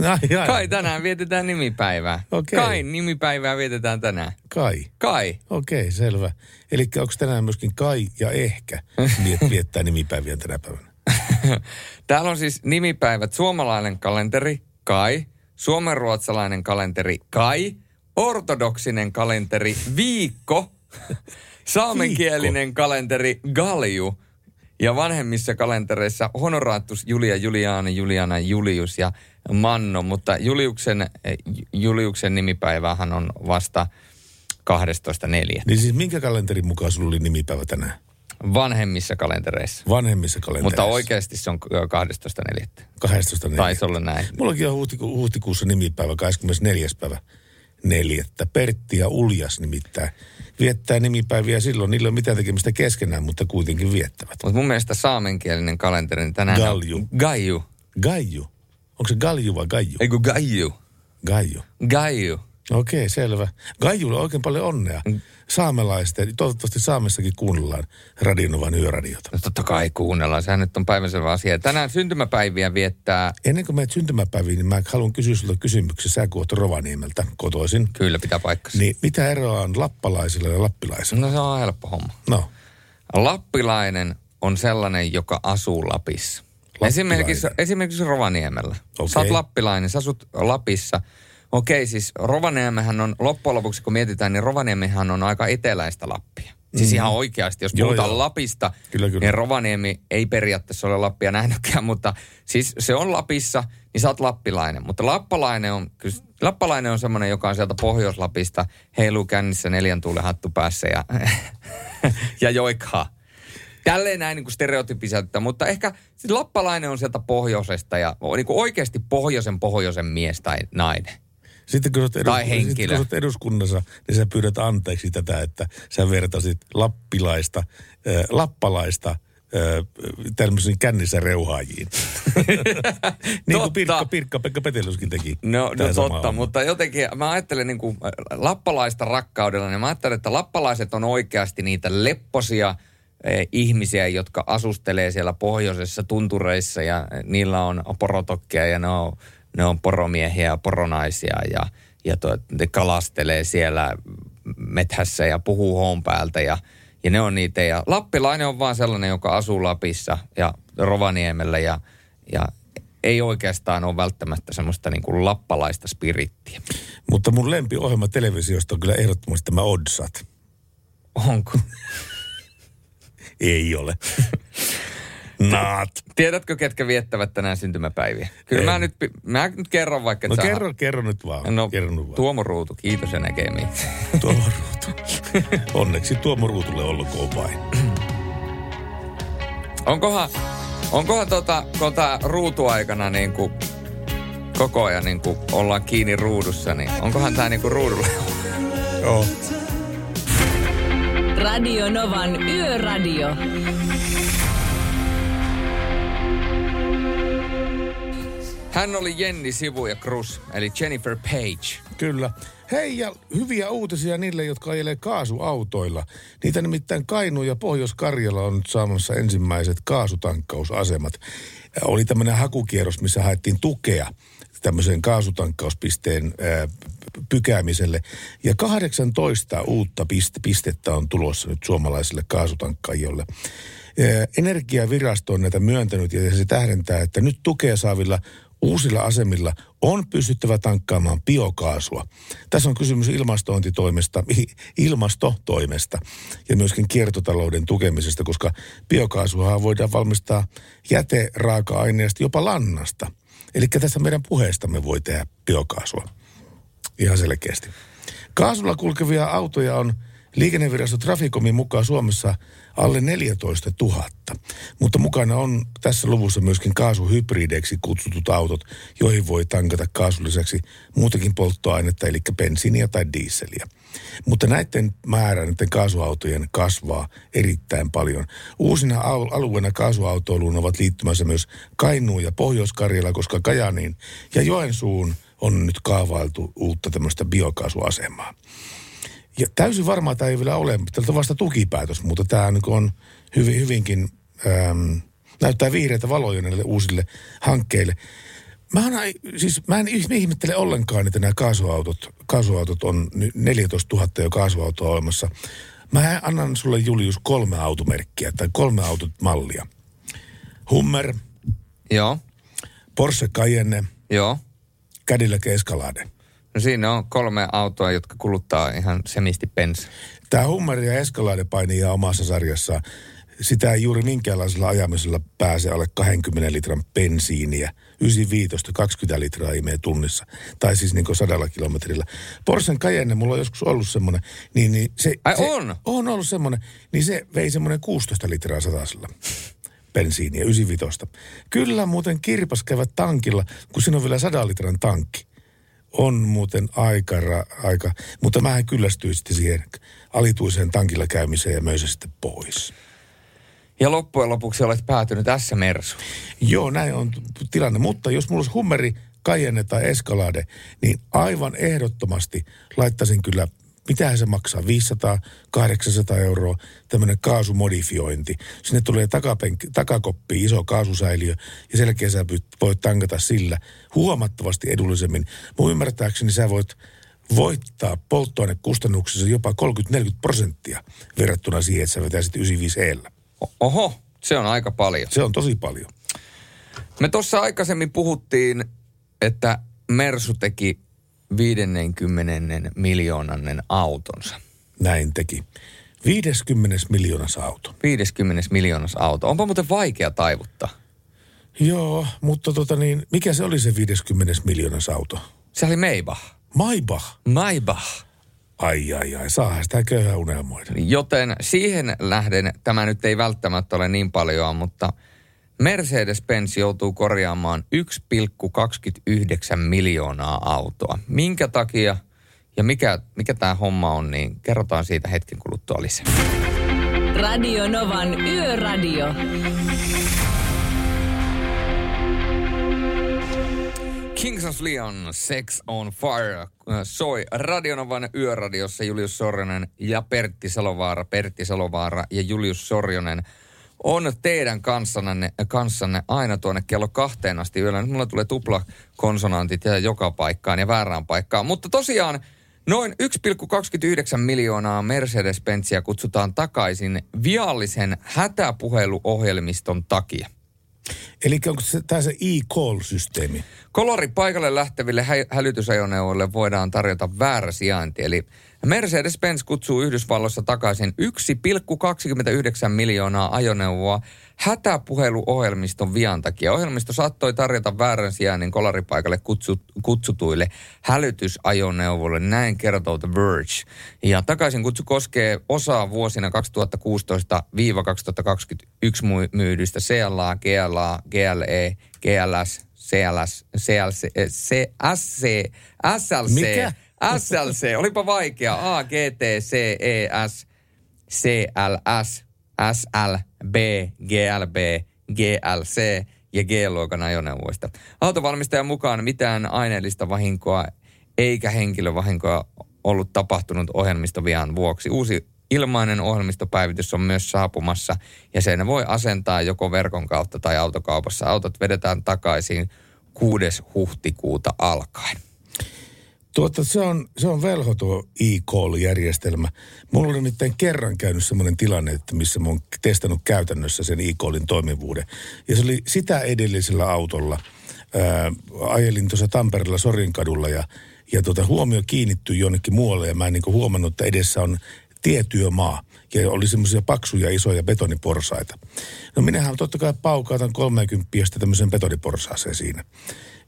Ai, ai. Kai tänään vietetään nimipäivää. Okay. Kai nimipäivää vietetään tänään. Kai. Kai. Okei, okay, selvä. Eli onko tänään myöskin Kai ja ehkä viettää nimipäiviä tänä päivänä? Täällä on siis nimipäivät suomalainen kalenteri Kai, suomenruotsalainen kalenteri Kai, ortodoksinen kalenteri Viikko, saamenkielinen Viikko. kalenteri Galju – ja vanhemmissa kalentereissa Honoratus Julia, Juliana, Juliana, Julius ja Manno, mutta Juliuksen, eh, Juliuksen nimipäivähän on vasta 12.4. Niin siis minkä kalenterin mukaan sulla oli nimipäivä tänään? Vanhemmissa kalentereissa. Vanhemmissa kalentereissa. Mutta oikeasti se on 12.4. 12.4. Taisi olla näin. Mullakin on huhtiku, huhtikuussa nimipäivä, 24. päivä neljättä. Pertti ja Uljas nimittäin viettää nimipäiviä silloin. Niillä ei ole mitään tekemistä keskenään, mutta kuitenkin viettävät. Mutta mun mielestä saamenkielinen kalenteri niin tänään Galju. on... Gaiju. Gaiju. Onko se Galju vai Gaiju? Eikö Gaiju. Gaiju. Gaiju. Okei, okay, selvä. Gaijulle oikein paljon onnea. Mm. Saamelaisten, toivottavasti Saamessakin kuunnellaan Radinovan yöradiota. No totta kai kuunnellaan, sehän nyt on päivänselvä asia. Tänään syntymäpäiviä viettää... Ennen kuin menet syntymäpäiviin, niin mä haluan kysyä sinulta kysymyksen. Sä kuot Rovaniemeltä kotoisin. Kyllä, pitää paikkansa. Niin mitä eroa on lappalaisilla ja lappilaisilla? No se on helppo homma. No. Lappilainen on sellainen, joka asuu Lapissa. Esimerkiksi, esimerkiksi Rovaniemellä. Okay. Sä oot lappilainen, sä asut Lapissa – Okei, siis Rovaniemehän on, loppujen lopuksi kun mietitään, niin Rovaniemihän on aika eteläistä Lappia. Siis mm. ihan oikeasti, jos puhutaan joo, joo. Lapista, kyllä, kyllä. niin Rovaniemi ei periaatteessa ole Lappia nähnytkään, mutta siis se on Lapissa. niin sä oot lappilainen. Mutta lappalainen on, kyllä, lappalainen on semmoinen, joka on sieltä Pohjois-Lapista, heiluu kännissä neljän tuulen hattu päässä ja, ja joikhaa. Tälleen näin niin kuin stereotypiseltä, mutta ehkä sit lappalainen on sieltä pohjoisesta ja on niin kuin oikeasti pohjoisen pohjoisen mies tai nainen. Sitten kun, olet edus- Tai sitten henkilö. kun olet eduskunnassa, niin sä pyydät anteeksi tätä, että sä vertasit lappilaista, äh, lappalaista äh, tämmöisiin kännissä reuhaajiin. niin kuin Pirkka, Pirkka Pekka Petelyskin teki. No, no totta, homma. mutta jotenkin mä ajattelen niin kuin lappalaista rakkaudella, niin mä ajattelen, että lappalaiset on oikeasti niitä lepposia ihmisiä, jotka asustelee siellä pohjoisessa tuntureissa ja niillä on porotokkia ja ne on, ne on poromiehiä ja poronaisia ja, ja to, ne kalastelee siellä methässä ja puhuu hoon päältä ja, ja ne on niitä. Ja lappilainen on vaan sellainen, joka asuu Lapissa ja Rovaniemellä ja, ja ei oikeastaan ole välttämättä semmoista niin kuin lappalaista spirittiä. Mutta mun lempiohjelma televisiosta on kyllä ehdottomasti tämä Odsat. Onko? Ei ole. Naat. Tiedätkö, ketkä viettävät tänään syntymäpäiviä? Kyllä mä nyt, mä nyt kerron vaikka, No kerro, kerro nyt vaan. No, kerro nyt vaan. Tuomo Ruutu, kiitos ja näkemiin. Tuomo Ruutu. Onneksi Tuomo Ruutulle olkoon vain. Onkohan, onkohan tota, tota ruutuaikana niin kuin koko ajan niin kuin ollaan kiinni ruudussa, niin onkohan tämä niin kuin ruudulla? Joo. Radio Novan Yöradio. Hän oli Jenni Sivu ja Cruz, eli Jennifer Page. Kyllä. Hei ja hyviä uutisia niille, jotka ajelee kaasuautoilla. Niitä nimittäin Kainu ja Pohjois-Karjala on nyt saamassa ensimmäiset kaasutankkausasemat. Oli tämmöinen hakukierros, missä haettiin tukea tämmöiseen kaasutankkauspisteen ää, pykäämiselle. Ja 18 uutta piste- pistettä on tulossa nyt suomalaisille kaasutankkaajille. Energiavirasto on näitä myöntänyt ja se tähdentää, että nyt tukea saavilla uusilla asemilla on pystyttävä tankkaamaan biokaasua. Tässä on kysymys ilmastointitoimesta, ilmastotoimesta ja myöskin kiertotalouden tukemisesta, koska biokaasuhan voidaan valmistaa jäteraaka-aineesta, jopa lannasta. Eli tässä meidän puheestamme voi tehdä biokaasua. Ihan selkeästi. Kaasulla kulkevia autoja on liikennevirasto Traficomin mukaan Suomessa alle 14 000. Mutta mukana on tässä luvussa myöskin kaasuhybrideiksi kutsutut autot, joihin voi tankata kaasun lisäksi muutakin polttoainetta, eli bensiiniä tai diisseliä. Mutta näiden määrä, näiden kaasuautojen kasvaa erittäin paljon. Uusina alueena kaasuautoiluun ovat liittymässä myös Kainuu ja Pohjois-Karjala, koska Kajaniin ja Joensuun on nyt kaavailtu uutta tämmöistä biokaasuasemaa. Ja täysin varmaa tämä ei vielä ole, tältä on vasta tukipäätös, mutta tämä niin on hyvin, hyvinkin, äm, näyttää vihreitä valoja näille uusille hankkeille. Mä, en, siis, mä en ihme- ihmettele ollenkaan, että nämä kaasuautot, kaasuautot on nyt 14 000 jo kaasuautoa olemassa. Mä annan sulle Julius kolme automerkkiä tai kolme automallia. Hummer, Joo, Porsche Cayenne, joo. Cadillac Escalade. No siinä on kolme autoa, jotka kuluttaa ihan semisti bensaa. Tämä Hummer ja Escalade painii omassa sarjassaan. Sitä ei juuri minkäänlaisella ajamisella pääse alle 20 litran bensiiniä. 95 20 litraa imee tunnissa. Tai siis niin kuin sadalla kilometrillä. Porschen Cayenne, mulla on joskus ollut semmoinen. Niin, niin se, Ai se, on? On ollut semmoinen. Niin se vei semmoinen 16 litraa satasella bensiiniä, 95. Kyllä muuten kirpas käyvät tankilla, kun siinä on vielä 100 litran tankki. On muuten aika, aika mutta mä kyllästyin sitten siihen alituiseen tankilla käymiseen ja möin se sitten pois. Ja loppujen lopuksi olet päätynyt S-Mersu. Joo, näin on tilanne. Mutta jos mulla olisi Hummeri, Cayenne tai Escalade, niin aivan ehdottomasti laittaisin kyllä, mitähän se maksaa, 500, 800 euroa, tämmöinen kaasumodifiointi. Sinne tulee takapenk, takakoppi, iso kaasusäiliö, ja sen jälkeen sä voit tankata sillä huomattavasti edullisemmin. Mun ymmärtääkseni sä voit voittaa polttoainekustannuksissa jopa 30-40 prosenttia verrattuna siihen, että sä vetäisit 95 eellä. Oho, se on aika paljon. Se on tosi paljon. Me tuossa aikaisemmin puhuttiin, että Mersu teki 50 miljoonannen autonsa. Näin teki. 50 miljoonas auto. 50 miljoonas auto. Onpa muuten vaikea taivuttaa. Joo, mutta tota niin, mikä se oli se 50 miljoonas auto? Se oli Maybach. Maybach? Maybach. Ai ai ai, saahan sitä köyhää unelmoida. Joten siihen lähden tämä nyt ei välttämättä ole niin paljon, mutta Mercedes-Benz joutuu korjaamaan 1,29 miljoonaa autoa. Minkä takia ja mikä, mikä tämä homma on, niin kerrotaan siitä hetken kuluttua lisää. Radio Novan Yöradio. Kings of Leon, Sex on Fire, soi Radionovan yöradiossa Julius Sorjonen ja Pertti Salovaara. Pertti Salovaara ja Julius Sorjonen on teidän kanssanne, kanssanne aina tuonne kello kahteen asti yöllä. Nyt mulla tulee tupla konsonantit ja joka paikkaan ja väärään paikkaan. Mutta tosiaan noin 1,29 miljoonaa Mercedes-Benzia kutsutaan takaisin viallisen hätäpuheluohjelmiston takia. Eli onko se, tämä se e-call-systeemi? Kolori paikalle lähteville hä- hälytysajoneuvoille voidaan tarjota väärä sijainti. Eli Mercedes-Benz kutsuu Yhdysvalloissa takaisin 1,29 miljoonaa ajoneuvoa hätäpuheluohjelmiston vian takia. Ohjelmisto saattoi tarjota väärän sijainnin kolaripaikalle kutsut, kutsutuille hälytysajoneuvoille. Näin kertoo The Verge. Ja takaisin kutsu koskee osaa vuosina 2016-2021 myydystä CLA, GLA, GLE, GLS, CLS, CLC, SC, SLC, Mikä? SLC, olipa vaikea. A, G, T, C, E, S, CLS, SLB, GLB, GLC ja G-luokan ajoneuvoista. Autovalmistajan mukaan mitään aineellista vahinkoa eikä henkilövahinkoa ollut tapahtunut ohjelmistovian vuoksi. Uusi ilmainen ohjelmistopäivitys on myös saapumassa ja sen voi asentaa joko verkon kautta tai autokaupassa. Autot vedetään takaisin 6. huhtikuuta alkaen. Tuota, se on, se on velho tuo e-call-järjestelmä. Mulla oli nimittäin kerran käynyt semmoinen tilanne, että missä mä oon testannut käytännössä sen e-callin toimivuuden. Ja se oli sitä edellisellä autolla. Ää, ajelin tuossa Tampereella Sorinkadulla ja, ja tuota, huomio kiinnittyi jonnekin muualle ja mä en niin huomannut, että edessä on tietyömaa. Ja oli semmoisia paksuja isoja betoniporsaita. No minähän totta kai paukautan 30 tämmöisen betoniporsaaseen siinä.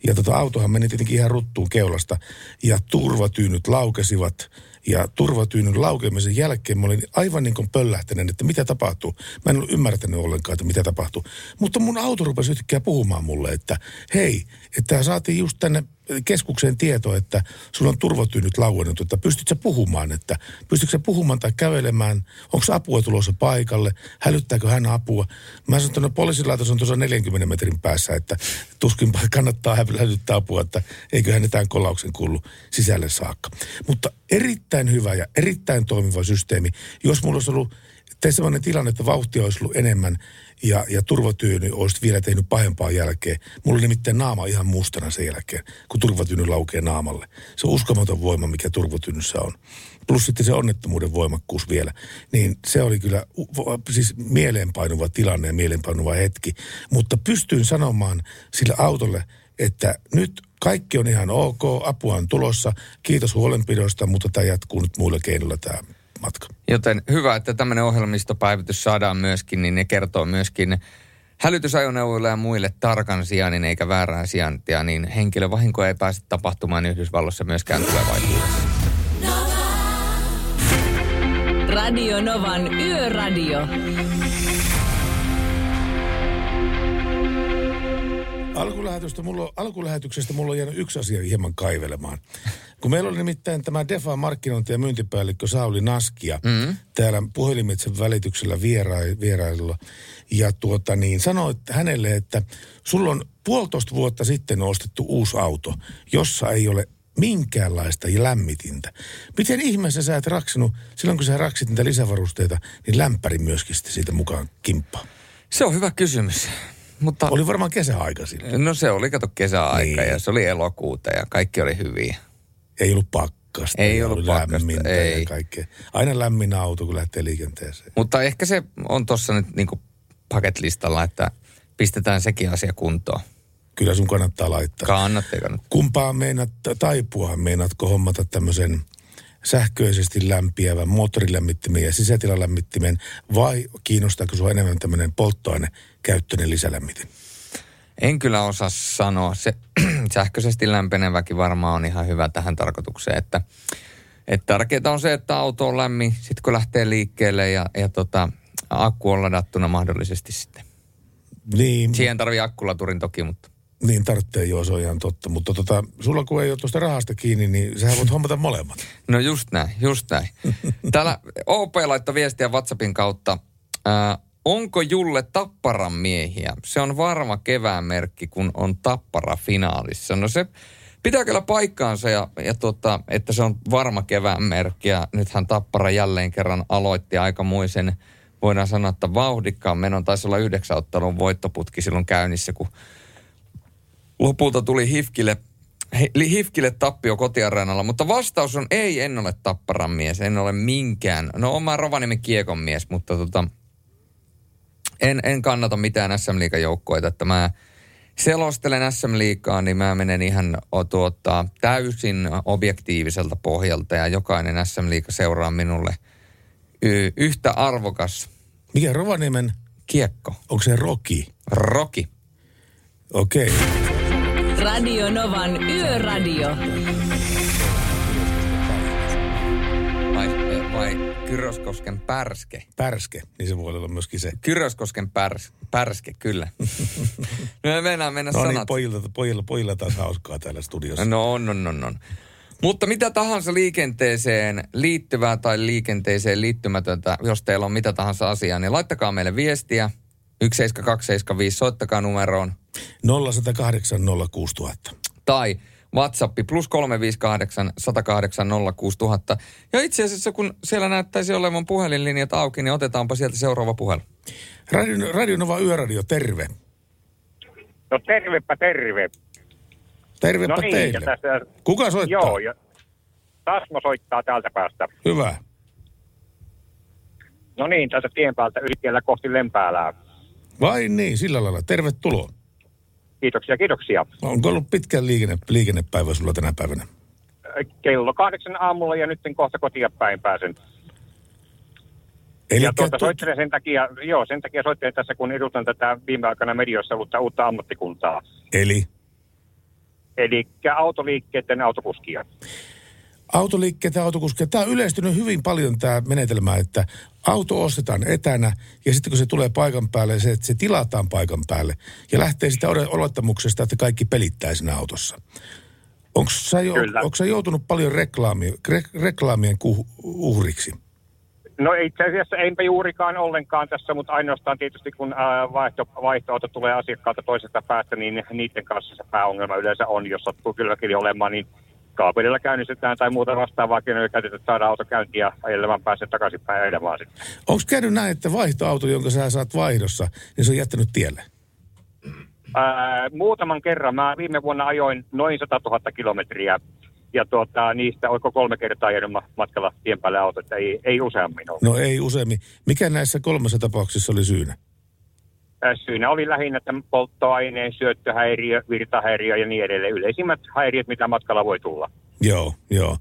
Ja tota autohan meni tietenkin ihan ruttuun keulasta ja turvatyynyt laukesivat. Ja turvatyynyn laukeamisen jälkeen mä olin aivan niin kuin pöllähtäinen, että mitä tapahtuu. Mä en ollut ymmärtänyt ollenkaan, että mitä tapahtuu. Mutta mun auto rupesi yhtäkkiä puhumaan mulle, että hei, että saatiin just tänne keskukseen tieto, että sulla on turvatyynyt lauennut, että pystytkö puhumaan, että pystytkö puhumaan tai kävelemään, onko apua tulossa paikalle, hälyttääkö hän apua. Mä sanoin, että no poliisilaitos on tuossa 40 metrin päässä, että tuskin kannattaa hälyttää apua, että eiköhän ne tämän kolauksen kuulu sisälle saakka. Mutta erittäin hyvä ja erittäin toimiva systeemi. Jos mulla olisi ollut tein sellainen tilanne, että vauhtia olisi ollut enemmän ja, ja turvatyyny olisi vielä tehnyt pahempaa jälkeen. Mulla oli nimittäin naama ihan mustana sen jälkeen, kun turvatyyny laukee naamalle. Se on uskomaton voima, mikä turvatyynyssä on. Plus sitten se onnettomuuden voimakkuus vielä. Niin se oli kyllä siis mieleenpainuva tilanne ja mieleenpainuva hetki. Mutta pystyin sanomaan sille autolle, että nyt kaikki on ihan ok, apua on tulossa, kiitos huolenpidosta, mutta tämä jatkuu nyt muilla keinoilla tämä matka. Joten hyvä, että tämmöinen ohjelmistopäivitys saadaan myöskin, niin ne kertoo myöskin hälytysajoneuvoille ja muille tarkan sijainnin eikä väärää sijaintia, niin henkilövahinkoja ei pääse tapahtumaan Yhdysvalloissa myöskään tulevaisuudessa. Radio Novan Yöradio. Alkulähetyksestä mulla, on, alkulähetyksestä mulla on jäänyt yksi asia hieman kaivelemaan. Kun meillä oli nimittäin tämä Defa markkinointi- ja myyntipäällikkö Sauli Naskia mm. täällä puhelimitsen välityksellä viera- vierailulla. Ja tuota niin, sanoi hänelle, että sulla on puolitoista vuotta sitten ostettu uusi auto, jossa ei ole minkäänlaista lämmitintä. Miten ihmeessä sä et raksinut, silloin kun sä raksit niitä lisävarusteita, niin lämpäri myöskin sitten siitä mukaan kimppaa? Se on hyvä kysymys. Mutta, oli varmaan kesäaika silloin. No se oli, kato kesäaika niin. ja se oli elokuuta ja kaikki oli hyviä. Ei ollut pakkasta. Ei ollut pakkasta, ei. Ja kaikkea. Aina lämmin auto, kun lähtee liikenteeseen. Mutta ehkä se on tuossa nyt niin paketlistalla, että pistetään sekin asia kuntoon. Kyllä sun kannattaa laittaa. Kannattaa, kannattaa. Kumpaa meinaat taipua? Meinaatko hommata tämmöisen sähköisesti lämpiävän moottorilämmittimen ja sisätilalämmittimen vai kiinnostaako sinua enemmän tämmöinen polttoainekäyttöinen lisälämmitin? En kyllä osaa sanoa. Se sähköisesti lämpeneväkin varmaan on ihan hyvä tähän tarkoitukseen, että, että tärkeää on se, että auto on lämmin, sitten kun lähtee liikkeelle ja, ja tota, akku on ladattuna mahdollisesti sitten. Niin. Siihen tarvii akkulaturin toki, mutta Niin tarvitsee, joo, se on ihan totta. Mutta tota, sulla kun ei ole tuosta rahasta kiinni, niin sähän voit hommata molemmat. No just näin, just näin. Täällä OP laittoi viestiä WhatsAppin kautta. Ää, onko Julle Tapparan miehiä? Se on varma kevään merkki, kun on Tappara finaalissa. No se pitää kyllä paikkaansa, ja, ja tota, että se on varma kevään merkki. Ja nythän Tappara jälleen kerran aloitti aikamoisen, voidaan sanoa, että vauhdikkaan menon. Taisi olla yhdeksän ottelun voittoputki silloin käynnissä, kun lopulta tuli Hifkille, Hi- Hifkille tappio kotiareenalla, mutta vastaus on ei, en ole Tapparan mies, en ole minkään. No on mä Rovaniemen kiekon mies, mutta tota, en, en kannata mitään SM joukkoita, että mä selostelen SM Liigaa, niin mä menen ihan o, tuota, täysin objektiiviselta pohjalta ja jokainen SM Liiga seuraa minulle y- yhtä arvokas Mikä Rovaniemen? kiekko. Onko se Roki? Roki. Okei. Okay. Radio Novan Yöradio. Vai Kyröskosken pärske? Pärske, niin se voi olla myöskin se. Kyröskosken pärs, pärske, kyllä. no me mennään mennä No sanat. niin, pojilla, pojilla, pojilla taas hauskaa täällä studiossa. No on, on, on, on. Mutta mitä tahansa liikenteeseen liittyvää tai liikenteeseen liittymätöntä, jos teillä on mitä tahansa asiaa, niin laittakaa meille viestiä. 17275, soittakaa numeroon. 0108 06000. Tai WhatsApp plus 358 108 06000. Ja itse asiassa kun siellä näyttäisi olevan puhelinlinjat auki, niin otetaanpa sieltä seuraava puhelu. Radio, Radio Nova Yöradio, terve. No tervepä terve. Tervepä no niin, teille. ja tässä, Kuka soittaa? Joo, ja Tasmo soittaa täältä päästä. Hyvä. No niin, täältä tien päältä ylitiellä kohti Lempäälää. Vai niin, sillä lailla. Tervetuloa. Kiitoksia, kiitoksia. Onko ollut pitkä liikenne, liikennepäivä sulla tänä päivänä? Kello kahdeksan aamulla ja nyt kohta kotia päin pääsen. Eli ja tuota, soittelen sen takia, joo, sen takia soittelen tässä, kun edustan tätä viime aikana medioissa ollutta uutta ammattikuntaa. Eli Eli autoliikkeiden autokuskia. Autoliikkeet ja autokuskeja. Tämä on yleistynyt hyvin paljon tämä menetelmä, että auto ostetaan etänä ja sitten kun se tulee paikan päälle, se, se tilataan paikan päälle ja lähtee sitä olettamuksesta, että kaikki pelittää siinä autossa. Onko sä, jo, onko sä joutunut paljon reklaami, re, reklaamien kuh, uhriksi? No itse asiassa enpä juurikaan ollenkaan tässä, mutta ainoastaan tietysti kun ää, vaihto, vaihtoauto tulee asiakkaalta toisesta päästä, niin niiden kanssa se pääongelma yleensä on, jos sattuu kylläkin olemaan, niin kaapelilla käynnistetään tai muuta vastaavaa keinoja käytetään, että saadaan auto käyntiin ja ajelemaan pääsee takaisinpäin ajelemaan sitten. Onko käynyt näin, että vaihtoauto, jonka sä saat vaihdossa, niin se on jättänyt tielle? Ää, muutaman kerran. Mä viime vuonna ajoin noin 100 000 kilometriä ja tuota, niistä oiko kolme kertaa ma- matkalla tien päälle auto, että ei, ei useammin ole. No ei useammin. Mikä näissä kolmessa tapauksessa oli syynä? Syynä oli lähinnä tämän polttoaineen syöttöhäiriö, virtahäiriö ja niin edelleen. Yleisimmät häiriöt, mitä matkalla voi tulla. Joo, joo.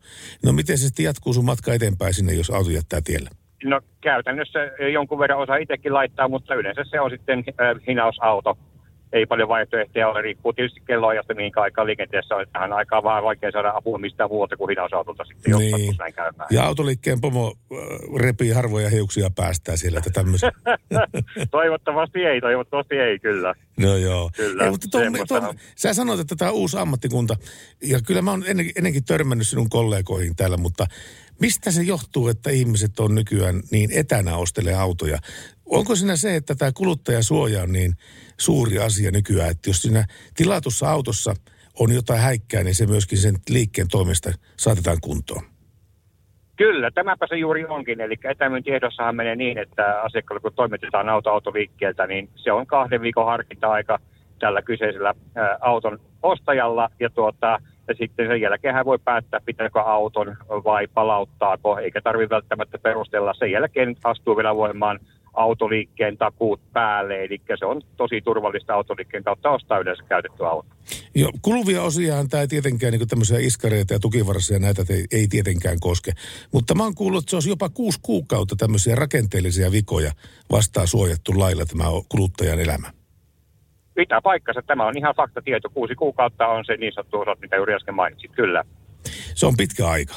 No miten se sitten jatkuu sun matka eteenpäin sinne, jos auto jättää tielle? No käytännössä jonkun verran osaa itsekin laittaa, mutta yleensä se on sitten äh, hinausauto. Ei paljon vaihtoehtoja ole, riippuu tietysti kelloajasta, mihin aikaan liikenteessä on. Tähän aikaan vaan vaikea saada apua mistään muuta kuin hinausautolta sitten, Niin. sattuisi näin käymään. Ja autoliikkeen pomo äh, repii harvoja hiuksia päästää siellä, että tämmöisiä. toivottavasti ei, toivottavasti ei kyllä. No joo. Kyllä, Ei, mutta tuo, on. sä sanoit, että tämä on uusi ammattikunta, ja kyllä mä oon ennen, ennenkin törmännyt sinun kollegoihin täällä, mutta mistä se johtuu, että ihmiset on nykyään niin etänä ostelee autoja? Onko siinä se, että tämä kuluttajasuoja on niin suuri asia nykyään, että jos siinä tilatussa autossa on jotain häikkää, niin se myöskin sen liikkeen toimesta saatetaan kuntoon? Kyllä, tämäpä se juuri onkin. Eli etämyyntiehdossahan menee niin, että asiakkaalle kun toimitetaan auto autoliikkeeltä, niin se on kahden viikon harkinta-aika tällä kyseisellä auton ostajalla. Ja, tuota, ja sitten sen jälkeen hän voi päättää, pitääkö auton vai palauttaako, eikä tarvitse välttämättä perustella. Sen jälkeen astuu vielä voimaan autoliikkeen takuut päälle, eli se on tosi turvallista autoliikkeen kautta ostaa yleensä käytetty auto. Jo, kuluvia osiahan tämä ei tietenkään niin tämmöisiä iskareita ja tukivarsia näitä ei, ei tietenkään koske. Mutta mä oon kuullut, että se olisi jopa kuusi kuukautta tämmöisiä rakenteellisia vikoja vastaan suojattu lailla tämä kuluttajan elämä. pitää paikkansa. Tämä on ihan faktatieto. Kuusi kuukautta on se niin sanottu osat, mitä juuri äsken mainitsit. Kyllä, Se on pitkä aika.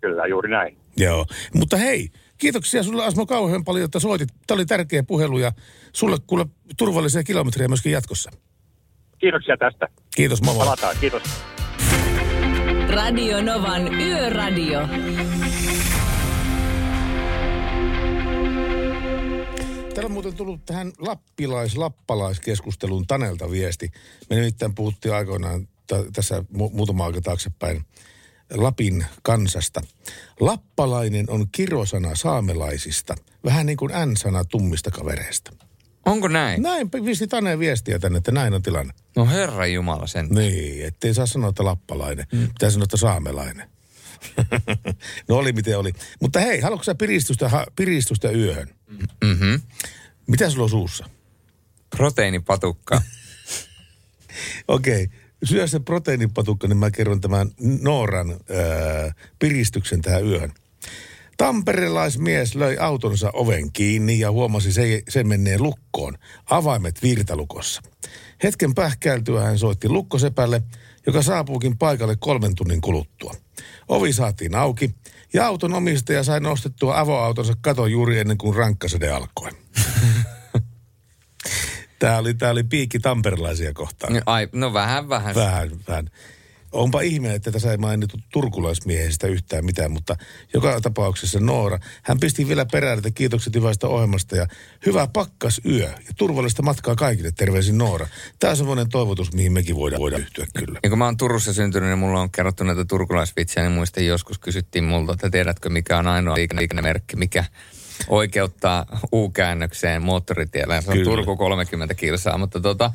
kyllä, juuri näin. Joo. Mutta hei, kiitoksia sulle Asmo kauhean paljon, että soitit. Tämä oli tärkeä puhelu ja sulle kuule turvallisia kilometrejä myöskin jatkossa. Kiitoksia tästä. Kiitos, moi. Palataan, kiitos. Radio Novan Yöradio. Täällä on muuten tullut tähän lappilais-lappalaiskeskusteluun Tanelta viesti. Me nimittäin puhuttiin aikoinaan t- tässä mu- muutama aika taaksepäin Lapin kansasta. Lappalainen on kirosana saamelaisista. Vähän niin kuin N-sana tummista kavereista. Onko näin? Näin pisti Tane viestiä tänne, että näin on tilanne. No herra Jumala sen. Niin, ettei saa sanoa, että lappalainen. Mm. Pitää sanoa, että saamelainen. no oli miten oli. Mutta hei, haluatko sä piristystä, ha, piristystä yöhön? Mm-hmm. Mitä sulla on suussa? Proteiinipatukka. Okei. Okay. Syö se proteiinipatukka, niin mä kerron tämän Nooran ää, piristyksen tähän yöhön. Tamperelaismies löi autonsa oven kiinni ja huomasi se, sen menneen lukkoon. Avaimet virtalukossa. Hetken pähkäiltyä hän soitti lukkosepälle, joka saapuukin paikalle kolmen tunnin kuluttua. Ovi saatiin auki ja auton omistaja sai nostettua avoautonsa katon juuri ennen kuin rankkasede alkoi. Tämä oli, tämä oli piikki tamperelaisia kohtaan. Ai, no vähän vähän. Vähän, vähän. Onpa ihme, että tässä ei mainittu turkulaismiehestä yhtään mitään, mutta joka tapauksessa Noora, hän pisti vielä perään, että kiitokset hyvästä ohjelmasta ja hyvää pakkas yö ja turvallista matkaa kaikille. Terveisin Noora. Tämä on semmoinen toivotus, mihin mekin voidaan, voidaan yhtyä kyllä. Ja kun mä oon Turussa syntynyt, niin mulla on kerrottu näitä turkulaisvitsejä, niin muistan joskus kysyttiin multa, että tiedätkö mikä on ainoa liikennemerkki, mikä oikeuttaa U-käännökseen moottoritiellä. Se on Kyllä. Turku 30 kilsaa, mutta tota,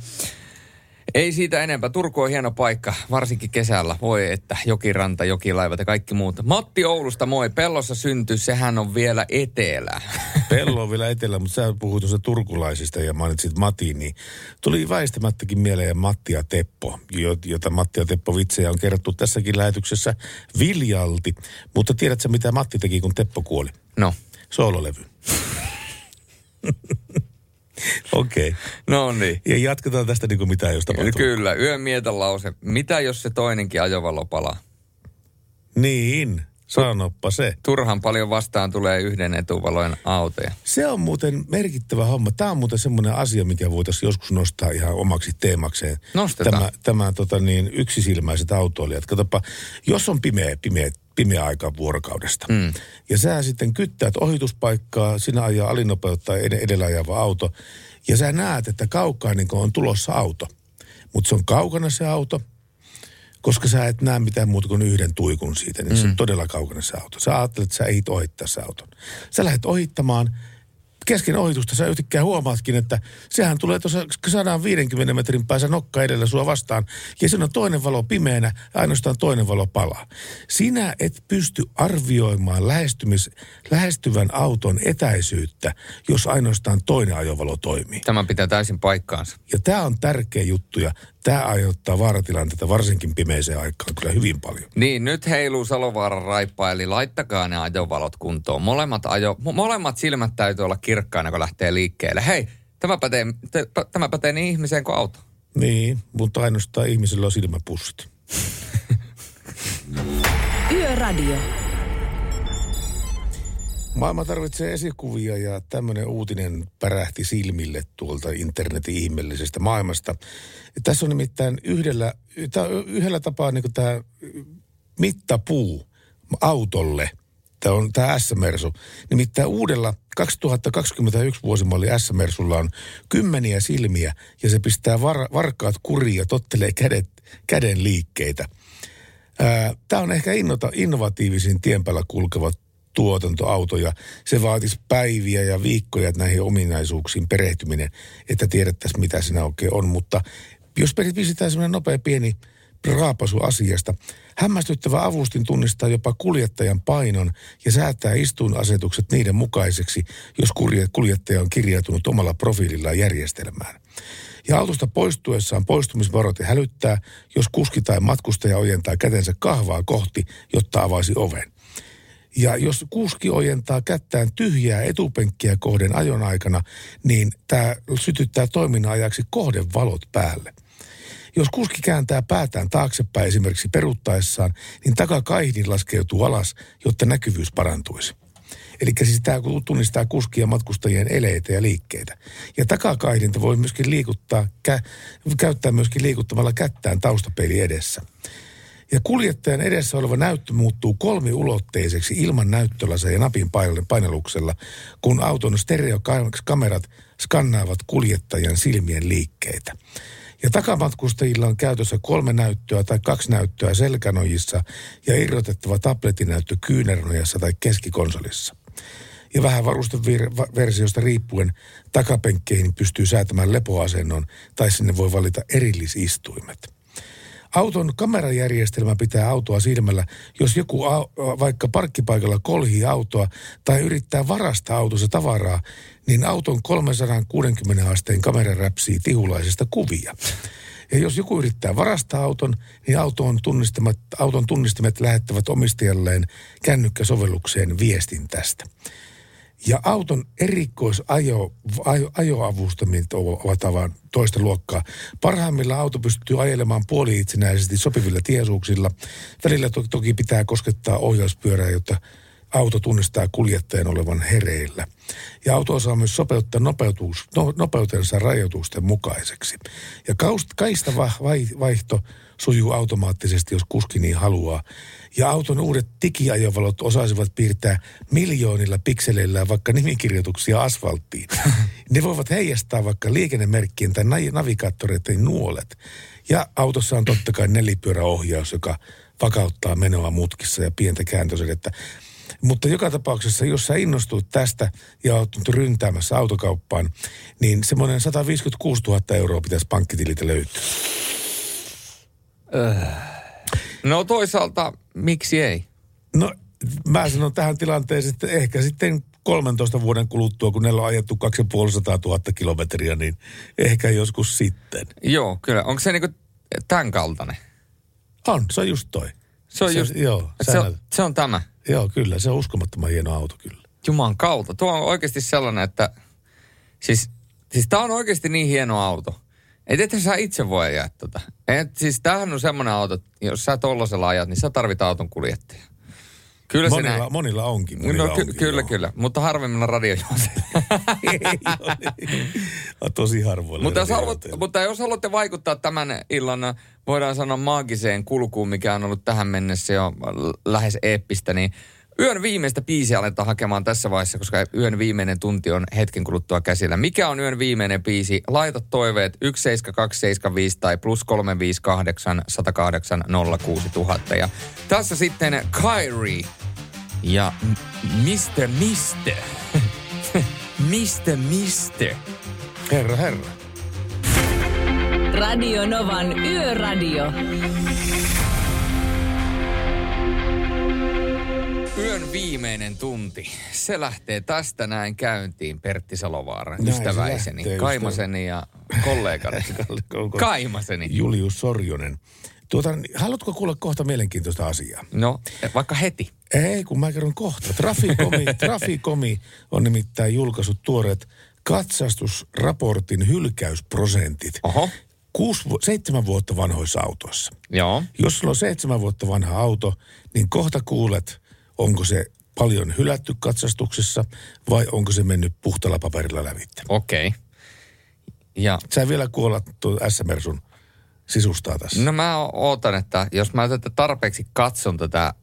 ei siitä enempää. Turku on hieno paikka, varsinkin kesällä. Voi että jokiranta, jokilaivat ja kaikki muut. Matti Oulusta, moi. Pellossa synty, sehän on vielä etelä. Pello on vielä etelä, mutta sä puhuit tuossa turkulaisista ja mainitsit Matin, niin tuli väistämättäkin mieleen Matti ja Teppo, jo- jota Matti ja Teppo vitsejä on kerrottu tässäkin lähetyksessä viljalti. Mutta tiedätkö, mitä Matti teki, kun Teppo kuoli? No. Soololevy. Okei. Okay. No niin. Ja jatketaan tästä niin kuin mitään jos tapahtuu. Kyllä, yön mietä lause. Mitä jos se toinenkin ajovalo palaa? Niin, sanoppa se. Turhan paljon vastaan tulee yhden etuvalojen autoja. Se on muuten merkittävä homma. Tämä on muuten semmoinen asia, mikä voitaisiin joskus nostaa ihan omaksi teemakseen. Nostetaan. Tämä, tämä tota niin, yksisilmäiset autoilijat. Katsoppa, jos on pimeä, pimeä, pimeä aika vuorokaudesta. Mm. Ja sä sitten kyttäät ohituspaikkaa, sinä ajaa alinopeutta ed- edellä ajava auto. Ja sä näet, että kaukaa niin on tulossa auto. Mutta se on kaukana se auto, koska sä et näe mitään muuta kuin yhden tuikun siitä, niin mm. se on todella kaukana se auto. Sä ajattelet, että sä ehdit ohittaa se auton. Sä lähdet ohittamaan, kesken ohitusta sä yhtäkkiä huomaatkin, että sehän tulee tuossa 150 metrin päässä nokka edellä sua vastaan, ja siinä on toinen valo pimeänä, ja ainoastaan toinen valo palaa. Sinä et pysty arvioimaan lähestymis, lähestyvän auton etäisyyttä, jos ainoastaan toinen ajovalo toimii. Tämä pitää täysin paikkaansa. Ja tämä on tärkeä juttu, ja tämä aiheuttaa vaaratilanteita varsinkin pimeiseen aikaan kyllä hyvin paljon. Niin, nyt heiluu Salovaaran raippa, eli laittakaa ne ajovalot kuntoon. Molemmat, ajo, mo- molemmat silmät täytyy olla kirkkaina, kun lähtee liikkeelle. Hei, tämä pätee, te, tämä pätee niin ihmiseen kuin auto. Niin, mutta ainoastaan ihmisillä on silmäpussit. Yöradio. Maailma tarvitsee esikuvia ja tämmöinen uutinen pärähti silmille tuolta internetin ihmeellisestä maailmasta. Ja tässä on nimittäin yhdellä, yhdellä tapaa niin tämä mittapuu autolle. Tämä on tämä S-Mersu. Nimittäin uudella 2021 vuosimalli S-Mersulla on kymmeniä silmiä ja se pistää var, varkaat kuriin ja tottelee kädet, käden liikkeitä. Tämä on ehkä innota, innovatiivisin tien päällä kulkeva tuotantoauto ja se vaatisi päiviä ja viikkoja että näihin ominaisuuksiin perehtyminen, että tiedettäisiin mitä siinä oikein on. Mutta jos pistetään semmoinen nopea pieni raapasu asiasta. Hämmästyttävä avustin tunnistaa jopa kuljettajan painon ja säätää istuinasetukset niiden mukaiseksi, jos kulje- kuljettaja on kirjautunut omalla profiilillaan järjestelmään. Ja autosta poistuessaan poistumisvaroite hälyttää, jos kuski tai matkustaja ojentaa kätensä kahvaa kohti, jotta avaisi oven. Ja jos kuski ojentaa kättään tyhjää etupenkkiä kohden ajon aikana, niin tämä sytyttää toiminnan ajaksi kohdevalot päälle. Jos kuski kääntää päätään taaksepäin esimerkiksi peruttaessaan, niin takakaihdin laskeutuu alas, jotta näkyvyys parantuisi. Eli siis tämä tunnistaa kuskia matkustajien eleitä ja liikkeitä. Ja takakaihdinta voi myöskin liikuttaa, kä- käyttää myöskin liikuttamalla kättään taustapeili edessä. Ja kuljettajan edessä oleva näyttö muuttuu kolmiulotteiseksi ilman näyttölaseja ja napin painalluksella, kun auton stereokamerat skannaavat kuljettajan silmien liikkeitä. Ja takamatkustajilla on käytössä kolme näyttöä tai kaksi näyttöä selkänojissa ja irrotettava tabletinäyttö kyynärnojassa tai keskikonsolissa. Ja vähän varusteversiosta riippuen takapenkkeihin pystyy säätämään lepoasennon tai sinne voi valita erillisistuimet. Auton kamerajärjestelmä pitää autoa silmällä, jos joku au, vaikka parkkipaikalla kolhii autoa tai yrittää varastaa autossa tavaraa, niin auton 360 asteen kamera räpsii tihulaisesta kuvia. Ja jos joku yrittää varastaa auton, niin auton tunnistamat, auton tunnistamat lähettävät omistajalleen kännykkäsovellukseen viestin tästä. Ja auton erikoisajo, ajo, ajoavustamit ovat aivan toista luokkaa. Parhaimmillaan auto pystyy ajelemaan puoli itsenäisesti sopivilla tiesuuksilla. Välillä to, toki pitää koskettaa ohjauspyörää, jotta auto tunnistaa kuljettajan olevan hereillä. Ja auto osaa myös sopeuttaa nopeutus, no, nopeutensa rajoitusten mukaiseksi. Ja kaista vaihto sujuu automaattisesti, jos kuski niin haluaa. Ja auton uudet digiajovalot osaisivat piirtää miljoonilla pikseleillä vaikka nimikirjoituksia asfalttiin. ne voivat heijastaa vaikka liikennemerkkien tai navigaattoreiden nuolet. Ja autossa on totta kai nelipyöräohjaus, joka vakauttaa menoa mutkissa ja pientä kääntöisedettä. Mutta joka tapauksessa, jos sä innostut tästä ja oot nyt ryntäämässä autokauppaan, niin semmoinen 156 000 euroa pitäisi pankkitililtä löytyä. Öh. No toisaalta, miksi ei? No mä sanon tähän tilanteeseen, että ehkä sitten 13 vuoden kuluttua, kun neillä on ajettu 2500 000 kilometriä, niin ehkä joskus sitten. Joo, kyllä. Onko se niinku tämän kaltainen? On, se on just toi. Se on se, just, joo, se, on, se on tämä. Joo, kyllä. Se on uskomattoman hieno auto kyllä. Juman kautta. Tuo on oikeasti sellainen, että siis, siis tämä on oikeasti niin hieno auto. Että et sä itse voi ajaa tota. Et, siis tämähän on semmoinen auto, jos sä tollasella ajat, niin sä tarvit auton kuljettaja. Kyllä monilla, näin. monilla onkin. Monilla no, ky- onkin, kyllä, joo. kyllä. Mutta harvemmilla radiojuosilla. Tosi harvoilla. Mutta jos, haluat, mutta jos haluatte vaikuttaa tämän illan, voidaan sanoa maagiseen kulkuun, mikä on ollut tähän mennessä jo lähes eeppistä, niin Yön viimeistä biisiä aletaan hakemaan tässä vaiheessa, koska yön viimeinen tunti on hetken kuluttua käsillä. Mikä on yön viimeinen biisi? Laita toiveet 17275 tai plus 358 108 06000. Ja tässä sitten Kyrie ja Mr. Mister. Mr. Mister. Herra, herra. Radio Novan Yöradio. Yön viimeinen tunti. Se lähtee tästä näin käyntiin, Pertti Salovaara, näin ystäväiseni, lähtee, Kaimaseni ja kollegani. Kaimaseni. Julius Sorjonen. Tuota, haluatko kuulla kohta mielenkiintoista asiaa? No, vaikka heti. Ei, kun mä kerron kohta. Trafikomi, Trafikomi on nimittäin julkaissut tuoreet katsastusraportin hylkäysprosentit. Oho. Kuusi, seitsemän vuotta vanhoissa autoissa. Joo. Jos sulla on seitsemän vuotta vanha auto, niin kohta kuulet, onko se paljon hylätty katsastuksessa vai onko se mennyt puhtalla paperilla lävitse. Okei. Okay. Ja... Sä vielä kuolla tuon S-Mersun sisustaa tässä? No mä ootan, että jos mä tätä tarpeeksi katson tätä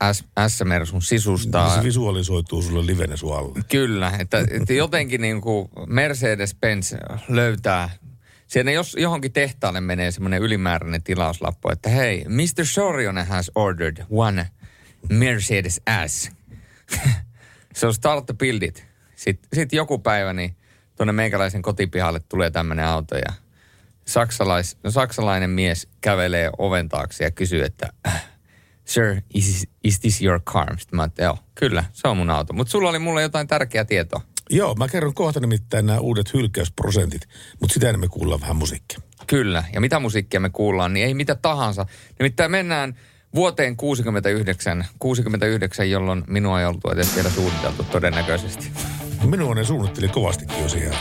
S-Mersun sisustaa... Niin se visualisoituu sulle livenä sun alle. Kyllä, että, että jotenkin niin kuin Mercedes-Benz löytää Siinä jos johonkin tehtaalle menee semmoinen ylimääräinen tilauslappu, että hei, Mr. Sorjonen has ordered one Mercedes S. se on start the build it. Sitten sit joku päivä niin tuonne meikäläisen kotipihalle tulee tämmöinen auto ja saksalais, no saksalainen mies kävelee oven taakse ja kysyy, että Sir, is, is this your car? Sitten mä että joo, kyllä, se on mun auto. Mutta sulla oli mulle jotain tärkeää tietoa. Joo, mä kerron kohta nimittäin nämä uudet hylkäysprosentit, mutta sitä me kuullaan vähän musiikkia. Kyllä, ja mitä musiikkia me kuullaan, niin ei mitä tahansa. Nimittäin mennään vuoteen 69, 69 jolloin minua ei ollut edes vielä suunniteltu todennäköisesti. Minua ne suunnitteli kovastikin jo siihen.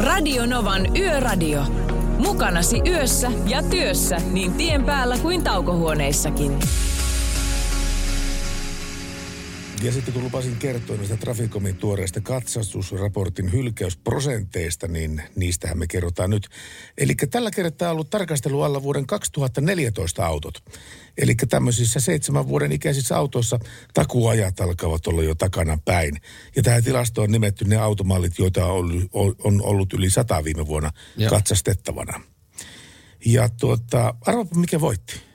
Radio Novan Yöradio. Mukanasi yössä ja työssä niin tien päällä kuin taukohuoneissakin. Ja sitten kun lupasin kertoa näistä Traficomin tuoreista katsastusraportin hylkäysprosenteista, niin niistähän me kerrotaan nyt. Eli tällä kertaa on ollut tarkastelu alla vuoden 2014 autot. Eli tämmöisissä seitsemän vuoden ikäisissä autoissa takuajat alkavat olla jo takana päin. Ja tähän tilastoon on nimetty ne automallit, joita on ollut, yli sata viime vuonna Joo. katsastettavana. Ja tuota, arvapa mikä voitti?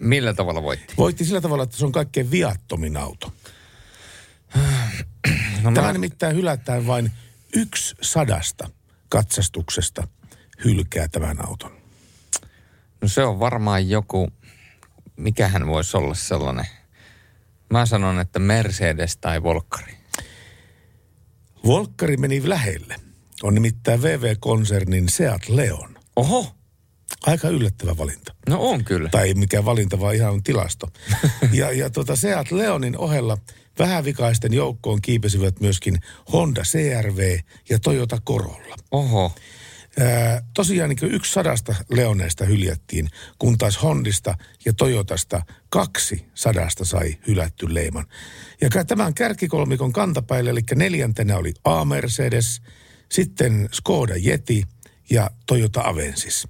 Millä tavalla voitti? Voitti sillä tavalla, että se on kaikkein viattomin auto. No Tämä mä- nimittäin hylätään vain yksi sadasta katsastuksesta hylkää tämän auton. No se on varmaan joku, mikähän voisi olla sellainen. Mä sanon, että Mercedes tai Volkkari. Volkkari meni lähelle. On nimittäin VV-konsernin Seat Leon. Oho! Aika yllättävä valinta. No on kyllä. Tai ei mikään valinta, vaan ihan tilasto. ja ja tuota Seat Leonin ohella vähävikaisten joukkoon kiipesivät myöskin Honda CRV ja Toyota Corolla. Oho. Ää, tosiaan niin yksi sadasta Leoneista hyljättiin, kun taas Hondista ja Toyotasta kaksi sadasta sai hylätty leiman. Ja tämän kärkikolmikon kantapäillä, eli neljäntenä oli A-Mercedes, sitten Skoda Yeti ja Toyota Avensis.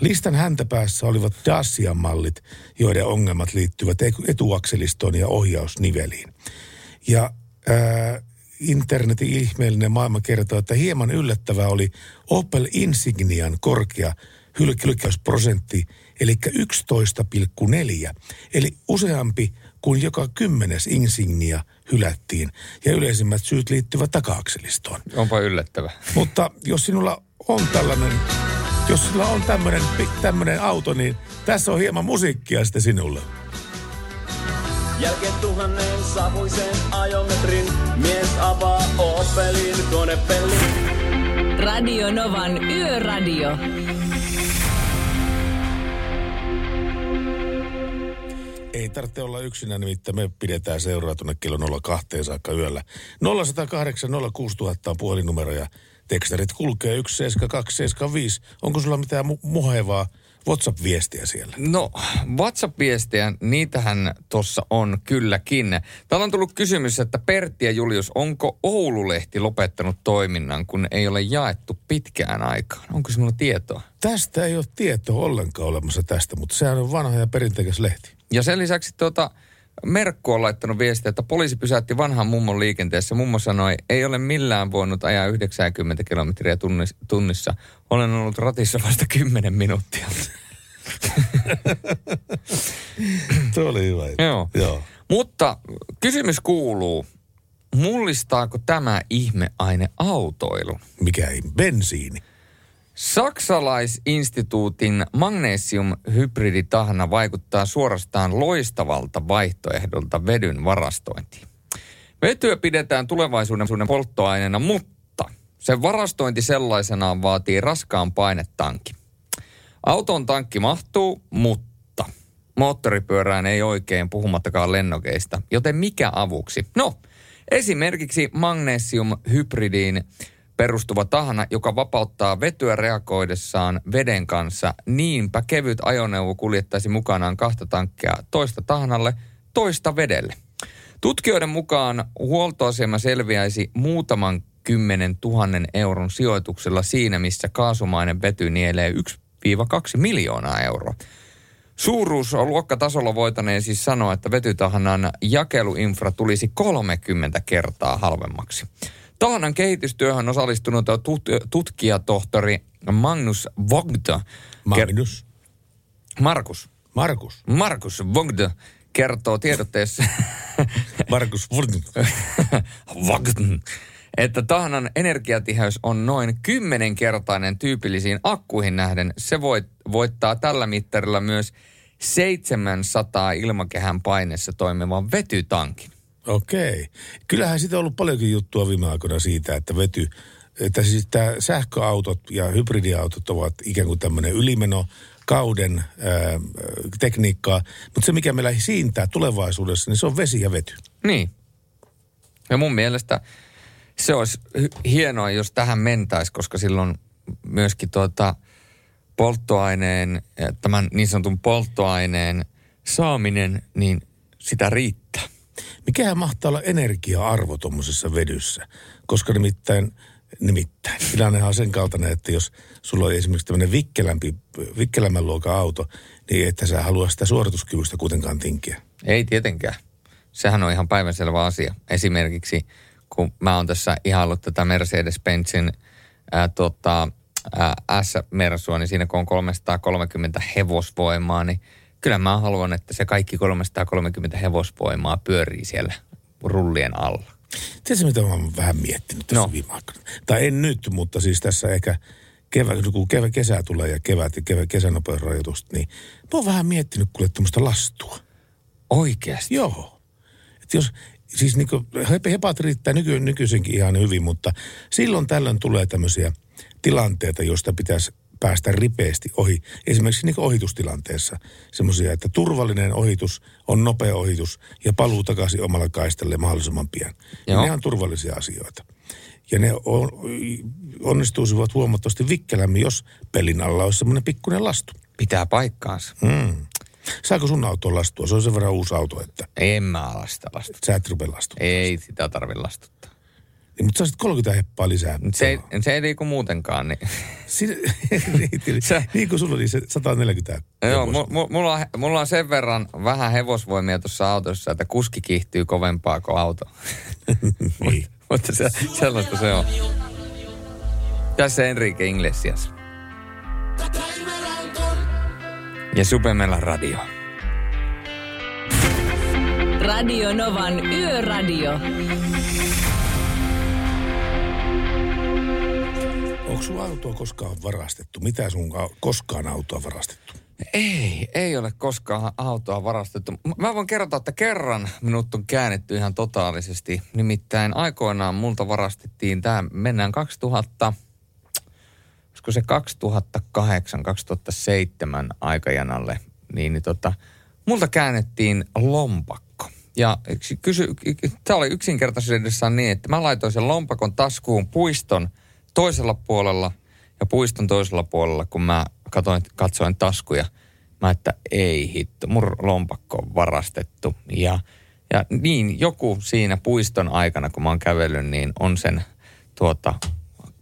Listan häntäpäässä olivat Dacian mallit, joiden ongelmat liittyvät etu- etuakselistoon ja ohjausniveliin. Ja ää, internetin ihmeellinen maailma kertoo, että hieman yllättävää oli Opel Insignian korkea hyl- hylkäysprosentti, eli 11,4. Eli useampi kuin joka kymmenes Insignia hylättiin. Ja yleisimmät syyt liittyvät taka-akselistoon. Onpa yllättävä. Mutta jos sinulla on tällainen, jos sinulla on tämmöinen, tämmöinen auto, niin tässä on hieman musiikkia sitten sinulle. Jälkeen tuhannen savuisen ajometrin mies avaa Opelin konepellin. Radio Novan Yöradio. Ei tarvitse olla yksinä, nimittäin me pidetään seuraa tuonne kello 02 saakka yöllä. 0108 06000 on puhelinnumero ja tekstarit kulkee 17275. Onko sulla mitään mu- muhevaa WhatsApp-viestiä siellä? No, WhatsApp-viestejä, niitähän tuossa on kylläkin. Täällä on tullut kysymys, että Pertti ja Julius, onko Oululehti lopettanut toiminnan, kun ei ole jaettu pitkään aikaan? Onko sinulla tietoa? Tästä ei ole tietoa ollenkaan olemassa tästä, mutta sehän on vanha ja perinteikäs lehti. Ja sen lisäksi tuota, Merkku on laittanut viestiä, että poliisi pysäytti vanhan mummon liikenteessä. Mummo sanoi, ei ole millään voinut ajaa 90 kilometriä tunnis- tunnissa. Olen ollut ratissa vasta 10 minuuttia. Tuo oli hyvä. Joo. Joo. Mutta kysymys kuuluu, mullistaako tämä ihmeaine autoilun? Mikä ei? Bensiini. Saksalaisinstituutin magnesiumhybriditahna vaikuttaa suorastaan loistavalta vaihtoehdolta vedyn varastointiin. Vetyä pidetään tulevaisuuden polttoaineena, mutta sen varastointi sellaisenaan vaatii raskaan painetankin. Auton tankki mahtuu, mutta moottoripyörään ei oikein puhumattakaan lennokeista, joten mikä avuksi? No, esimerkiksi magnesiumhybridiin perustuva tahna, joka vapauttaa vetyä reagoidessaan veden kanssa. Niinpä kevyt ajoneuvo kuljettaisi mukanaan kahta tankkia toista tahnalle, toista vedelle. Tutkijoiden mukaan huoltoasema selviäisi muutaman kymmenen tuhannen euron sijoituksella siinä, missä kaasumainen vety nielee 1-2 miljoonaa euroa. Suuruus on luokkatasolla voitaneen siis sanoa, että vetytahanan jakeluinfra tulisi 30 kertaa halvemmaksi. Tahanan kehitystyöhön osallistunut tut- tutkijatohtori Magnus Vogd. Magnus? Markus. Markus. Markus Vogd kertoo tiedotteessa... Markus. Vogd. Että tahanan energiatiheys on noin kymmenenkertainen tyypillisiin akkuihin nähden. Se voit, voittaa tällä mittarilla myös 700 ilmakehän paineessa toimivan vetytankin. Okei. Kyllähän siitä on ollut paljonkin juttua viime aikoina siitä, että vety, että siis tämä sähköautot ja hybridiautot ovat ikään kuin tämmöinen ylimeno kauden ää, tekniikkaa. Mutta se, mikä meillä siintää tulevaisuudessa, niin se on vesi ja vety. Niin. Ja mun mielestä se olisi hienoa, jos tähän mentäisi, koska silloin myöskin tuota polttoaineen, tämän niin sanotun polttoaineen saaminen, niin sitä riittää. Mikähän mahtaa olla energia-arvo tuommoisessa vedyssä? Koska nimittäin, nimittäin, tilannehan on sen kaltainen, että jos sulla on esimerkiksi tämmöinen vikkelämpi, vikkelämmän luokan auto, niin että sä halua sitä suorituskyvystä kuitenkaan tinkiä. Ei tietenkään. Sehän on ihan päivänselvä asia. Esimerkiksi kun mä oon tässä ihaillut tätä Mercedes-Benzin ää, tota, ää, S-Mersua, niin siinä kun on 330 hevosvoimaa, niin kyllä mä haluan, että se kaikki 330 hevosvoimaa pyörii siellä rullien alla. Tiedätkö, mitä mä oon vähän miettinyt tässä no. viime aikoina? Tai en nyt, mutta siis tässä ehkä kevät, kun kevät, kesä tulee ja kevät ja kevät, kesänopeusrajoitusta, niin mä oon vähän miettinyt kuule tämmöistä lastua. Oikeasti? Joo. Et jos, siis niin hepat riittää nyky, nykyisinkin ihan hyvin, mutta silloin tällöin tulee tämmöisiä tilanteita, joista pitäisi päästä ripeästi ohi. Esimerkiksi niin ohitustilanteessa semmoisia, että turvallinen ohitus on nopea ohitus ja paluu takaisin omalla kaistalle mahdollisimman pian. Ja ne on turvallisia asioita. Ja ne on, onnistuisivat huomattavasti vikkelämmin, jos pelin alla olisi semmoinen pikkuinen lastu. Pitää paikkaansa. Mm. Saako sun auto lastua? Se on sen verran uusi auto, että... En mä ala sitä lastuttaa. Sä et rupea lastuttaa. Ei sitä tarvi lastuttaa. Niin, mutta sä 30 heppaa lisää. Se ei, se ei liiku muutenkaan, niin... Siinä, niin, se, niin kuin sulla oli se 140 Joo, m- mulla, on, mulla on sen verran vähän hevosvoimia tuossa autossa, että kuski kiihtyy kovempaa kuin auto. niin. mutta se, sellaista se on. Tässä Enrique Iglesias. Ja Supemella Radio. Radio Novan Yöradio. Onko sun autoa koskaan varastettu? Mitä sun koskaan autoa varastettu? Ei, ei ole koskaan autoa varastettu. Mä voin kertoa, että kerran minut on käännetty ihan totaalisesti. Nimittäin aikoinaan multa varastettiin, tämä mennään 2000, olisiko se 2008-2007 aikajanalle, niin, niin tota, multa käännettiin lompakko. Ja kysy, tämä oli yksinkertaisuudessaan niin, että mä laitoin sen lompakon taskuun puiston toisella puolella ja puiston toisella puolella, kun mä katsoin, katsoin taskuja. Mä että ei hitto, mun lompakko on varastettu. Ja, ja niin, joku siinä puiston aikana, kun mä oon kävellyt, niin on sen tuota,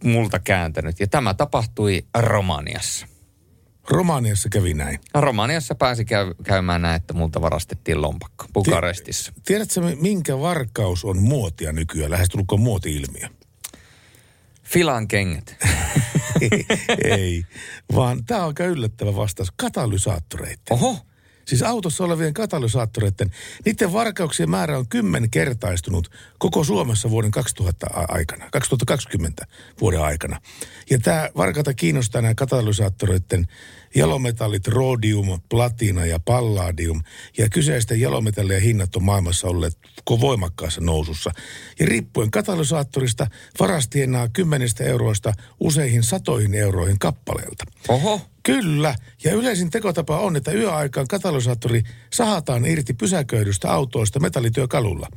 multa kääntänyt. Ja tämä tapahtui Romaniassa. Romaniassa kävi näin. No, Romaniassa pääsi käy, käymään näin, että multa varastettiin lompakko Bukarestissa. Tiedätkö, minkä varkaus on muotia nykyään? Lähestulkoon muoti-ilmiö. Filan kengät. Ei, vaan tämä on aika yllättävä vastaus. Katalysaattoreiden. Oho. Siis autossa olevien katalysaattoreiden, niiden varkauksien määrä on kymmenkertaistunut koko Suomessa vuoden 2000 a- aikana, 2020 vuoden aikana. Ja tämä varkata kiinnostaa nämä katalysaattoreiden jalometallit, rhodium, platina ja palladium. Ja kyseisten jalometallien hinnat on maailmassa olleet voimakkaassa nousussa. Ja riippuen katalysaattorista varasti enää kymmenistä euroista useihin satoihin euroihin kappaleelta. Oho. Kyllä, ja yleisin tekotapa on, että yöaikaan katalysaattori sahataan irti pysäköidystä autoista metallityökalulla.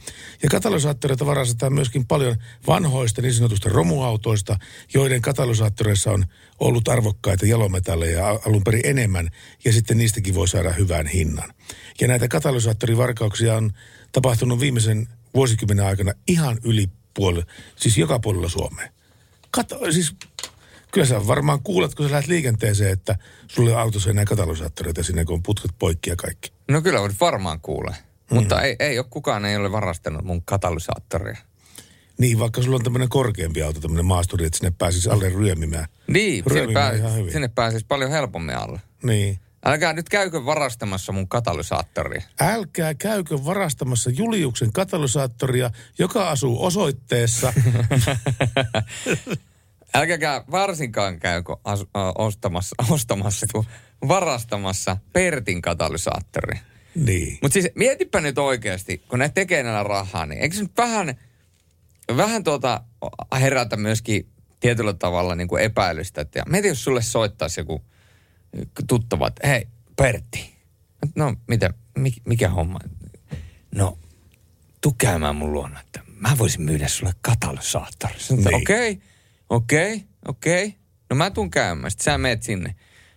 Ja katalysaattoreita varastetaan myöskin paljon vanhoista niin sanotusta romuautoista, joiden katalysaattoreissa on ollut arvokkaita jalometalleja al- alun perin enemmän, ja sitten niistäkin voi saada hyvän hinnan. Ja näitä katalysaattorivarkauksia on tapahtunut viimeisen vuosikymmenen aikana ihan yli puolella, siis joka puolella Suomea. Kato, siis Kyllä sä varmaan kuulet, kun sä lähdet liikenteeseen, että sulla ei ole autossa enää katalysaattoreita sinne, kun on putket poikki ja kaikki. No kyllä varmaan kuulee. Mm. Mutta ei, ei ole kukaan ei ole varastanut mun katalysaattoria. Niin, vaikka sulla on tämmöinen korkeampi auto, tämmöinen maasturi, että sinne pääsisi alle ryömimään. Niin, sinne, Ryömimään pääsis, ihan hyvin. sinne pääsisi paljon helpommin alle. Niin. Älkää nyt käykö varastamassa mun katalysaattoria. Älkää käykö varastamassa Juliuksen katalysaattoria, joka asuu osoitteessa. Älkääkä varsinkaan käykö as, ostamassa, ostamassa, kun varastamassa Pertin katalysaattori. Niin. Mutta siis mietipä nyt oikeasti, kun ne tekee näillä rahaa, niin eikö se nyt vähän, vähän tuota herätä myöskin tietyllä tavalla niin kuin epäilystä. Että, ja mieti, jos sulle soittaisi joku, tuttavat, hei Pertti, no mitä, mi- mikä homma? No, tuu käymään mun luona, että mä voisin myydä sulle katalysaattori. Että Niin. okei, okei, okei. No mä tuun käymään. Sitten sä meet sinne.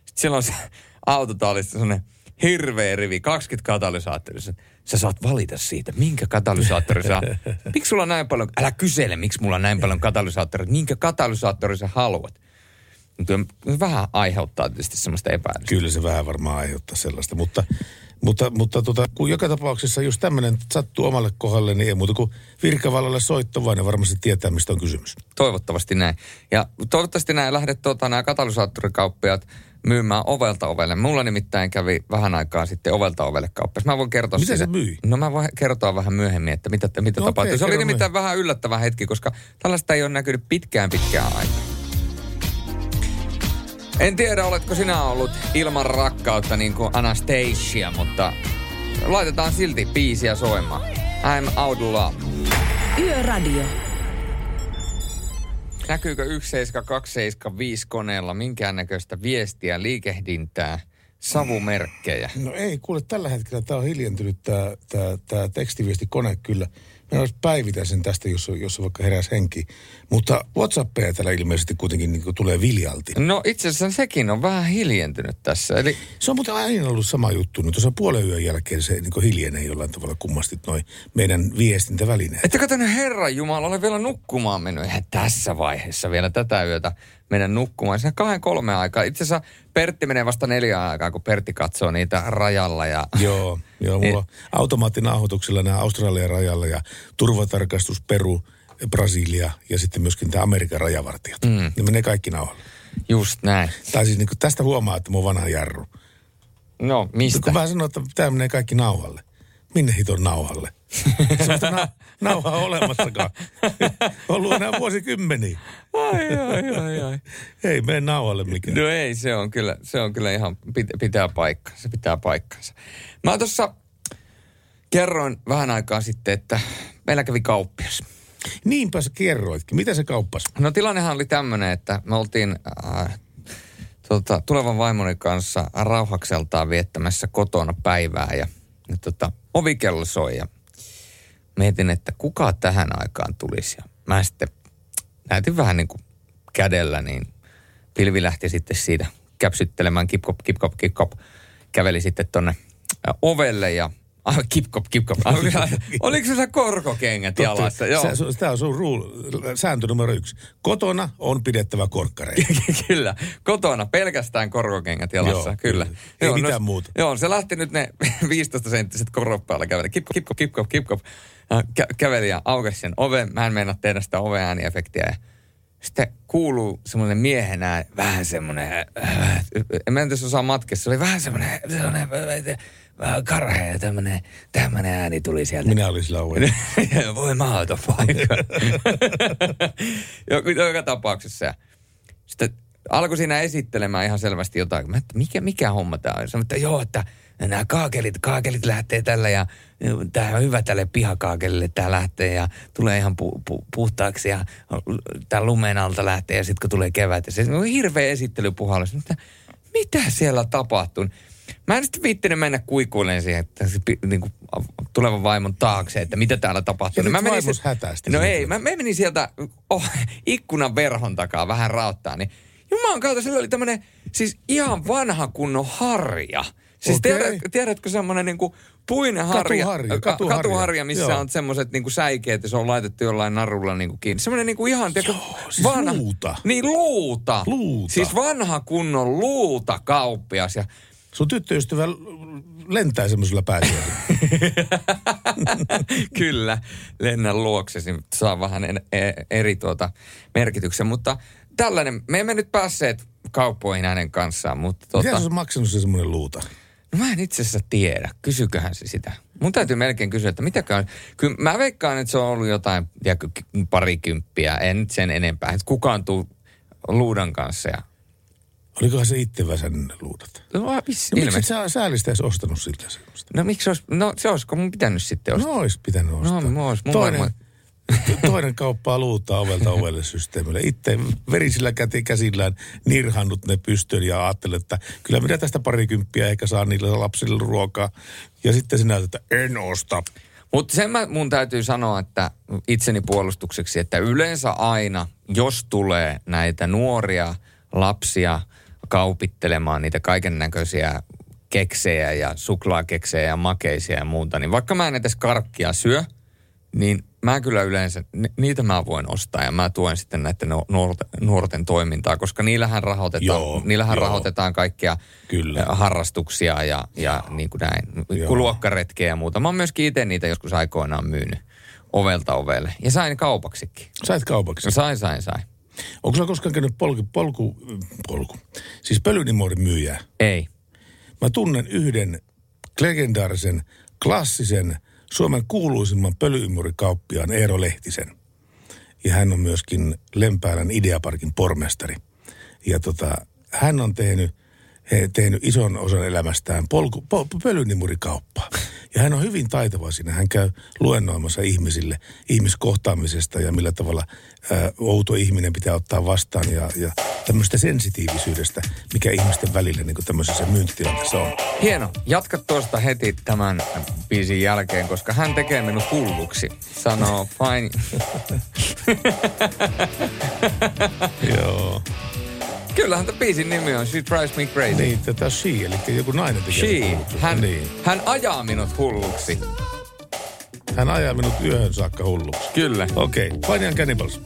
Sitten siellä on se autotallista sellainen hirveä rivi, 20 katalysaattoria. Sä, saat valita siitä, minkä katalysaattori sä... Miksi sulla on näin paljon... Älä kysele, miksi mulla on näin paljon katalysaattoreita. Minkä katalysaattori sä haluat? Mutta vähän aiheuttaa tietysti semmoista epäilystä. Kyllä se vähän varmaan aiheuttaa sellaista, mutta, mutta, mutta tota, kun joka tapauksessa jos tämmöinen sattuu omalle kohdalle, niin ei muuta kuin virkavallalle soitto, vaan ne varmasti tietää, mistä on kysymys. Toivottavasti näin. Ja toivottavasti näin lähdet tuota, nämä katalysaattorikauppiaat myymään ovelta ovelle. Mulla nimittäin kävi vähän aikaa sitten ovelta ovelle kauppias. Mä voin kertoa Mitä siitä. se myi? No mä voin kertoa vähän myöhemmin, että mitä, mitä No tapahtui. okei, se oli nimittäin vähän yllättävä hetki, koska tällaista ei ole näkynyt pitkään pitkään aikaa. En tiedä, oletko sinä ollut ilman rakkautta niin kuin Anastasia, mutta laitetaan silti biisiä soimaan. I'm out of love. Yöradio. Näkyykö 17275 koneella minkäännäköistä viestiä, liikehdintää, savumerkkejä? No ei, kuule, tällä hetkellä tämä on hiljentynyt tämä, tekstiviestikone kyllä. Mä olisi päivitä sen tästä, jos, jos vaikka heräs henki. Mutta Whatsappeja täällä ilmeisesti kuitenkin niin tulee viljalti. No itse asiassa sekin on vähän hiljentynyt tässä. Eli Se on muuten aina ollut sama juttu. Nyt tuossa puolen yön jälkeen se niin hiljenee jollain tavalla kummasti noin meidän viestintävälineet. Ettekö tänne Herran Jumala ole vielä nukkumaan mennyt? Eihän tässä vaiheessa vielä tätä yötä mennä nukkumaan. Siinä kahden kolme aikaa. Itse asiassa Pertti menee vasta neljä aikaa, kun Pertti katsoo niitä rajalla. Ja... Joo, joo mulla on automaattinauhoituksella nämä Australian rajalla ja turvatarkastus Peru, Brasilia ja sitten myöskin tämä Amerikan rajavartijat. Mm. Ne menee kaikki nauhalle. Just näin. Tai siis niin tästä huomaa, että oon vanha jarru. No, mistä? Kun mä sanon, että tämä menee kaikki nauhalle. Minne hiton nauhalle? Sellaista na- nauhaa olemassakaan. Ollut enää vuosikymmeniä. Ai, ai, ai, ai. Ei mene nauhalle mikään. No ei, se on kyllä, se on kyllä ihan, pit- pitää paikkansa, se pitää paikkansa. Mä tuossa kerroin vähän aikaa sitten, että meillä kävi kauppias. Niinpä sä kerroitkin. Mitä se kauppas? No tilannehan oli tämmöinen, että me oltiin äh, tota, tulevan vaimoni kanssa rauhakseltaan viettämässä kotona päivää ja, ja tota, ovikello soi ja mietin, että kuka tähän aikaan tulisi. Ja mä sitten näytin vähän niin kuin kädellä, niin pilvi lähti sitten siitä käpsyttelemään kipkop, kipkop, kipkop. Käveli sitten tonne ovelle ja Ah, kipkop, kipkop. Ah, Oliko se se korkokengät jalassa? Joo. Tämä on sun ruul, sääntö numero yksi. Kotona on pidettävä korkkareita. kyllä. Kotona pelkästään korkokengät jalassa, Joo, kyllä. Ei Joo, mitään no, muuta. Joo, se lähti nyt ne 15 senttiset korot päällä käveli. Kipkop, kipkop, kipkop, kipkop. Äh, Kä- käveli ja aukesi sen oven. Mä en meinaa tehdä sitä oveääniefektiä. Ja sitten kuuluu semmoinen miehen ääni, vähän semmoinen, äh, en mä en tässä osaa matkessa, se oli vähän semmoinen, semmoinen äh, vähän karhea tämmöinen, tämmöinen ääni tuli sieltä. Minä olin sillä ovella. Voi mahdoton paikka. joka, joka tapauksessa. Sitten alkoi siinä esittelemään ihan selvästi jotain. Mä, että mikä, mikä homma tämä on? Sanoin, että joo, että nämä kaakelit, kaakelit lähtee tällä ja tämä on hyvä tälle pihakaakelille, tämä lähtee ja tulee ihan pu, pu, puhtaaksi ja tämä lumen alta lähtee ja sitten kun tulee kevät. Ja se on hirveä esittelypuhallus. Mutta mitä siellä tapahtuu? Mä en sitten viittinyt mennä kuikuilemaan siihen, että se, niin kuin, tulevan vaimon taakse, että mitä täällä tapahtuu. Niin mä vaimos sit- hätästi No ei, mä, mä menin sieltä oh, ikkunan verhon takaa vähän rauttaa, niin Jumalan kautta sillä oli tämmönen siis ihan vanha kunnon harja. Siis Okei. tiedät, tiedätkö semmoinen niinku puinen harja, Katuharja, ka- katuharja. katuharja missä Joo. on semmoiset niinku säikeet ja se on laitettu jollain narulla niinku kiinni. Semmoinen niinku ihan, tiedätkö, siis luuta. Niin luuta. Luuta. Siis vanha kunnon luuta kauppias ja Sun tyttöystävä lentää semmoisella pääsiäisellä. Kyllä, lennän luoksesi, saa vähän en, e, eri tuota merkityksen, mutta tällainen, me emme nyt päässeet kauppoihin hänen kanssaan, mutta Mitä tota, se on maksanut se semmoinen luuta? no mä en itse asiassa tiedä, kysyköhän se sitä. Mun täytyy melkein kysyä, että mitäkään, kyllä mä veikkaan, että se on ollut jotain, tiedätkö, parikymppiä, en nyt sen enempää, että kukaan tuu luudan kanssa ja Olikohan se itse väsännyt ne luudat? No, vissi, No, miksi sä säälistä edes ostanut siltä semmoista? No miksi olisi, no se olisiko mun pitänyt sitten ostaa? No ois pitänyt ostaa. No, ois, mun Toinen, varmaan- Toinen kauppaa luuttaa ovelta ovelle systeemille. Itse verisillä käti käsillään nirhannut ne pystyyn ja ajattelin, että kyllä minä tästä parikymppiä ehkä saan niille lapsille ruokaa. Ja sitten sinä että en osta. Mutta sen mä, mun täytyy sanoa, että itseni puolustukseksi, että yleensä aina, jos tulee näitä nuoria lapsia kaupittelemaan niitä kaiken näköisiä keksejä ja suklaakeksejä ja makeisia ja muuta, niin vaikka mä en edes karkkia syö, niin mä kyllä yleensä, ni- niitä mä voin ostaa ja mä tuen sitten näiden nuorten, nuorten toimintaa, koska niillähän rahoitetaan, Joo, niillähän joo. rahoitetaan kaikkia Kyllä. harrastuksia ja, ja niin kuin näin, Joo. luokkaretkeä ja muuta. Mä oon myöskin itse niitä joskus aikoinaan myynyt ovelta ovelle ja sain kaupaksikin. Sait kaupaksi? No sain, sain, sain. Onko sulla koskaan käynyt polku, polku, polku, siis pölynimorin myyjää? Ei. Mä tunnen yhden legendaarisen, klassisen, Suomen kuuluisimman pölyimurikauppiaan Eero Lehtisen. Ja hän on myöskin Lempäälän Ideaparkin pormestari. Ja tota, hän on tehnyt, he, tehnyt ison osan elämästään polku, po, pölynimurikauppaa. Ja hän on hyvin taitava siinä. Hän käy luennoimassa ihmisille ihmiskohtaamisesta ja millä tavalla ää, outo ihminen pitää ottaa vastaan ja, ja tämmöistä sensitiivisyydestä, mikä ihmisten välillä niin tämmöisessä myyntitilanteessa on. Hieno. Jatka tuosta heti tämän biisin jälkeen, koska hän tekee minut hulluksi. Sanoo fine. Joo. Kyllähän tämä biisin nimi on She Drives Me Crazy. Niin, tätä she, eli joku nainen tekee She. Hän, Niin. hän ajaa minut hulluksi. Hän ajaa minut yöhön saakka hulluksi. Kyllä. Okei, okay. Fine Cannibals.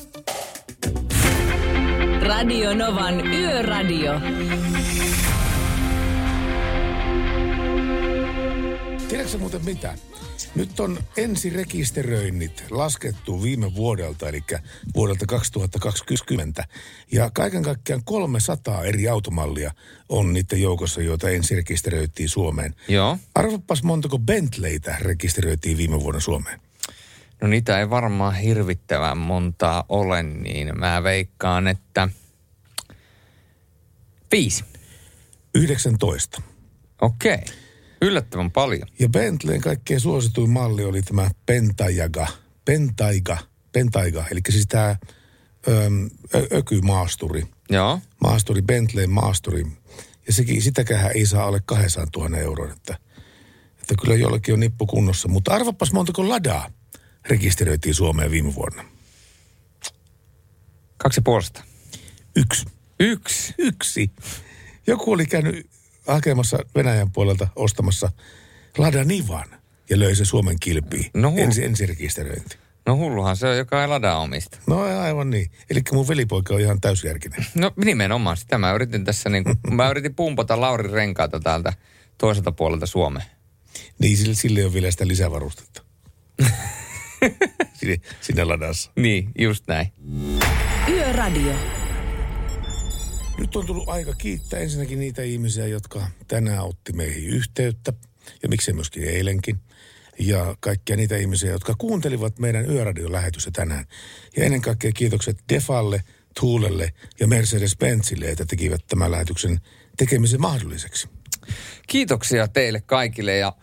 Radio Novan Yöradio. Tiedätkö muuten mitä? Nyt on ensirekisteröinnit laskettu viime vuodelta, eli vuodelta 2020. Ja kaiken kaikkiaan 300 eri automallia on niiden joukossa, joita ensirekisteröitiin Suomeen. Joo. Arvapas montako Bentleytä rekisteröitiin viime vuonna Suomeen. No niitä ei varmaan hirvittävän montaa ole, niin mä veikkaan, että viisi. 19. Okei. Okay. Yllättävän paljon. Ja Bentleyn kaikkein suosituin malli oli tämä Pentajaga. Pentaiga. Pentaiga, eli siis tämä ö- ökymaasturi. Joo. Maasturi, Bentleyn maasturi. Ja sekin, sitäkään ei saa alle 200 000 euron, että, että kyllä jollakin on nippu kunnossa. Mutta arvapas montako ladaa rekisteröitiin Suomeen viime vuonna. Kaksi puolesta. Yksi. Yksi? Yksi. Joku oli käynyt hakemassa Venäjän puolelta ostamassa Lada Nivan ja löi se Suomen kilpiin. No hu- Ensi, ensirekisteröinti. No hulluhan se on, joka ei ladaa omista. No aivan niin. Eli mun velipoika on ihan täysjärkinen. No nimenomaan sitä mä yritin tässä niin kuin, mä yritin pumpata Lauri renkaata täältä toiselta puolelta Suomeen. Niin, sille, sille on vielä sitä lisävarustetta. sinne, sinne ladassa. Niin, just näin. Yöradio. Nyt on tullut aika kiittää ensinnäkin niitä ihmisiä, jotka tänään otti meihin yhteyttä. Ja miksei myöskin eilenkin. Ja kaikkia niitä ihmisiä, jotka kuuntelivat meidän yöradion lähetystä tänään. Ja ennen kaikkea kiitokset Defalle, Tuulelle ja Mercedes-Benzille, että tekivät tämän lähetyksen tekemisen mahdolliseksi. Kiitoksia teille kaikille ja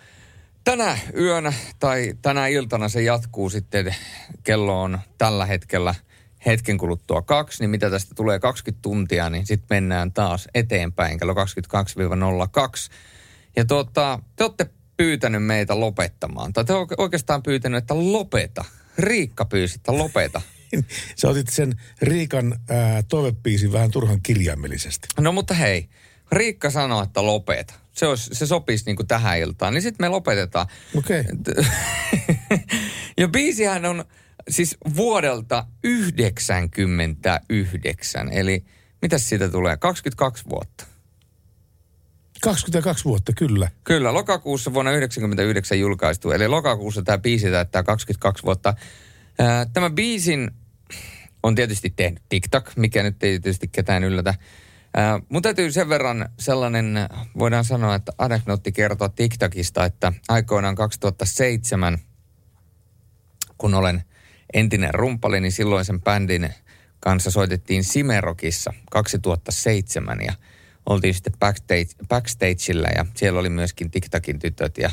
tänä yönä tai tänä iltana se jatkuu sitten, kello on tällä hetkellä hetken kuluttua kaksi, niin mitä tästä tulee 20 tuntia, niin sitten mennään taas eteenpäin kello 22-02. Ja tuota, te olette pyytänyt meitä lopettamaan, tai te olette oikeastaan pyytänyt, että lopeta. Riikka pyysi, että lopeta. Sä otit sen Riikan ää, toivepiisin vähän turhan kirjaimellisesti. No mutta hei, Riikka sanoi, että lopeta. Se, olisi, se sopisi niin tähän iltaan, niin sitten me lopetetaan. Okei. Okay. ja biisihän on siis vuodelta 99, eli mitä siitä tulee? 22 vuotta. 22 vuotta, kyllä. Kyllä, lokakuussa vuonna 1999 julkaistu, eli lokakuussa tämä biisi täyttää 22 vuotta. Tämä biisin on tietysti tehnyt TikTok, mikä nyt ei tietysti ketään yllätä. Mun täytyy sen verran sellainen, voidaan sanoa, että anekdootti kertoa TikTokista, että aikoinaan 2007, kun olen entinen rumpali, niin silloin sen bändin kanssa soitettiin Simerokissa 2007 ja oltiin sitten backstage, backstageillä ja siellä oli myöskin TikTokin tytöt ja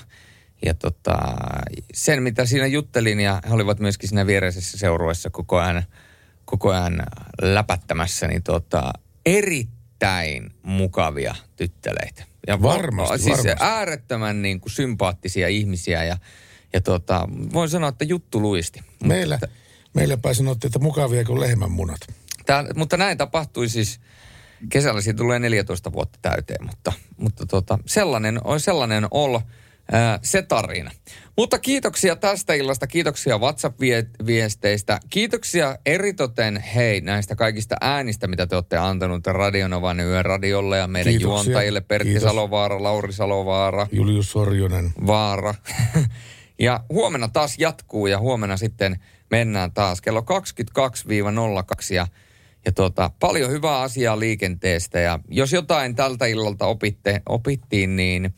ja tota, sen, mitä siinä juttelin, ja he olivat myöskin siinä viereisessä seurueessa koko ajan, koko ajan läpättämässä, niin tota, erittäin mukavia tytteleitä. Ja Varmasti, siis varmasti. äärettömän niin kuin sympaattisia ihmisiä, ja, ja tota, voin sanoa, että juttu luisti. Meillä, meillä päin sanottiin, että mukavia kuin lehmänmunat. Tää, mutta näin tapahtui siis, kesällä siitä tulee 14 vuotta täyteen, mutta, mutta tota, sellainen, sellainen ol ää, se tarina. Mutta kiitoksia tästä illasta, kiitoksia WhatsApp-viesteistä, kiitoksia eritoten hei näistä kaikista äänistä, mitä te olette antanut Radionovan yöradiolle ja meidän Kiitoksia. juontajille Pertti Kiitos. Salovaara, Lauri Salovaara. Julius Sorjonen. Vaara. ja huomenna taas jatkuu ja huomenna sitten mennään taas. Kello 22-02 ja, ja tuota, paljon hyvää asiaa liikenteestä. Ja jos jotain tältä illalta opitte, opittiin, niin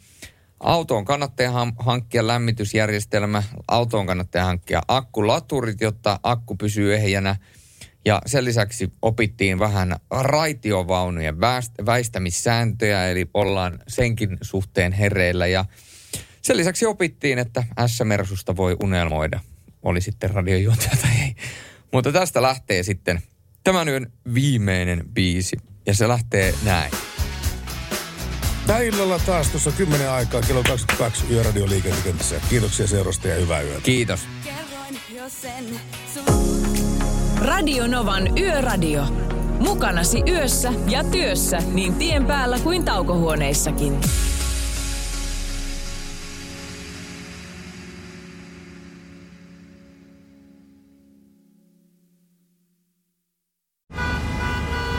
autoon kannattaa hankkia lämmitysjärjestelmä, autoon kannattaa hankkia akkulaturit, jotta akku pysyy ehjänä. Ja sen lisäksi opittiin vähän raitiovaunujen väist- väistämissääntöjä, eli ollaan senkin suhteen hereillä. Ja sen lisäksi opittiin, että S-Mersusta voi unelmoida, oli sitten radiojuontaja tai ei. Mutta tästä lähtee sitten tämän yön viimeinen biisi. Ja se lähtee näin. Tää illalla taas tuossa 10 aikaa, kello 22 Yöradio liikenteessä. Kiitoksia seurasta ja hyvää yötä. Kiitos. Radio Novan Yöradio. Mukanasi yössä ja työssä niin tien päällä kuin taukohuoneissakin.